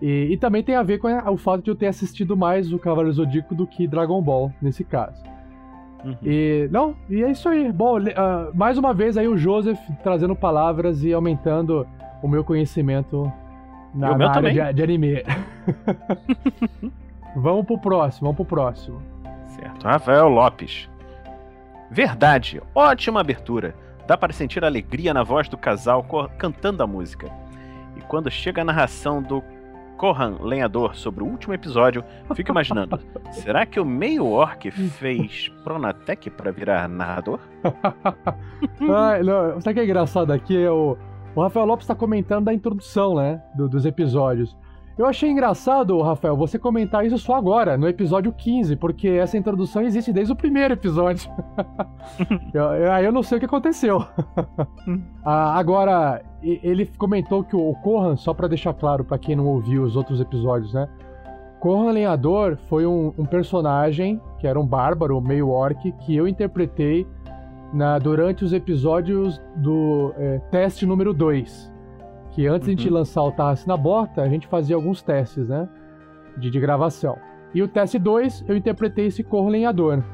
E, e também tem a ver com o fato de eu ter assistido mais o Cavaleiro Zodíaco do que Dragon Ball, nesse caso. E não, e é isso aí. Bom, ah, mais uma vez aí o Joseph trazendo palavras e aumentando o meu conhecimento na, na área de, de anime. vamos pro próximo, vamos pro próximo. Certo. Rafael Lopes. Verdade, ótima abertura. Dá para sentir a alegria na voz do casal cantando a música. E quando chega a narração do Kohan, lenhador, sobre o último episódio, fico imaginando: será que o meio orc fez Pronatec para virar narrador? Ai, não, sabe o que é engraçado aqui? É o, o Rafael Lopes está comentando da introdução, né? do- dos episódios. Eu achei engraçado, Rafael, você comentar isso só agora, no episódio 15, porque essa introdução existe desde o primeiro episódio. eu, eu- aí eu não sei o que aconteceu. Ah, agora, ele comentou que o Corran, só pra deixar claro pra quem não ouviu os outros episódios, né? Corran Lenhador foi um, um personagem que era um bárbaro, meio orc, que eu interpretei na, durante os episódios do é, teste número 2. Que antes de a gente lançar o Tarrasque na Bota, a gente fazia alguns testes, né? De, de gravação. E o teste 2, eu interpretei esse corro lenhador.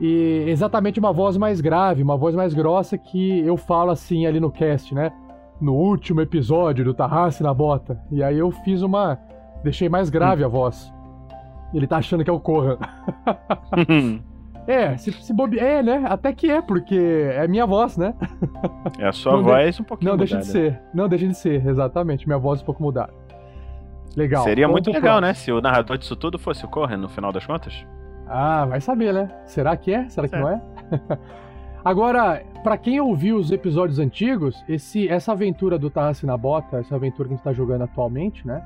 E exatamente uma voz mais grave, uma voz mais grossa que eu falo assim ali no cast, né? No último episódio do Tarrasque na Bota. E aí eu fiz uma. Deixei mais grave a voz. Ele tá achando que é o Corran. É, se, se bobe... É, né? Até que é, porque é minha voz, né? É a sua Não de- voz um pouquinho Não, deixa de mudada. ser. Não, deixa de ser, exatamente. Minha voz um pouco mudada. Legal. Seria Vamos muito legal, próximo. né? Se o narrador disso tudo fosse o Kohan no final das contas. Ah, vai saber, né? Será que é? Será que não é? Agora, pra quem ouviu os episódios antigos, esse, essa aventura do Tarrasque na Bota, essa aventura que a gente tá jogando atualmente, né?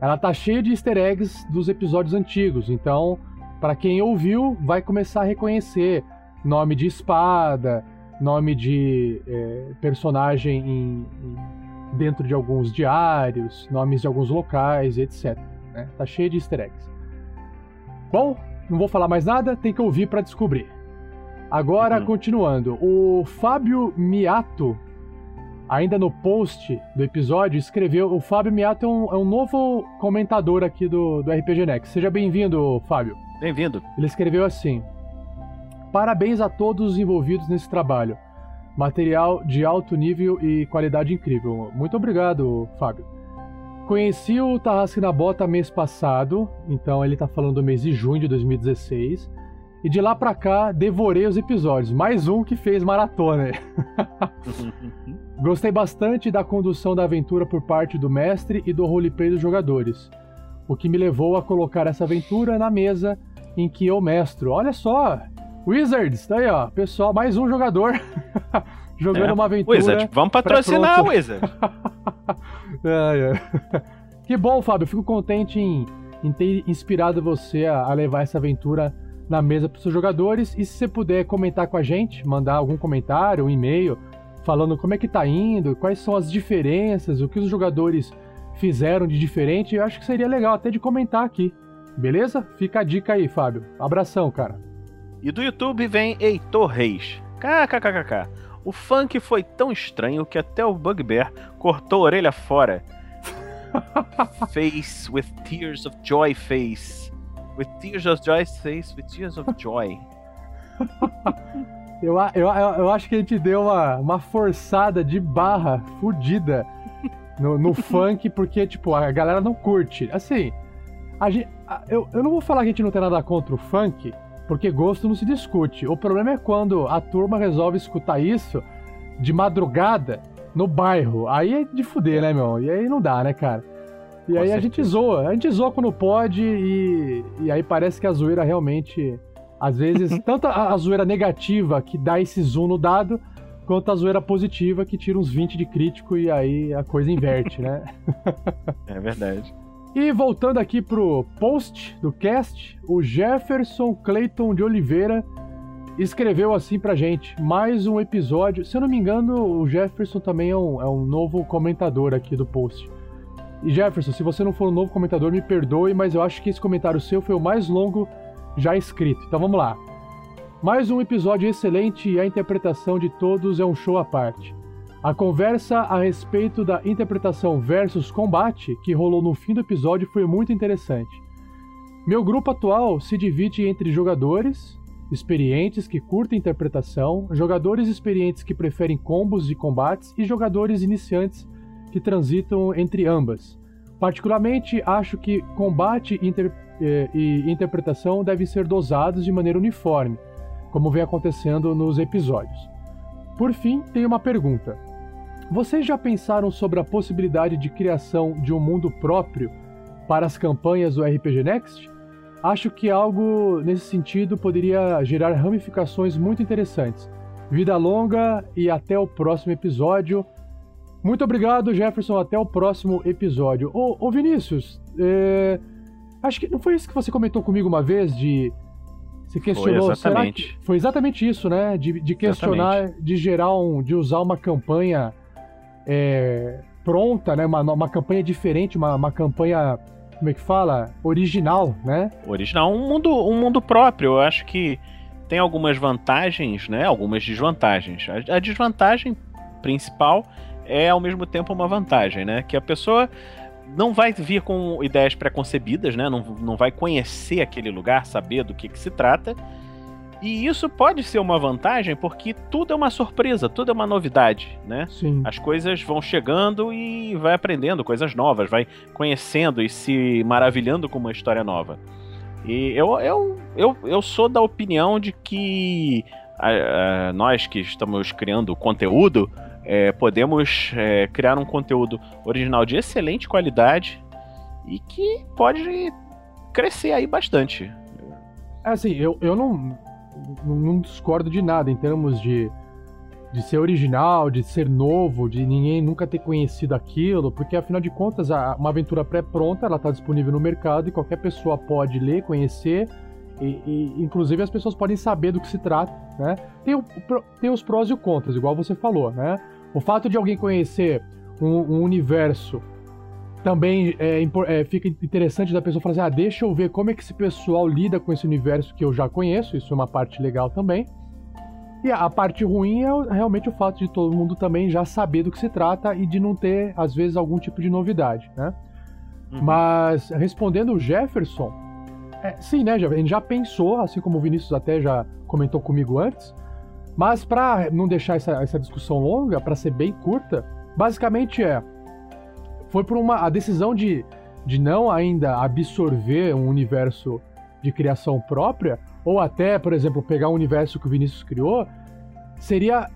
Ela tá cheia de easter eggs dos episódios antigos. Então, pra quem ouviu, vai começar a reconhecer nome de espada, nome de é, personagem em- em- dentro de alguns diários, nomes de alguns locais, etc. né? Tá cheio de easter eggs. Bom, não vou falar mais nada, tem que ouvir pra descobrir. Agora, continuando, o Fábio Miato, ainda no post do episódio, escreveu. O Fábio Miato é um, é um novo comentador aqui do, do RPG Next. Seja bem-vindo, Fábio. Bem-vindo. Ele escreveu assim: Parabéns a todos os envolvidos nesse trabalho. Material de alto nível e qualidade incrível. Muito obrigado, Fábio. Conheci o Tarrasque na Bota mês passado, então ele tá falando do mês de junho de 2016. E de lá pra cá, devorei os episódios. Mais um que fez maratona. Gostei bastante da condução da aventura por parte do mestre e do roleplay dos jogadores. O que me levou a colocar essa aventura na mesa em que eu mestro. Olha só! Wizards, tá aí ó, pessoal, mais um jogador jogando É. uma aventura. Wizard, vamos patrocinar Wizard. Ai, ai. Que bom, Fábio. Fico contente em, em ter inspirado você a, a levar essa aventura na mesa para os seus jogadores. E se você puder comentar com a gente, mandar algum comentário, um e-mail, falando como é que tá indo, quais são as diferenças, o que os jogadores fizeram de diferente, eu acho que seria legal até de comentar aqui. Beleza? Fica a dica aí, Fábio. Abração, cara. E do YouTube vem Heitor Reis. KKKKK. O funk foi tão estranho que até o Bugbear cortou a orelha fora. face with tears of joy face. With tears of joy face, with tears of joy. Eu, eu, eu, acho que a gente deu uma, uma forçada de barra fudida no, no funk, porque, tipo, a galera não curte. Assim, gente, a- eu, eu não vou falar que a gente não tem nada contra o funk, porque gosto não se discute. O problema é quando a turma resolve escutar isso de madrugada no bairro. Aí é de fuder, né, meu? E aí não dá, né, cara? E aí a gente zoa. A gente zoa quando pode e, e aí parece que a zoeira realmente. Às vezes, tanto a, a zoeira negativa que dá esse zoom no dado, quanto a zoeira positiva que tira uns 20 de crítico e aí a coisa inverte, né? É verdade. E voltando aqui pro post do cast, o Jefferson Clayton de Oliveira escreveu assim pra gente: mais um episódio. Se eu não me engano, o Jefferson também é um, é um novo comentador aqui do post. E Jefferson, se você não for um novo comentador, me perdoe, mas eu acho que esse comentário seu foi o mais longo já escrito. Então vamos lá. Mais um episódio excelente e a interpretação de todos é um show à parte. A conversa a respeito da interpretação versus combate que rolou no fim do episódio foi muito interessante. Meu grupo atual se divide entre jogadores, experientes que curtem interpretação, jogadores experientes que preferem combos e combates e jogadores iniciantes que transitam entre ambas. Particularmente, acho que combate inter, eh, e interpretação devem ser dosados de maneira uniforme, como vem acontecendo nos episódios. Por fim, tenho uma pergunta. Vocês já pensaram sobre a possibilidade de criação de um mundo próprio para as campanhas do RPG Next? Acho que algo nesse sentido poderia gerar ramificações muito interessantes. Vida longa e até o próximo episódio. Muito obrigado, Jefferson. Até o próximo episódio. Ô, ô Vinícius, é... acho que não foi isso que você comentou comigo uma vez de. Você questionou. Foi exatamente. foi exatamente isso, né? De, de questionar, exatamente. de gerar um. de usar uma campanha é, pronta, né? Uma, uma campanha diferente, uma, uma campanha. Como é que fala? Original, né? Original, um mundo, um mundo próprio. Eu acho que tem algumas vantagens, né? Algumas desvantagens. A, a desvantagem principal é ao mesmo tempo uma vantagem, né? Que a pessoa não vai vir com ideias preconcebidas, né? Não, não vai conhecer aquele lugar, saber do que, que se trata. E isso pode ser uma vantagem porque tudo é uma surpresa, tudo é uma novidade, né? Sim. As coisas vão chegando e vai aprendendo coisas novas, vai conhecendo e se maravilhando com uma história nova. E eu, eu, eu, eu sou da opinião de que a, a, nós que estamos criando conteúdo é, podemos é, criar um conteúdo original de excelente qualidade e que pode crescer aí bastante. É assim, eu, eu não, não discordo de nada em termos de, de ser original, de ser novo, de ninguém nunca ter conhecido aquilo, porque afinal de contas, a, uma aventura pré-pronta, ela está disponível no mercado e qualquer pessoa pode ler, conhecer, e, e, inclusive as pessoas podem saber do que se trata, né? Tem, o, tem os prós e os contras, igual você falou, né? O fato de alguém conhecer um, um universo também é, é, fica interessante da pessoa falar assim: ah, deixa eu ver como é que esse pessoal lida com esse universo que eu já conheço, isso é uma parte legal também. E a, parte ruim é realmente o fato de todo mundo também já saber do que se trata e de não ter, às vezes, algum tipo de novidade, né? Uhum. Mas, respondendo o Jefferson, é, sim, né, a gente já pensou, assim como o Vinícius até já comentou comigo antes, mas para não deixar essa, essa discussão longa, para ser bem curta, basicamente é foi por uma a decisão de, de não ainda absorver um universo de criação própria, ou até, por exemplo, pegar o universo que o Vinícius criou, seria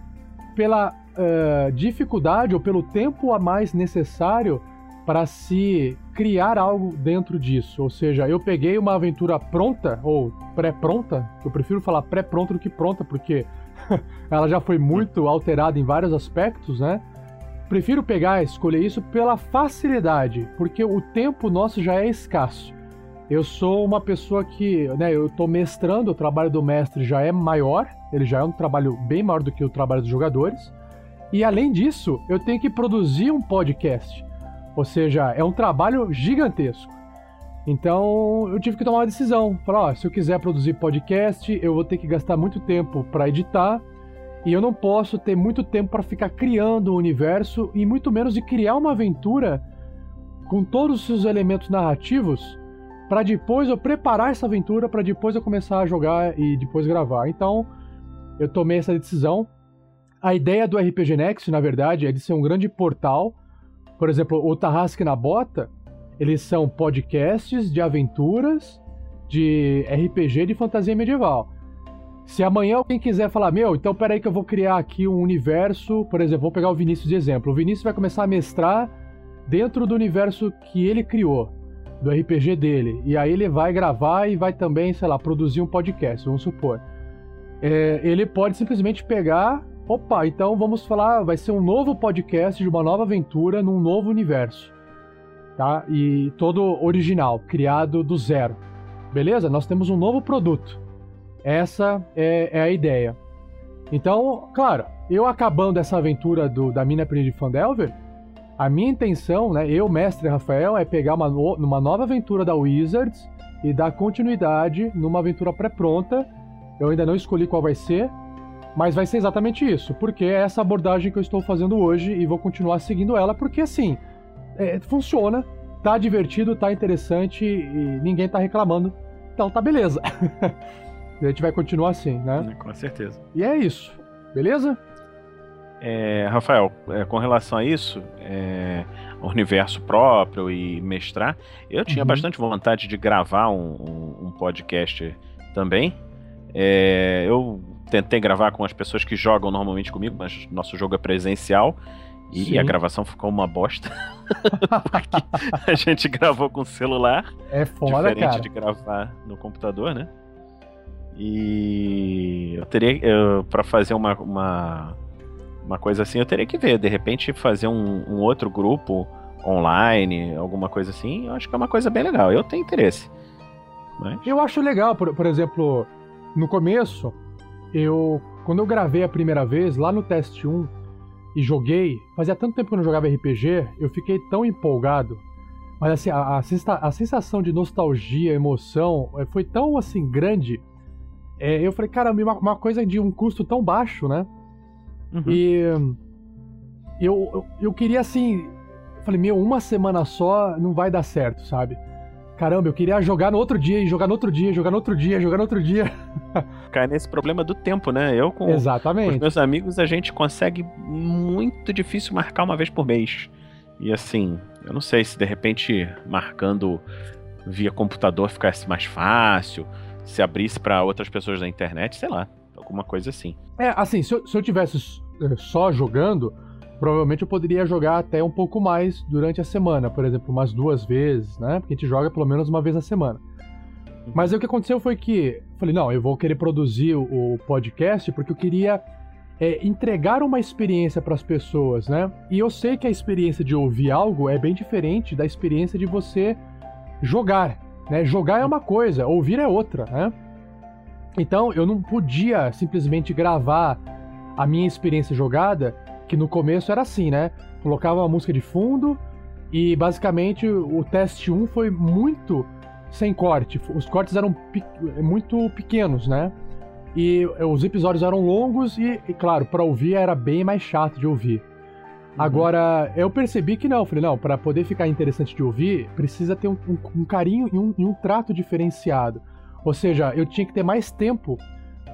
pela uh, dificuldade ou pelo tempo a mais necessário para se criar algo dentro disso. Ou seja, eu peguei uma aventura pronta, ou pré-pronta, eu prefiro falar pré-pronta do que pronta, porque ela já foi muito alterada em vários aspectos, né? Prefiro pegar, escolher isso pela facilidade, porque o tempo nosso já é escasso. Eu sou uma pessoa que, né, eu tô mestrando, o trabalho do mestre já é maior, ele já é um trabalho bem maior do que o trabalho dos jogadores. E além disso, eu tenho que produzir um podcast. Ou seja, é um trabalho gigantesco. Então, eu tive que tomar uma decisão. Falar, ó, se eu quiser produzir podcast, eu vou ter que gastar muito tempo para editar e eu não posso ter muito tempo para ficar criando um universo e muito menos de criar uma aventura com todos os seus elementos narrativos para depois eu preparar essa aventura para depois eu começar a jogar e depois gravar. Então, eu tomei essa decisão. A ideia do RPG Next, na verdade, é de ser um grande portal. Por exemplo, o Tarrasque na Bota, eles são podcasts de aventuras de RPG de fantasia medieval. Se amanhã alguém quiser falar, meu, então peraí que eu vou criar aqui um universo, por exemplo, vou pegar o Vinícius de exemplo. O Vinícius vai começar a mestrar dentro do universo que ele criou, do RPG dele. E aí ele vai gravar e vai também, sei lá, produzir um podcast, vamos supor. É, ele pode simplesmente pegar, opa, então vamos falar, vai ser um novo podcast de uma nova aventura num novo universo. Tá? E todo original, criado do zero. Beleza? Nós temos um novo produto. Essa é, é a ideia. Então, claro, eu acabando essa aventura do, da Mina Aprendida de Fandelver, a minha intenção, né, eu, mestre Rafael, é pegar uma, uma nova aventura da Wizards e dar continuidade numa aventura pré-pronta. Eu ainda não escolhi qual vai ser, mas vai ser exatamente isso, porque é essa abordagem que eu estou fazendo hoje e vou continuar seguindo ela, porque assim, é, funciona, tá divertido, tá interessante e ninguém tá reclamando, então tá beleza. A gente vai continuar assim, né? Com certeza. E é isso. Beleza? É, Rafael, é, com relação a isso, é, o universo próprio e mestrar, eu tinha Uhum. bastante vontade de gravar um, um- um podcast também. É, eu tentei gravar com as pessoas que jogam normalmente comigo, mas nosso jogo é presencial e Sim. a gravação ficou uma bosta. Porque a gente gravou com celular. É foda, diferente cara. de gravar no computador, né? E eu teria, para fazer uma, uma, uma coisa assim, eu teria que ver, de repente fazer um, um outro grupo online, alguma coisa assim, eu acho que é uma coisa bem legal. Eu tenho interesse. Mas... Eu acho legal, por, por exemplo, no começo, eu. Quando eu gravei a primeira vez, lá no teste 1, e joguei, fazia tanto tempo que eu não jogava RPG, eu fiquei tão empolgado. Mas assim, a, a, a sensação de nostalgia, emoção, eh, foi tão assim grande. Eh, eu falei, caramba, uma, uma coisa de um custo tão baixo, né? E hum, eu, eu, eu queria assim. Falei, meu, uma semana só não vai dar certo, sabe? Caramba, eu queria jogar no outro dia, e jogar no outro dia, jogar no outro dia, jogar no outro dia. Cai nesse problema do tempo, né? Eu com Exatamente. os meus amigos, a gente consegue muito difícil marcar uma vez por mês. E assim, eu não sei se de repente marcando via computador ficasse mais fácil, se abrisse para outras pessoas da internet, sei lá, alguma coisa assim. É, assim, se eu, se eu tivesse eh, só jogando, provavelmente eu poderia jogar até um pouco mais durante a semana, por exemplo, umas duas vezes, né? Porque a gente joga pelo menos uma vez na semana. Mas aí o que aconteceu foi que falei, não, eu vou querer produzir o, o podcast porque eu queria é, entregar uma experiência para as pessoas, né? E eu sei que a experiência de ouvir algo é bem diferente da experiência de você jogar, né? Jogar é uma coisa, ouvir é outra, né? Então eu não podia simplesmente gravar a minha experiência jogada, que no começo era assim, né? Colocava uma música de fundo e basicamente o teste 1 foi muito sem corte. Os cortes eram pe- muito pequenos, né? E os episódios eram longos e, e, claro, para ouvir era bem mais chato de ouvir. Agora, eu percebi que não. Falei, não, para poder ficar interessante de ouvir, precisa ter um, um- um carinho e um, e um trato diferenciado. Ou seja, eu tinha que ter mais tempo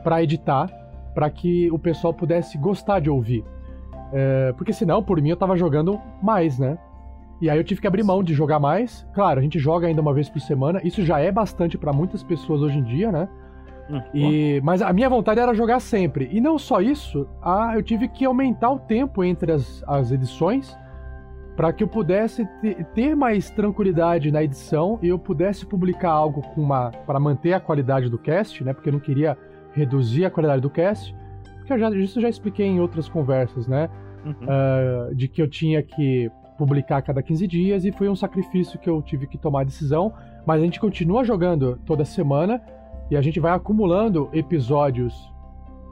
para editar, para que o pessoal pudesse gostar de ouvir. É, porque senão, por mim, eu tava jogando mais, né? E aí eu tive que abrir mão de jogar mais. Claro, a gente joga ainda uma vez por semana. Isso já é bastante para muitas pessoas hoje em dia, né? E, mas a minha vontade era jogar sempre. E não só isso, ah, eu tive que aumentar o tempo entre as, as edições para que eu pudesse te- ter mais tranquilidade na edição e eu pudesse publicar algo com uma para manter a qualidade do cast, né? Porque eu não queria reduzir a qualidade do cast. Porque eu já, isso eu já expliquei em outras conversas, né? Ah, de que eu tinha que publicar a cada 15 dias e foi um sacrifício que eu tive que tomar a decisão. Mas a gente continua jogando toda semana e a gente vai acumulando episódios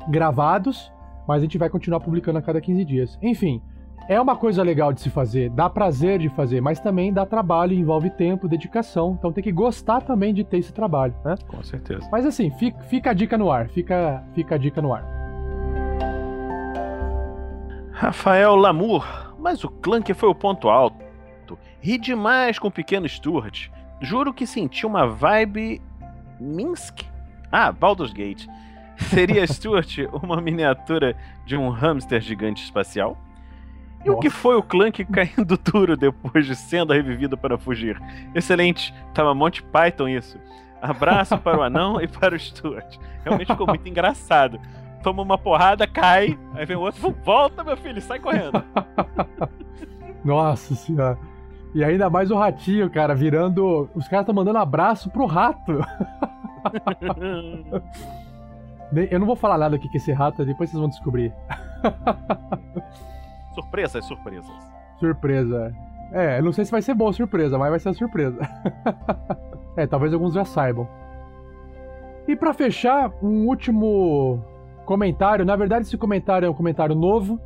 gravados, mas a gente vai continuar publicando a cada 15 dias. Enfim, é uma coisa legal de se fazer, dá prazer de fazer, mas também dá trabalho, envolve tempo, dedicação, então tem que gostar também de ter esse trabalho, né? Com certeza. Mas assim, fica, fica a dica no ar, fica, fica a dica no ar. Rafael Lamour, mas o Clank foi o ponto alto. Ri demais com o pequeno Stuart. Juro que senti uma vibe. Minsk? Ah, Baldur's Gate. Seria Stuart uma miniatura de um hamster gigante espacial? E o que foi o Clank caindo duro depois de sendo revivido para fugir? Excelente, tava Monty Python isso. Abraço para o anão e para o Stuart. Realmente ficou muito engraçado. Toma uma porrada, cai, aí vem o outro, volta meu filho, sai correndo. Nossa senhora. E ainda mais o ratinho, cara, virando. Os caras estão mandando abraço pro rato. Eu não vou falar nada aqui com esse rato, depois vocês vão descobrir. surpresas, surpresas. Surpresa. É, não sei se vai ser boa surpresa, mas vai ser surpresa. é, talvez alguns já saibam. E pra fechar, um último comentário. Na verdade, esse comentário é um comentário novo.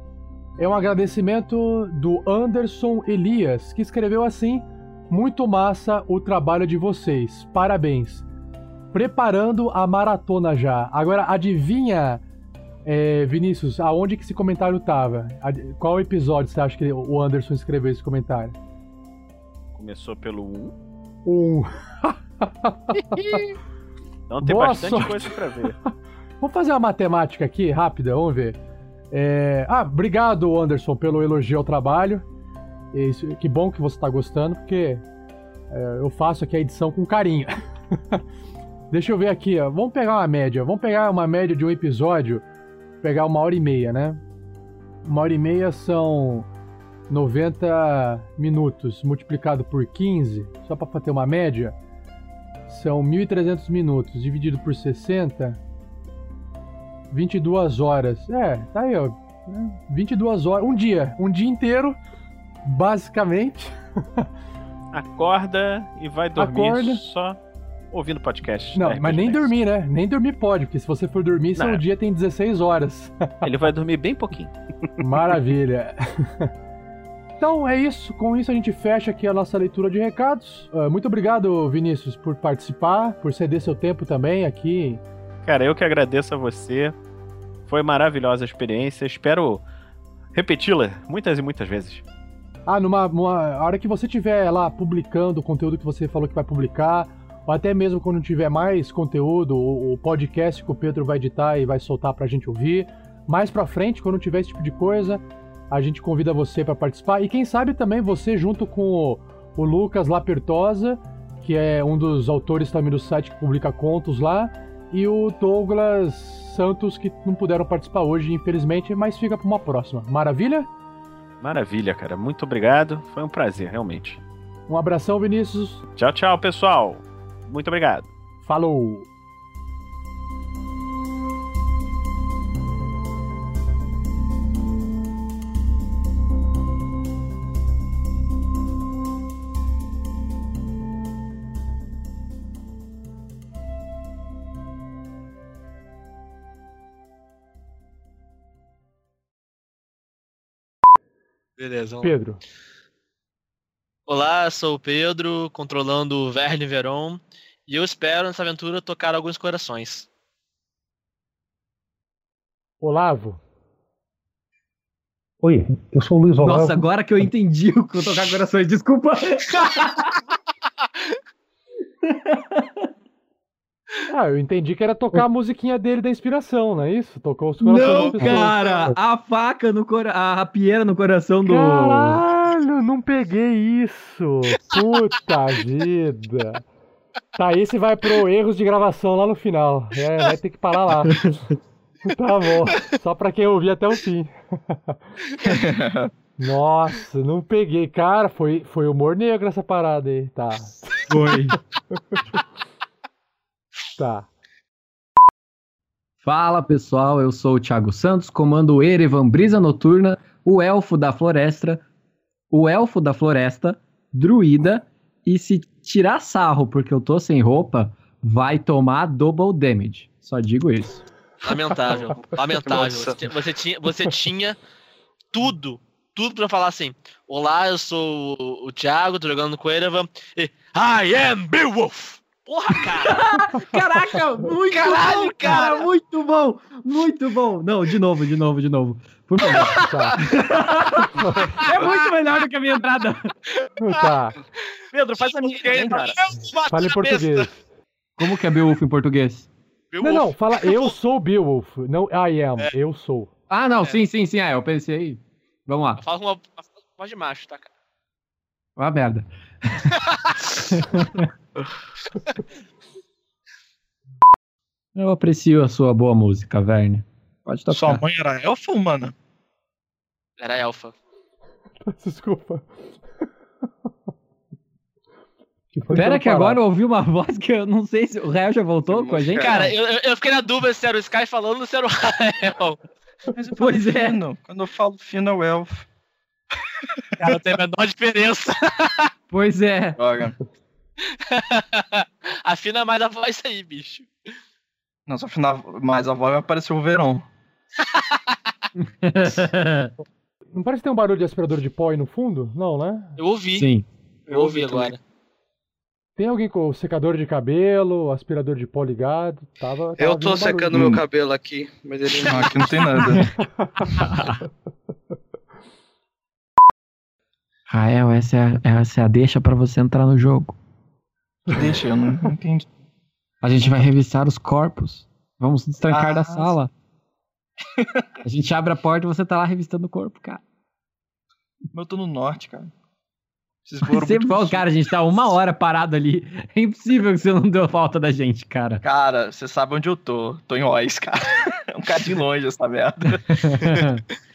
É um agradecimento do Anderson Elias, que escreveu assim: Muito massa o trabalho de vocês. Parabéns. Preparando a maratona já. Agora, adivinha, é, Vinícius, aonde que esse comentário tava? Ad- Qual episódio você acha que o Anderson escreveu esse comentário? Começou pelo 1. Um. Então tem Boa bastante sorte. coisa pra ver. Vamos fazer uma matemática aqui, rápida, vamos ver. É, Ah, obrigado, Anderson, pelo elogio ao trabalho. Isso- Que bom que você tá gostando, porque é, eu faço aqui a edição com carinho. Deixa eu ver aqui, ó. Vamos pegar uma média. Vamos pegar uma média de um episódio, pegar uma hora e meia, né? Uma hora e meia são 90 minutos multiplicado por 15, só para ter uma média, são 1.300 minutos dividido por 60, 22 horas. É, tá aí, ó. 22 horas, um dia, um dia inteiro, basicamente. Acorda e vai dormir Acorda. só ouvindo podcast. Não, mas nem dormir, né? Nem dormir pode, porque se você for dormir, seu Não. dia tem 16 horas. Ele vai dormir bem pouquinho. Maravilha. Então é isso. Com isso a gente fecha aqui a nossa leitura de recados. Ah, muito obrigado, Vinícius, por participar, por ceder seu tempo também aqui. Cara, eu que agradeço a você. Foi maravilhosa a experiência. Espero repeti-la muitas e muitas vezes. Ah, numa, numa a hora que você estiver lá publicando o conteúdo que você falou que vai publicar, ou até mesmo quando tiver mais conteúdo, o, podcast que o Pedro vai editar e vai soltar pra gente ouvir. Mais pra frente, quando tiver esse tipo de coisa, a gente convida você pra participar. E quem sabe também você, junto com o, o Lucas Lapertosa, que é um dos autores também do site que publica contos lá, e o Douglas Santos, que não puderam participar hoje, infelizmente, mas fica pra uma próxima. Maravilha? Maravilha, cara. Muito obrigado. Foi um prazer, realmente. Um abração, Vinícius. Tchau, tchau, pessoal. Muito obrigado. Falou! Beleza. Pedro. Olá, sou o Pedro, controlando o Verne Veron, e eu espero nessa aventura tocar alguns corações. Olavo. Oi, eu sou o Luiz Olavo. Nossa, agora que eu entendi o que eu tocar corações, desculpa. Ah, eu entendi que era tocar a musiquinha dele da inspiração, não é isso? Tocou os corações Não, cara, a faca no coração, a rapieira no coração do. Caralho, não peguei isso. Puta vida. Tá, esse vai pro erros de gravação lá no final. É, vai ter que parar lá. Tá bom. Só pra quem ouvir até o fim. Nossa, não peguei. Cara, foi, foi humor negro essa parada aí. Tá. Foi. Tá. Fala pessoal, eu sou o Thiago Santos, comando o Erevan Brisa Noturna, o Elfo da Floresta, o Elfo da Floresta, Druida, e se tirar sarro porque eu tô sem roupa, vai tomar double damage. Só digo isso. Lamentável, lamentável. Você, tinha- você tinha, você tinha tudo, tudo pra falar assim. Olá, eu sou o, o Thiago, tô jogando com o Erevan, e I am Beowulf! Porra, cara! Caraca, muito Caralho, bom, cara, cara! muito bom, muito bom. Não, de novo, de novo, de novo. Por favor. Tá. É muito melhor do que a minha entrada. Tá. Pedro, faz a minha aí, cara. Fala em português. Como que é Beowulf em português? Não, não, fala eu sou Beowulf, não I am, É. eu sou. Ah, não, sim, sim, sim. Ah, eu pensei. Vamos lá. Fala com uma, uma voz de macho, tá, cara? Uma merda. Eu aprecio a sua boa música, Verne. Pode tocar. Sua mãe era elfa ou humana? Era elfa. Desculpa. Pera que agora eu ouvi uma voz que eu não sei se o Rael já voltou com a gente. Cara, eu, eu- fiquei na dúvida se era o Sky falando ou se era o Rael. Mas eu Pois é. fino. Quando eu falo fino é o elfo. Cara, tem a menor diferença. Pois é. Droga. Afina mais a voz aí, bicho. Não, se afinar mais a voz vai aparecer o verão. Não parece que tem um barulho de aspirador de pó aí no fundo? Não, né? Eu ouvi. Sim. Eu ouvi agora. Tem alguém com secador de cabelo, aspirador de pó ligado? Tava, tava Eu tô secando meu cabelo aqui, mas ele Não, aqui não tem nada. Rael, essa é, a, essa é a deixa pra você entrar no jogo. Deixa, eu não entendi. A gente vai revistar os corpos. Vamos destrancar Ah, da sala. A gente abre a porta e você tá lá revistando o corpo, cara. Eu tô no norte, cara. Vocês Vai foram pro cara. A gente tá uma hora parado ali. É impossível que você não deu falta da gente, cara. Cara, você sabe onde eu tô. Tô em Oz, cara. É um cadinho longe essa merda.